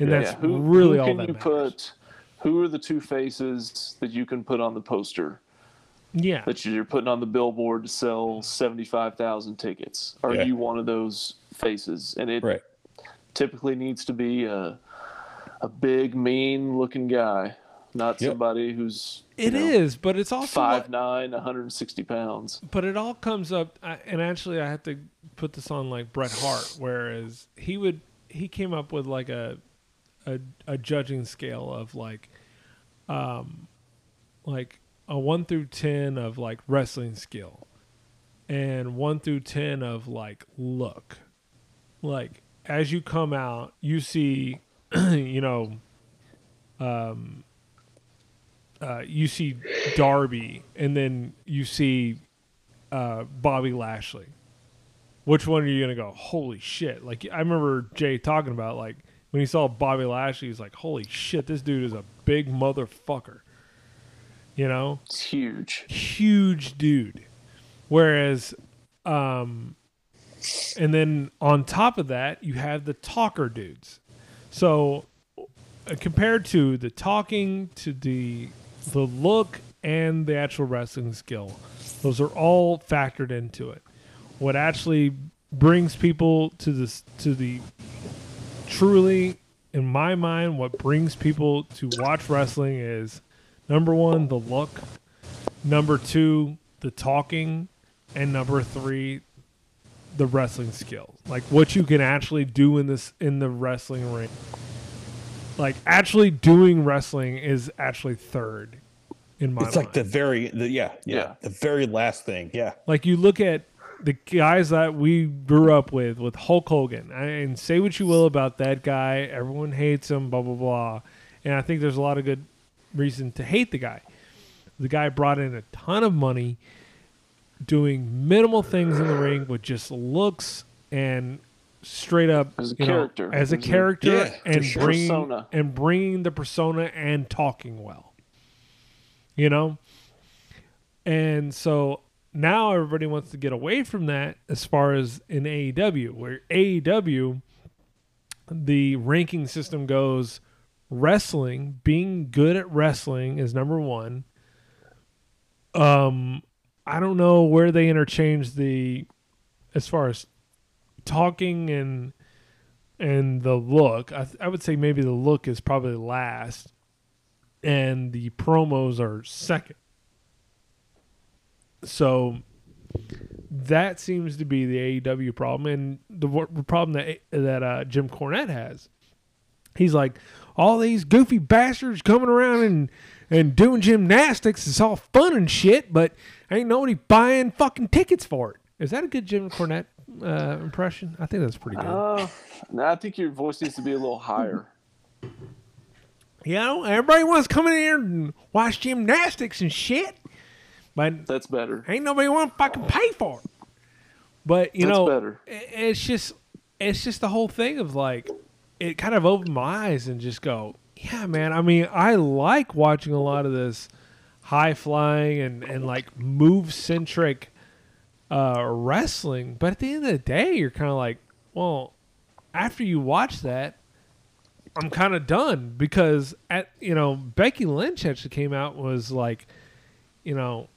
And that's. Who, really who all can that you matters. put? Who are the two faces that you can put on the poster? Yeah. That you're putting on the billboard to sell seventy-five thousand tickets. Are Yeah. you one of those faces? And it Right. typically needs to be a a big, mean-looking guy, not Yep. somebody who's It you is, but it's also five nine, 160 pounds. But it all comes up, and actually, I have to put this on like Bret Hart, whereas he would he came up with like a a, a judging scale of like, um, like a one through ten of like wrestling skill, and one through ten of like look, like as you come out, you see, you know, um, uh, you see Darby, and then you see uh, Bobby Lashley. Which one are you gonna go? Holy shit! Like I remember Jay talking about like when he saw Bobby Lashley, he's like, "Holy shit, this dude is a big motherfucker." You know, It's huge. huge dude. Whereas, um, and then on top of that, you have the talker dudes. So, uh, compared to the talking, to the the look, and the actual wrestling skill, those are all factored into it. What actually brings people to this to the truly, in my mind, what brings people to watch wrestling is number one, the look, number two, the talking, and number three, the wrestling skills. Like what you can actually do in this in the wrestling ring. Like actually doing wrestling is actually third in my It's mind. like the very, the, yeah, yeah, Yeah. the very last thing. Yeah. Like you look at the guys that we grew up with, with Hulk Hogan, and say what you will about that guy, everyone hates him, blah blah blah, and I think there's a lot of good reason to hate the guy. The guy brought in a ton of money, doing minimal things in the ring with just looks and straight up As a you know, character. as a character, Yeah, and sure. bringing Persona. and bringing the persona and talking well. You know, and so now everybody wants to get away from that as far as in AEW, where AEW, the ranking system goes wrestling, being good at wrestling is number one. Um, I don't know where they interchange the, as far as talking and and the look. I, I would say maybe the look is probably last, and the promos are second. So that seems to be the AEW problem, and the, problem that that uh, Jim Cornette has. He's like, all these goofy bastards coming around and and doing gymnastics. It's all fun and shit, but ain't nobody buying fucking tickets for it. Is that a good Jim Cornette uh, impression? I think that's pretty good. Uh, no, I think your voice needs to be a little higher. you know, everybody wants to come in here and watch gymnastics and shit, but That's better. ain't nobody want to fucking pay for it. But you That's know, better. it's just it's just the whole thing of like it kind of opened my eyes and just go, yeah, man. I mean, I like watching a lot of this high flying and and like move centric uh, wrestling, but at the end of the day, you're kind of like, well, after you watch that, I'm kind of done because at you know Becky Lynch actually came out was like, you know,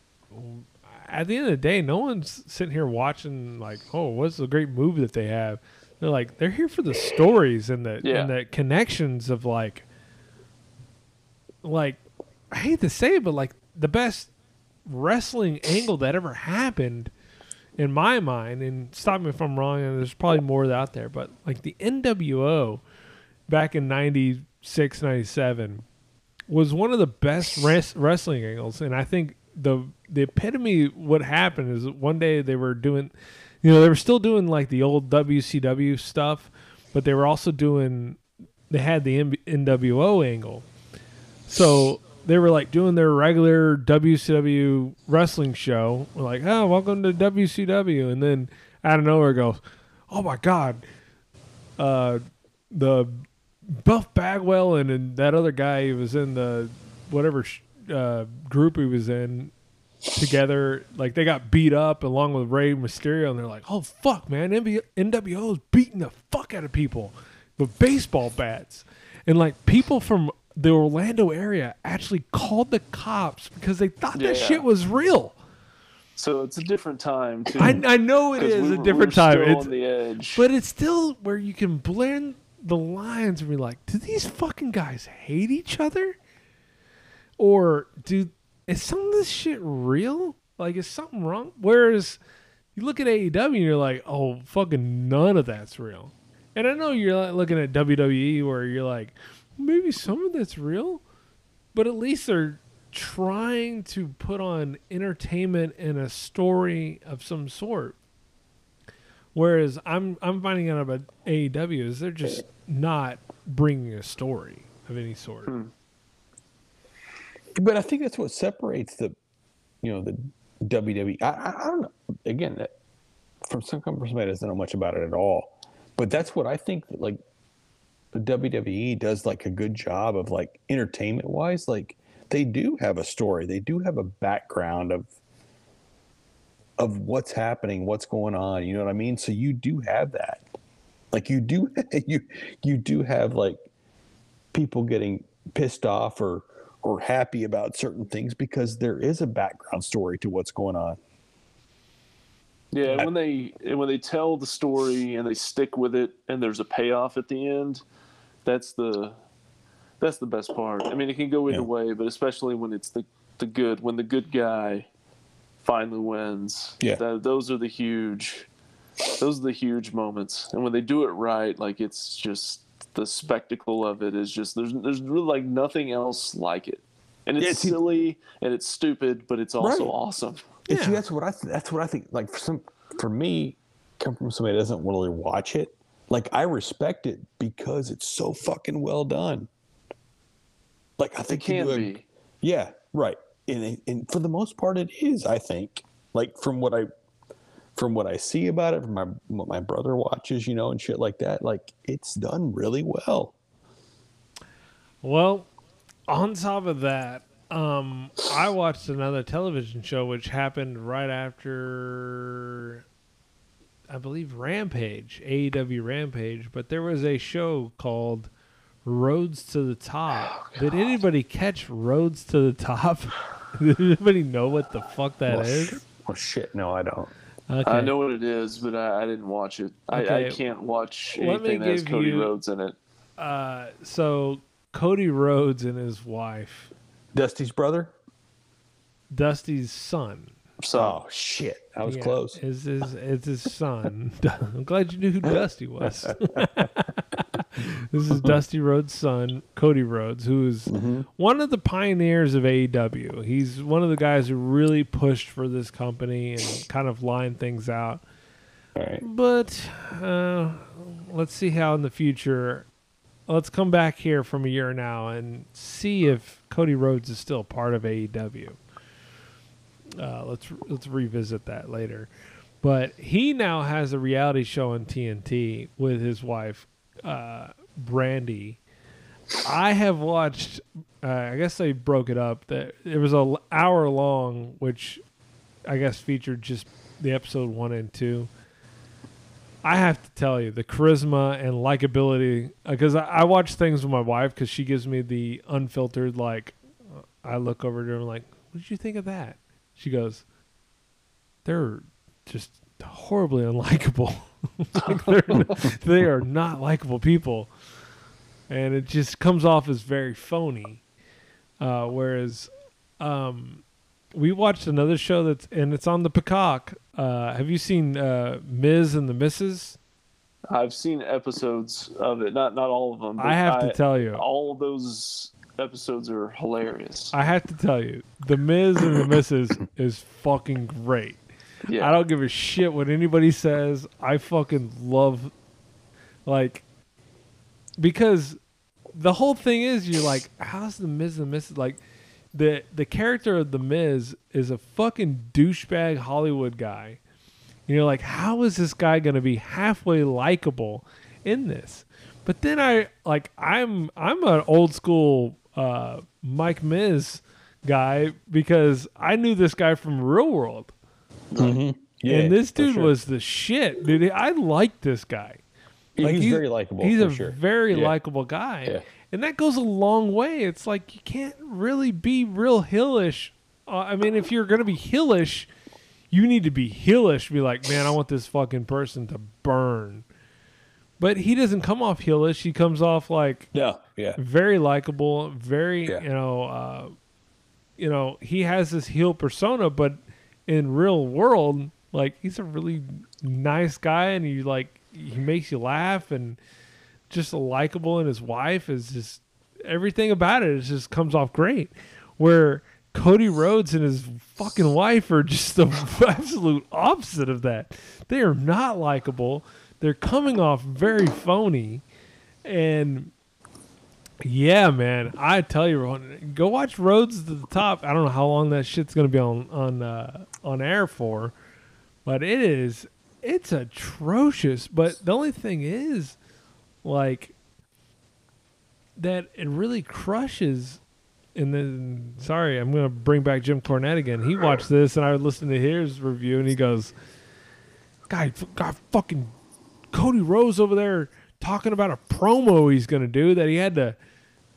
at the end of the day, no one's sitting here watching like, oh, what's the great move that they have. They're like they're here for the stories and the Yeah. and the connections of like, like I hate to say it, but like the best wrestling angle that ever happened in my mind, and stop me if I'm wrong, and there's probably more out there, but like the NWO back in 96, 97, was one of the best res- wrestling angles, and I think the the epitome what happened is one day they were doing, you know, they were still doing like the old WCW stuff, but they were also doing they had the NWO angle, so they were like doing their regular WCW wrestling show. We're like, oh, welcome to WCW, and then out of nowhere goes, oh my god, uh, the Buff Bagwell and, and that other guy who was in the whatever sh- uh, group he was in together, like they got beat up along with Rey Mysterio, and they're like, "Oh fuck, man, NB- NWO is beating the fuck out of people with baseball bats," and like people from the Orlando area actually called the cops because they thought that Yeah. shit was real. So it's a different time. Too, I, I know it is we a different time. It's, on the edge. but it's still where you can blend the lines and be like, do these fucking guys hate each other? Or do is some of this shit real? Like is something wrong? Whereas you look at AEW and you're like, oh fucking none of that's real. And I know you're like looking at WWE where you're like, maybe some of that's real, but at least they're trying to put on entertainment and a story of some sort. Whereas I'm I'm finding out about AEW is they're just not bringing a story of any sort. Hmm. But I think that's what separates the, you know, the WWE. I, I, I don't know. Again, that, from some somebody that doesn't know much about it at all, but that's what I think. Like, the WWE does like a good job of like entertainment wise. Like, they do have a story. They do have a background of of what's happening, what's going on. You know what I mean? So you do have that. Like you do you you do have like people getting pissed off or or happy about certain things because there is a background story to what's going on. Yeah, when they and when they tell the story and they stick with it and there's a payoff at the end, that's the that's the best part. I mean, it can go either way, but especially when it's the the good when the good guy finally wins. Yeah. that, those are the huge those are the huge moments. And when they do it right, like it's just the spectacle of it is just there's there's really like nothing else like it. And it's Yeah, see- silly and it's stupid, but it's also Right. awesome. And see, that's what I th- that's what I think. Like for some, for me, come from somebody that doesn't really watch it. Like I respect it because it's so fucking well done. Like I think you can do a- be. Yeah, right. And and for the most part, it is. I think. Like from what I, from what I see about it, from my what my brother watches, you know, and shit like that. Like it's done really well. Well, on top of that, um, I watched another television show which happened right after, I believe, Rampage, AEW Rampage. But there was a show called Rhodes to the Top. Did anybody catch Rhodes to the Top? Did anybody know what the fuck that well, is? sh- well, shit. No, I don't. Okay. I know what it is, but I, I didn't watch it. I, I can't watch Let me anything that has Cody you- Rhodes in it. Uh, so Cody Rhodes and his wife, Dusty's brother. Dusty's son. Oh shit! I was Yeah, close. Is his it's his son? I'm glad you knew who Dusty was. this is Dusty Rhodes' son, Cody Rhodes, who is Mm-hmm. one of the pioneers of AEW. He's one of the guys who really pushed for this company and kind of lined things out. But uh, let's see how in the future. Let's come back here from a year now and see if Cody Rhodes is still part of AEW. Uh, let's let's revisit that later. But he now has a reality show on TNT with his wife, uh, Brandi. I have watched. Uh, I guess they broke it up. That it was a hour long, which I guess featured just the episode one and two. I have to tell you, the charisma and likability, because I, I watch things with my wife because she gives me the unfiltered, like, I look over to her and I'm like, what did you think of that? She goes, they're just horribly unlikable. like they're, not likable people. And it just comes off as very phony. Uh, whereas um, we watched another show that's, and it's on the Peacock. Uh, have you seen uh, Miz and the Misses? I've seen episodes of it, not not all of them. But I have to tell you. all those episodes are hilarious. I have to tell you, The Miz and the Misses is fucking great. Yeah. I don't give a shit what anybody says. I fucking love, like, because the whole thing is you're like, how's the Miz the Misses like? The the character of the Miz is a fucking douchebag Hollywood guy. And you're like, how is this guy gonna be halfway likable in this? But then I like I'm I'm an old school uh, Mike Miz guy because I knew this guy from Real World. Mm-hmm. Yeah, and this dude sure. was the shit, dude. I like this guy. Yeah, he's very likable, He's for a sure. very Yeah. likable guy, Yeah. and that goes a long way. It's like you can't really be real heelish. Uh, I mean, if you're gonna be heelish, you need to be heelish. Be like, man, I want this fucking person to burn. But he doesn't come off heelish. He comes off like No, yeah. very likable, very Yeah. you know, uh, you know, he has this heel persona, but in real world, like he's a really nice guy, and he like he makes you laugh, and just likable, and his wife is just everything about it. It just comes off great. Where Cody Rhodes and his fucking wife are just the absolute opposite of that. They are not likable. They're coming off very phony, and yeah, man, I tell you, go watch Rhodes to the Top. I don't know how long that shit's gonna be on on uh, on air for, but it is it's atrocious. But the only thing is, like, that it really crushes. And then, sorry, I'm gonna bring back Jim Cornette again. He watched this, and I listened to his review, and he goes, "God, God, fucking Cody Rhodes over there talking about a promo he's to do that he had to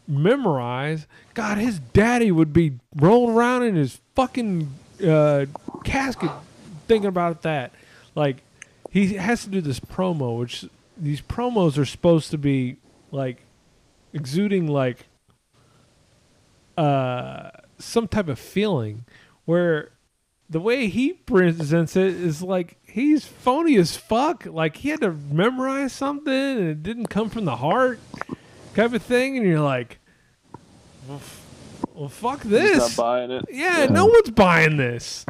memorize. God, his daddy would be rolling around in his fucking uh, casket thinking about that. Like, he has to do this promo, which these promos are supposed to be like exuding like uh, some type of feeling where the way he presents it is like he's phony as fuck. Like he had to memorize something and it didn't come from the heart, type of thing. And you're like, well, f- well fuck this. He's not buying it. Yeah, no one's buying this.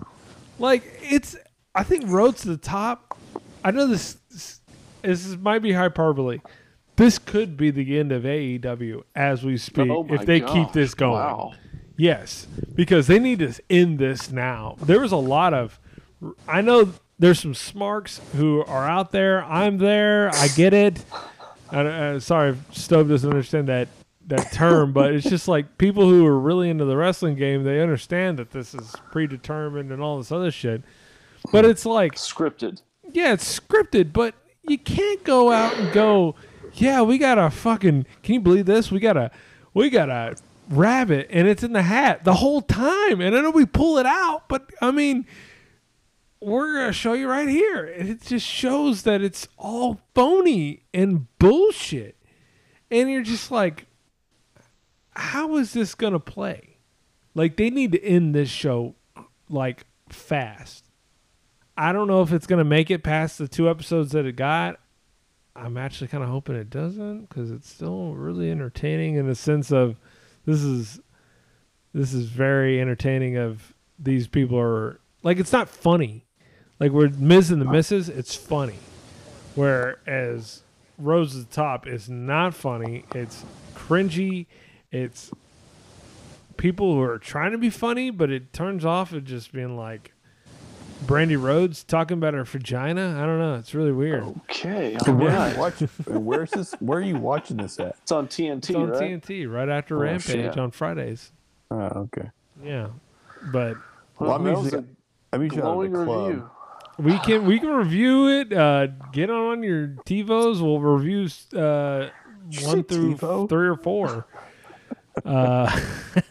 Like it's, I think Road to the Top. I know this. This, this might be hyperbole. This could be the end of AEW as we speak Oh if they keep this going. wow. Yes, because they need to end this now. There was a lot of, I know there's some smarks who are out there. I'm there. I get it. I, uh, sorry, if Stove doesn't understand that that term, but it's just like people who are really into the wrestling game. They understand that this is predetermined and all this other shit. But it's like scripted. Yeah, it's scripted, but you can't go out and go, yeah, we got a fucking. Can you believe this? We got a, we got a rabbit, and it's in the hat the whole time. And I know we pull it out, but I mean, we're gonna show you right here. It just shows that it's all phony and bullshit. And you're just like, how is this gonna play? Like they need to end this show like fast. I don't know if it's gonna make it past the two episodes that it got. I'm actually kind of hoping it doesn't because it's still really entertaining in the sense of this is this is very entertaining. Of these people are like it's not funny. Like we're and the Misses, it's funny. Whereas Rose at the Top is not funny. It's cringy. It's people who are trying to be funny, but it turns off at just being like Brandi Rhodes talking about her vagina. I don't know. It's really weird. Okay, So where, are you watching, where's this? Where are you watching this at? It's on TNT, It's on right? TNT right after Oh, Rampage shit. on Fridays. Oh, okay. Yeah, but Well, I'm that was usually, I'm usually out glowing the club. review. we can we can review it. Uh, get on your TiVos. We'll review uh, one through three or four. Uh,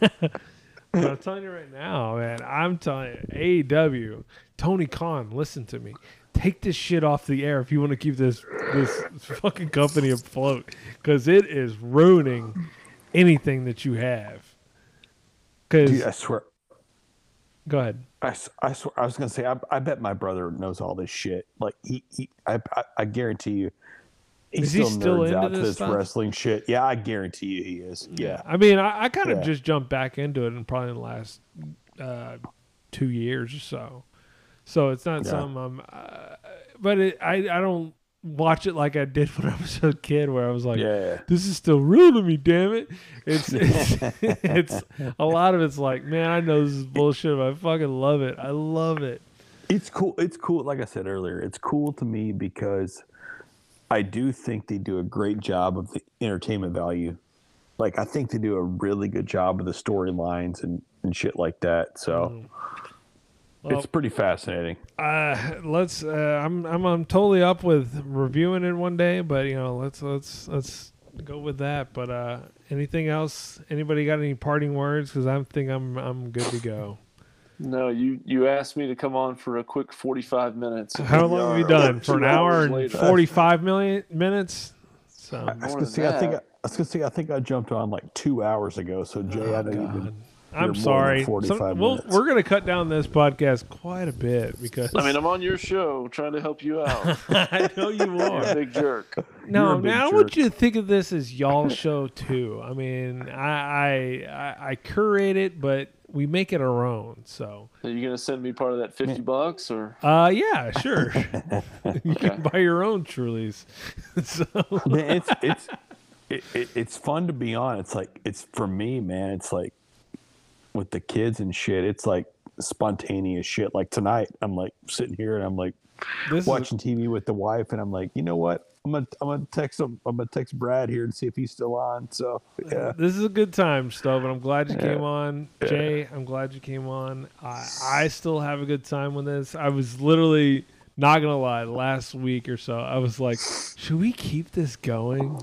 but I'm telling you right now, man. I'm telling you, AEW, Tony Khan, listen to me. Take this shit off the air if you want to keep this this fucking company afloat, because it is ruining anything that you have. Because I swear. go ahead. I, I swear. I was gonna say. I, I bet my brother knows all this shit. Like he, he I, I, I guarantee you, He Is he still, still into out this this wrestling shit. Yeah, I guarantee you he is. Yeah. I mean, I, I kind of Yeah. just jumped back into it in probably the last uh, two years or so. So it's not Yeah. something I'm, uh, but it, I I don't watch it like I did when I was a kid, where I was like, Yeah. this is still real to me, damn it. It's it's, it's a lot of it's like, man, I know this is bullshit, but I fucking love it. I love it. It's cool. It's cool. Like I said earlier, it's cool to me because I do think they do a great job of the entertainment value. Like I think they do a really good job of the storylines and, and shit like that. So Well- it's pretty fascinating. Uh, let's. Uh, I'm I'm I'm totally up with reviewing it one day, but you know, let's let's let's go with that. But uh, anything else? Anybody got any parting words? Because I think I'm I'm good to go. No, you you asked me to come on for a quick forty-five minutes. How here we long have we are, done? For an hour and later. forty-five million minutes. So I was gonna say, I think I, I was gonna say I think I jumped on like two hours ago. So Jay, oh, I know you've been. I'm sorry. Some- Forty-five we'll, we're gonna cut down this podcast quite a bit because I mean, I'm on your show trying to help you out. I know you You're a big jerk. No, now I want you to think of this as y'all show too. I mean, I, I I I curate it, but we make it our own. So, Are you gonna send me part of that fifty bucks or? uh, yeah, sure. you can buy your own Trulies. so, man, it's it's it, it, it's fun to be on. It's like it's for me, man. It's like with the kids and shit. It's like spontaneous shit. Like tonight, I'm like sitting here and I'm like This is- watching TV with the wife, and I'm like, you know what? I'm gonna I'm gonna text him. I'm gonna text Brad here and see if he's still on. So yeah, this is a good time, Stove, and I'm glad you Yeah. came on. Yeah. Jay, I'm glad you came on. I I still have a good time with this. I was literally not gonna lie, last week or so, I was like, should we keep this going?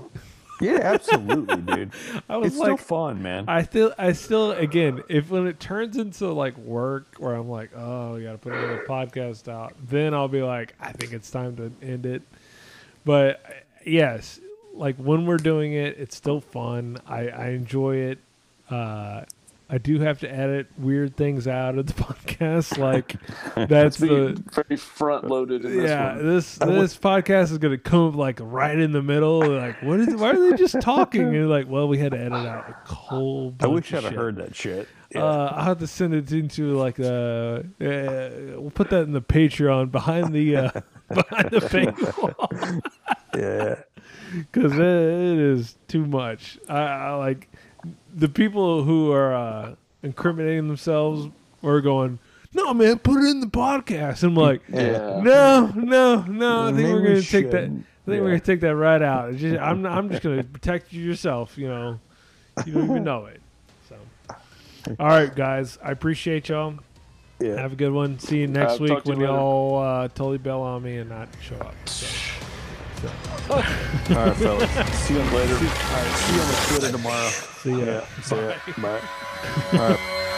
yeah, absolutely, dude. I was it's like, still fun, man. I still, I still, again, if when it turns into like work, where I'm like, oh, we got to put another podcast out, then I'll be like, I think it's time to end it. But yes, like when we're doing it, it's still fun. I, I enjoy it. Uh, I do have to edit weird things out of the podcast, like that's the very front loaded this yeah, one. this this podcast is gonna come like right in the middle. Like, what is? Why are they just talking? And like, well, we had to edit out a whole. I wish I'd have heard that shit. Uh, I'll have to send it into like the. Uh, we'll put that in the Patreon behind the uh, behind the paywall. yeah, because it, it is too much. I, I like the people who are uh, incriminating themselves are going. No man, put it in the podcast. I'm like, Yeah. no, no, no. I think Maybe we're gonna take that. I think we're gonna take that right out. Just, I'm, I'm just gonna protect you yourself. You know, you don't even know it. All right, guys, I appreciate y'all. Yeah. Have a good one. See you next Uh, week when y'all uh, totally bail on me and not show up. So, so. All right, fellas. See you later. All right, see you on the Twitter tomorrow. See ya. Yeah, see ya. Bye. All right.